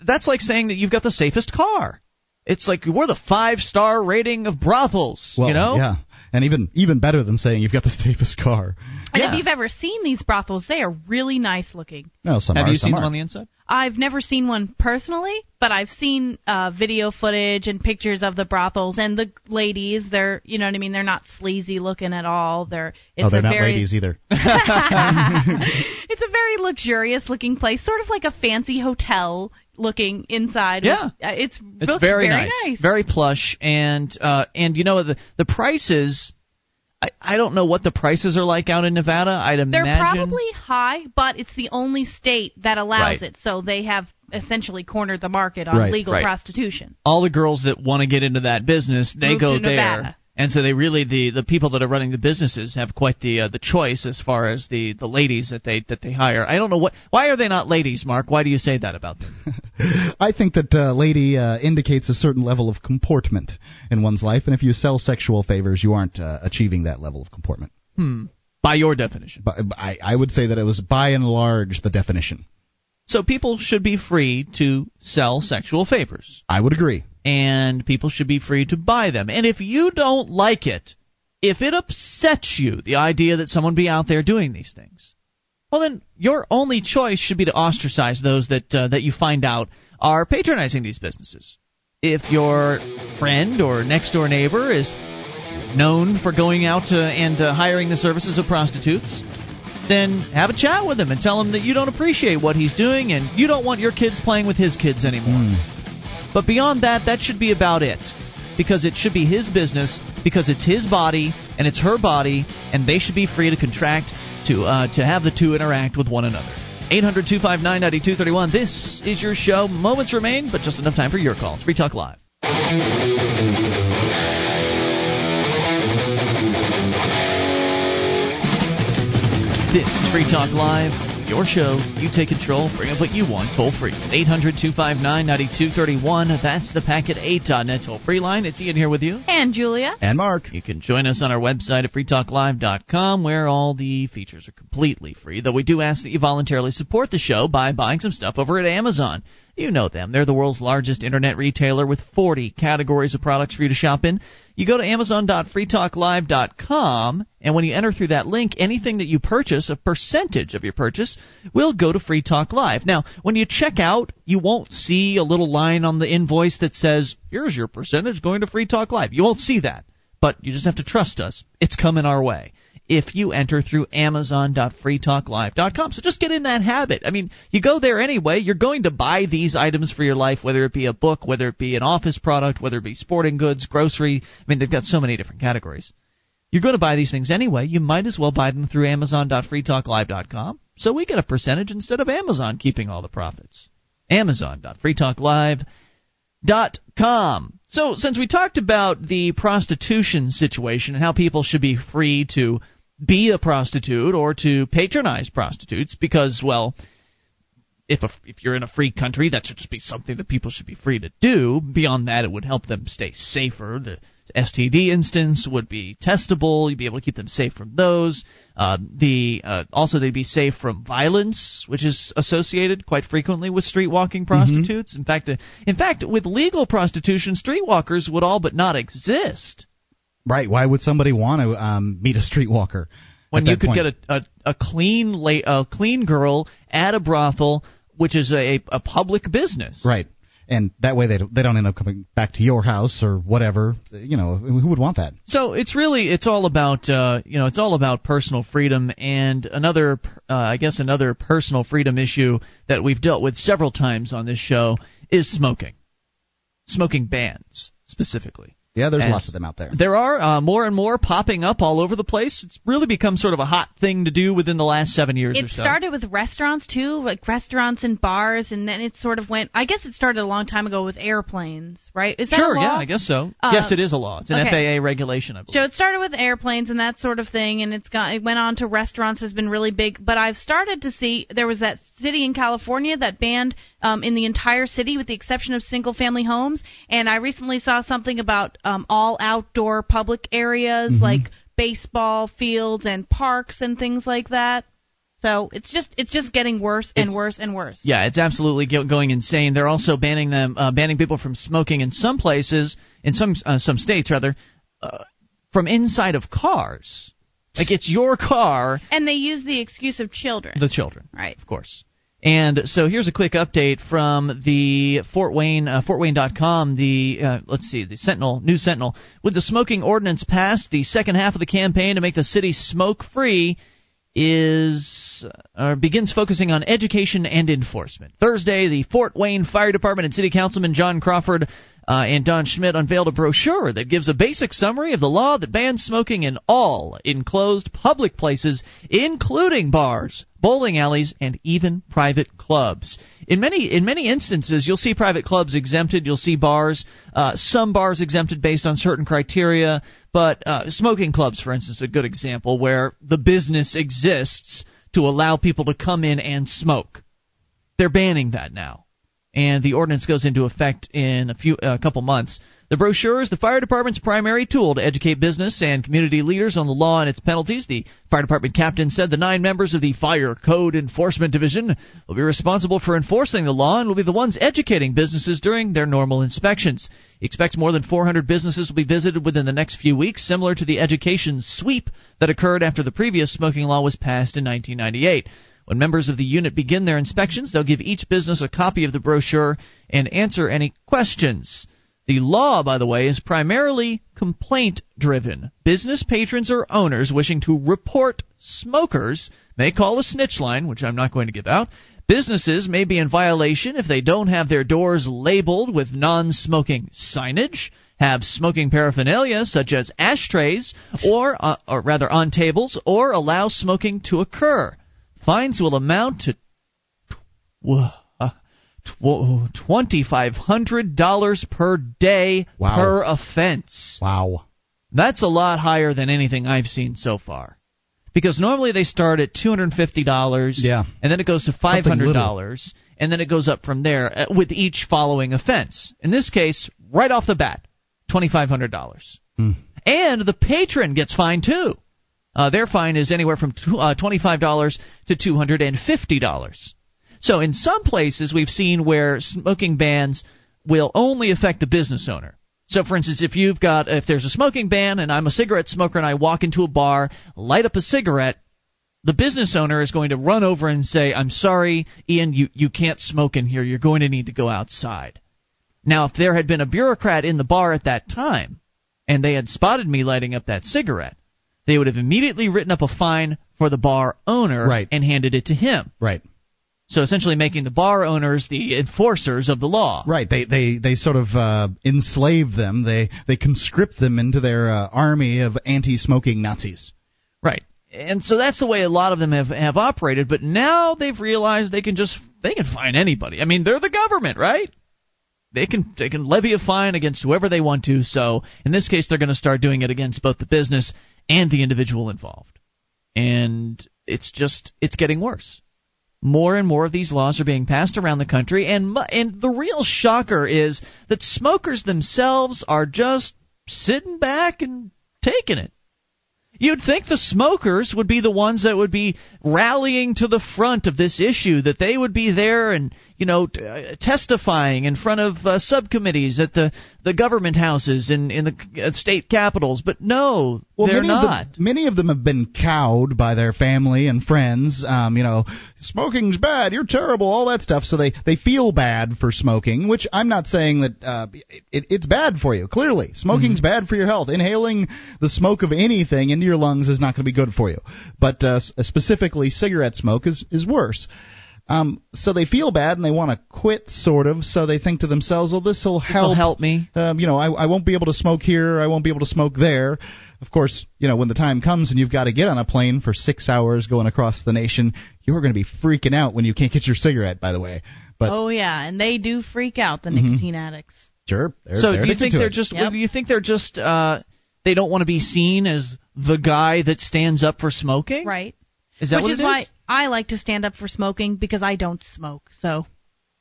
A: that's like saying that you've got the safest car. It's like we're the five star rating of brothels.
C: Well,
A: you know?
C: Yeah and even even better than saying you've got the safest car.
B: And yeah. if you've ever seen these brothels, they are really nice looking.
C: No, some
A: Have
C: are,
A: you seen
C: them
A: on the inside?
B: I've never seen one personally, but I've seen uh, video footage and pictures of the brothels and the ladies. They're, you know what I mean. They're not sleazy looking at all. They're. It's
C: oh, they're
B: a
C: not
B: very,
C: ladies either.
B: it's a very luxurious looking place, sort of like a fancy hotel looking inside.
A: Yeah,
B: uh, it's
A: it's very,
B: very
A: nice.
B: nice.
A: very plush, and uh, and you know the the prices I, I don't know what the prices are like out in Nevada. I'd imagine They're
B: probably high, but it's the only state that allows
A: right.
B: it. So they have essentially cornered the market on
C: right,
B: legal
A: right.
B: prostitution.
A: All the girls that want to get into that business, they
B: Move
A: go there. And so they really the the people that are running the businesses have quite the uh, the choice as far as the the ladies that they that they hire. I don't know what why are they not ladies, Mark? Why do you say that about them?
C: I think that uh, lady uh, indicates a certain level of comportment in one's life, and if you sell sexual favors, you aren't uh, achieving that level of comportment.
A: Hmm. By your definition.
C: But I, I would say that it was by and large the definition.
A: So people should be free to sell sexual favors.
C: I would agree
A: and people should be free to buy them. And if you don't like it, if it upsets you, the idea that someone be out there doing these things, well, then your only choice should be to ostracize those that uh, that you find out are patronizing these businesses. If your friend or next door neighbor is known for going out uh, and uh, hiring the services of prostitutes, then have a chat with him and tell him that you don't appreciate what he's doing and you don't want your kids playing with his kids anymore.
C: Mm.
A: But beyond that, that should be about it. Because it should be his business, because it's his body and it's her body, and they should be free to contract to uh, to have the two interact with one another. 800 259 9231. This is your show. Moments remain, but just enough time for your calls. Free Talk Live. This is Free Talk Live, your show. You take control, bring up what you want, toll free. 800 259 9231. That's the Packet 8.net toll free line. It's Ian here with you.
B: And Julia.
C: And Mark.
A: You can join us on our website at freetalklive.com, where all the features are completely free, though we do ask that you voluntarily support the show by buying some stuff over at Amazon. You know them. They're the world's largest internet retailer with 40 categories of products for you to shop in. You go to amazon.freetalklive.com, and when you enter through that link, anything that you purchase, a percentage of your purchase, will go to Free Talk Live. Now, when you check out, you won't see a little line on the invoice that says, here's your percentage going to Free Talk Live. You won't see that. But you just have to trust us. It's coming our way if you enter through amazon.freetalklive.com. So just get in that habit. I mean, you go there anyway, you're going to buy these items for your life, whether it be a book, whether it be an office product, whether it be sporting goods, grocery. I mean, they've got so many different categories. You're going to buy these things anyway. You might as well buy them through amazon.freetalklive.com. So we get a percentage instead of Amazon keeping all the profits. Amazon.freetalklive.com. So, since we talked about the prostitution situation and how people should be free to be a prostitute or to patronize prostitutes because, well, if a, if you're in a free country, that should just be something that people should be free to do. Beyond that, it would help them stay safer. The STD instance would be testable. You'd be able to keep them safe from those. Uh, the uh, also they'd be safe from violence, which is associated quite frequently with street walking prostitutes. Mm-hmm. In fact, uh, in fact, with legal prostitution, streetwalkers would all but not exist.
C: Right. Why would somebody want to um, meet a streetwalker?
A: When you could
C: point?
A: get a, a, a clean la- a clean girl at a brothel, which is a, a public business.
C: Right. And that way they don't, they don't end up coming back to your house or whatever. You know, who would want that?
A: So it's really it's all about uh, you know it's all about personal freedom and another uh, I guess another personal freedom issue that we've dealt with several times on this show is smoking, smoking bans specifically.
C: Yeah, there's
A: And
C: lots of them out there.
A: There are uh, more and more popping up all over the place. It's really become sort of a hot thing to do within the last seven years
B: It
A: or so.
B: It started with restaurants too, like restaurants and bars, and then it sort of went. I guess it started a long time ago with airplanes, right? Is that
A: sure,
B: a law?
A: yeah, I guess so.
B: Uh,
A: yes, it is a law. It's an
B: okay.
A: FAA regulation, I believe.
B: So it started with airplanes and that sort of thing, and it's got it went on to restaurants has been really big. But I've started to see there was that city in California that banned um, in the entire city, with the exception of single-family homes. And I recently saw something about um, all outdoor public areas
A: Mm-hmm.
B: like baseball fields and parks and things like that. So it's just it's just getting worse and
A: It's-
B: worse and worse.
A: Yeah, it's absolutely going insane. They're also banning them, uh, banning people from smoking in some places, in some uh, some states rather, uh, from inside of cars. Like it's your car,
B: And they use the excuse of children.
A: the children,
B: right.
A: of course. And so here's a quick update from the Fort Wayne, uh, FortWayne.com. The uh, let's see, the Sentinel, New Sentinel. With the smoking ordinance passed, the second half of the campaign to make the city smoke free is uh, begins focusing on education and enforcement. Thursday, the Fort Wayne Fire Department and City Councilman John Crawford uh, and Don Schmidt unveiled a brochure that gives a basic summary of the law that bans smoking in all enclosed public places, including bars, bowling alleys, and even private clubs. In many in many instances, you'll see private clubs exempted. You'll see bars, uh, some bars exempted based on certain criteria. But uh, smoking clubs, for instance, a good example where the business exists to allow people to come in and smoke. They're banning that now and the ordinance goes into effect in a few a couple months. The brochure is the fire department's primary tool to educate business and community leaders on the law and its penalties. The fire department captain said the nine members of the Fire Code Enforcement Division will be responsible for enforcing the law and will be the ones educating businesses during their normal inspections. He expects more than 400 businesses will be visited within the next few weeks, similar to the education sweep that occurred after the previous smoking law was passed in 1998. When members of the unit begin their inspections, they'll give each business a copy of the brochure and answer any questions. The law, by the way, is primarily complaint driven. Business patrons or owners wishing to report smokers may call a snitch line, which I'm not going to give out, Businesses may be in violation if they don't have their doors labeled with non smoking signage, have smoking paraphernalia such as ashtrays, or, uh, or rather on tables, or allow smoking to occur. Fines will amount to uh, $2,500 per day
C: wow.
A: per offense.
C: Wow.
A: That's a lot higher than anything I've seen so far because normally they start at two hundred and fifty dollars,
C: yeah,
A: and then it goes to five hundred dollars, and then it goes up from there uh, with each following offense. In this case, right off the bat, twenty five hundred dollars,
C: hmm.
A: and the patron gets fined too. Uh, their fine is anywhere from uh, twenty five dollars to two hundred and fifty dollars. So in some places we've seen where smoking bans will only affect the business owner. So, for instance, if you've got if there's a smoking ban and I'm a cigarette smoker and I walk into a bar, light up a cigarette, the business owner is going to run over and say, "I'm sorry, Ian, you you can't smoke in here. You're going to need to go outside." Now, if there had been a bureaucrat in the bar at that time and they had spotted me lighting up that cigarette, they would have immediately written up a fine for the bar owner
C: right.
A: and handed it to him.
C: Right.
A: So essentially, making the bar owners the enforcers of the law.
C: Right. They they they sort of uh, enslave them. They they conscript them into their uh, army of anti-smoking Nazis.
A: Right. And so that's the way a lot of them have have operated. But now they've realized they can just they can fine anybody. I mean, they're the government, right? They can they can levy a fine against whoever they want to. So in this case, they're going to start doing it against both the business and the individual involved. And it's just it's getting worse more and more of these laws are being passed around the country, and and the real shocker is that smokers themselves are just sitting back and taking it. You'd think the smokers would be the ones that would be rallying to the front of this issue, that they would be there and you know t- uh, testifying in front of uh, subcommittees at the the government houses in in the uh, state capitals. But no,
C: well,
A: they're
C: many
A: not.
C: Of them, many of them have been cowed by their family and friends. Um, you know, smoking's bad, you're terrible, all that stuff. So they they feel bad for smoking, which I'm not saying that uh, it, it's bad for you. Clearly, smoking's mm-hmm. bad for your health. Inhaling the smoke of anything into your lungs is not going to be good for you. But uh, specifically, cigarette smoke is is worse. Um, so they feel bad and they want to quit, sort of. So they think to themselves, "Well, this will help.
A: help me.
C: Um, you know, I, I won't be able to smoke here. I won't be able to smoke there." Of course, you know, when the time comes and you've got to get on a plane for six hours going across the nation, you're going to be freaking out when you can't get your cigarette. By the way, but
B: oh yeah, and they do freak out the mm-hmm. nicotine addicts.
C: Sure. They're,
A: so
C: they're
A: do you think they're
C: it.
A: just?
B: Yep.
A: Do you think they're just? Uh, they don't want to be seen as the guy that stands up for smoking.
B: Right.
A: Is that
B: Which
A: what
B: is
A: it
B: why I like to stand up for smoking because I don't smoke. So.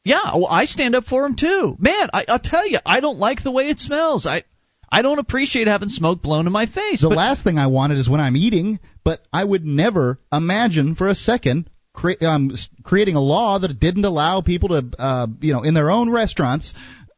A: Yeah, well, I stand up for them too. Man, I, I'll tell you, I don't like the way it smells. I I don't appreciate having smoke blown in my face.
C: The
A: but,
C: last thing I wanted is when I'm eating, but I would never imagine for a second cre- um, creating a law that didn't allow people to, uh, you know, in their own restaurants,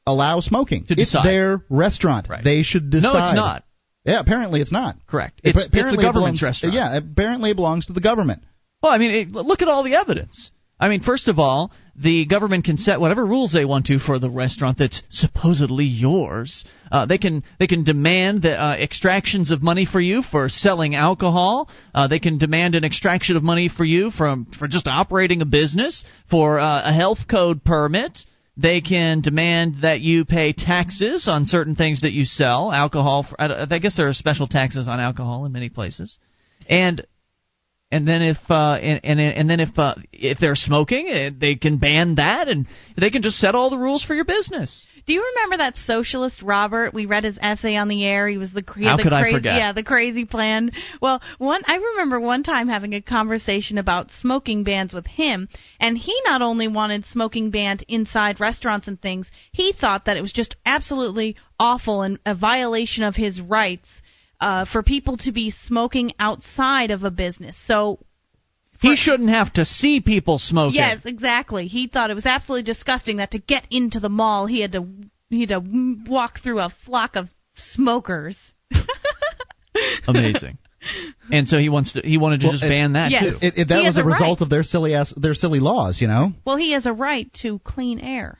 C: allow smoking.
A: To
C: it's their restaurant.
A: Right.
C: They should decide.
A: No, it's not.
C: Yeah, apparently it's not.
A: Correct. It's,
C: apparently
A: it's the government's
C: belongs,
A: restaurant.
C: Yeah, apparently it belongs to the government.
A: Well, I mean, it, look at all the evidence. I mean, first of all, the government can set whatever rules they want to for the restaurant that's supposedly yours. Uh, they can they can demand the, uh, extractions of money for you for selling alcohol. Uh, they can demand an extraction of money for you from for just operating a business, for uh, a health code permit. They can demand that you pay taxes on certain things that you sell. Alcohol, I, I guess there are special taxes on alcohol in many places, and and then if uh, and, and and then if uh, if they're smoking, eh, they can ban that, and they can just set all the rules for your business.
B: Do you remember that socialist Robert? We read his essay on the air. He was the, cre-
A: How
B: the
A: could I
B: crazy,
A: forget?
B: yeah, the crazy plan. Well, one I remember one time having a conversation about smoking bans with him, and he not only wanted smoking banned inside restaurants and things, he thought that it was just absolutely awful and a violation of his rights uh, for people to be smoking outside of a business. So
A: he shouldn't have to see people smoking.
B: Yes, exactly. He thought it was absolutely disgusting that to get into the mall he had to he had to walk through a flock of smokers.
A: Amazing. And so he wants to he wanted to
C: Well,
A: just ban that
B: Yes.
A: too.
C: It, it, that
B: He
C: was
B: has
C: a
B: a
C: result
B: right.
C: of their silly ass, their silly laws, you know.
B: Well, he has a right to clean air,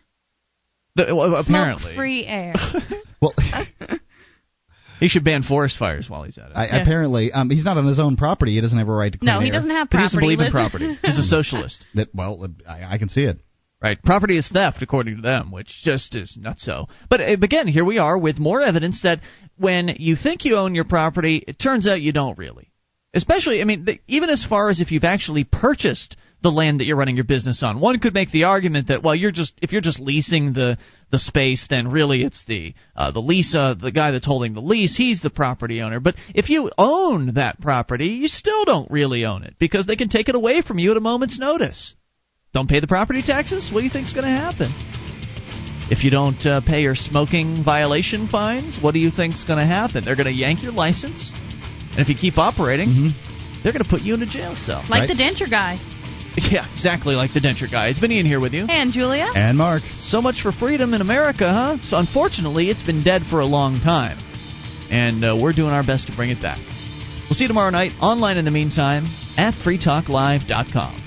A: The- well, apparently.
B: smoke-free air.
C: Well,
A: He should ban forest fires while he's at it.
C: I, yeah. Apparently, um, he's not on his own property. He doesn't have a right to clean
B: No, he
C: air.
B: doesn't have
A: But he
B: property.
A: doesn't believe in property. He's a socialist.
C: That well, I, I can see it.
A: Right. Property is theft, according to them, which just is not so. But uh, again, here we are with more evidence that when you think you own your property, it turns out you don't really. Especially, I mean, the, even as far as if you've actually purchased the land that you're running your business on. One could make the argument that well, you're just if you're just leasing the the space, then really it's the uh, the lease uh, the guy that's holding the lease, he's the property owner. But if you own that property, you still don't really own it because they can take it away from you at a moment's notice. Don't pay the property taxes? What do you think's going to happen? If you don't uh, pay your smoking violation fines, what do you think's going to happen? They're going to yank your license, and if you keep operating,
C: Mm-hmm.
A: they're going to put you in a jail cell.
B: like
C: Right.
B: the denture guy.
A: Yeah, exactly like the denture guy. It's been Ian here with you.
B: And Julia?
C: And Mark.
A: So much for freedom in America, huh? So unfortunately, it's been dead for a long time, and uh, we're doing our best to bring it back. We'll see you tomorrow night online. In the meantime, at freetalklive.com.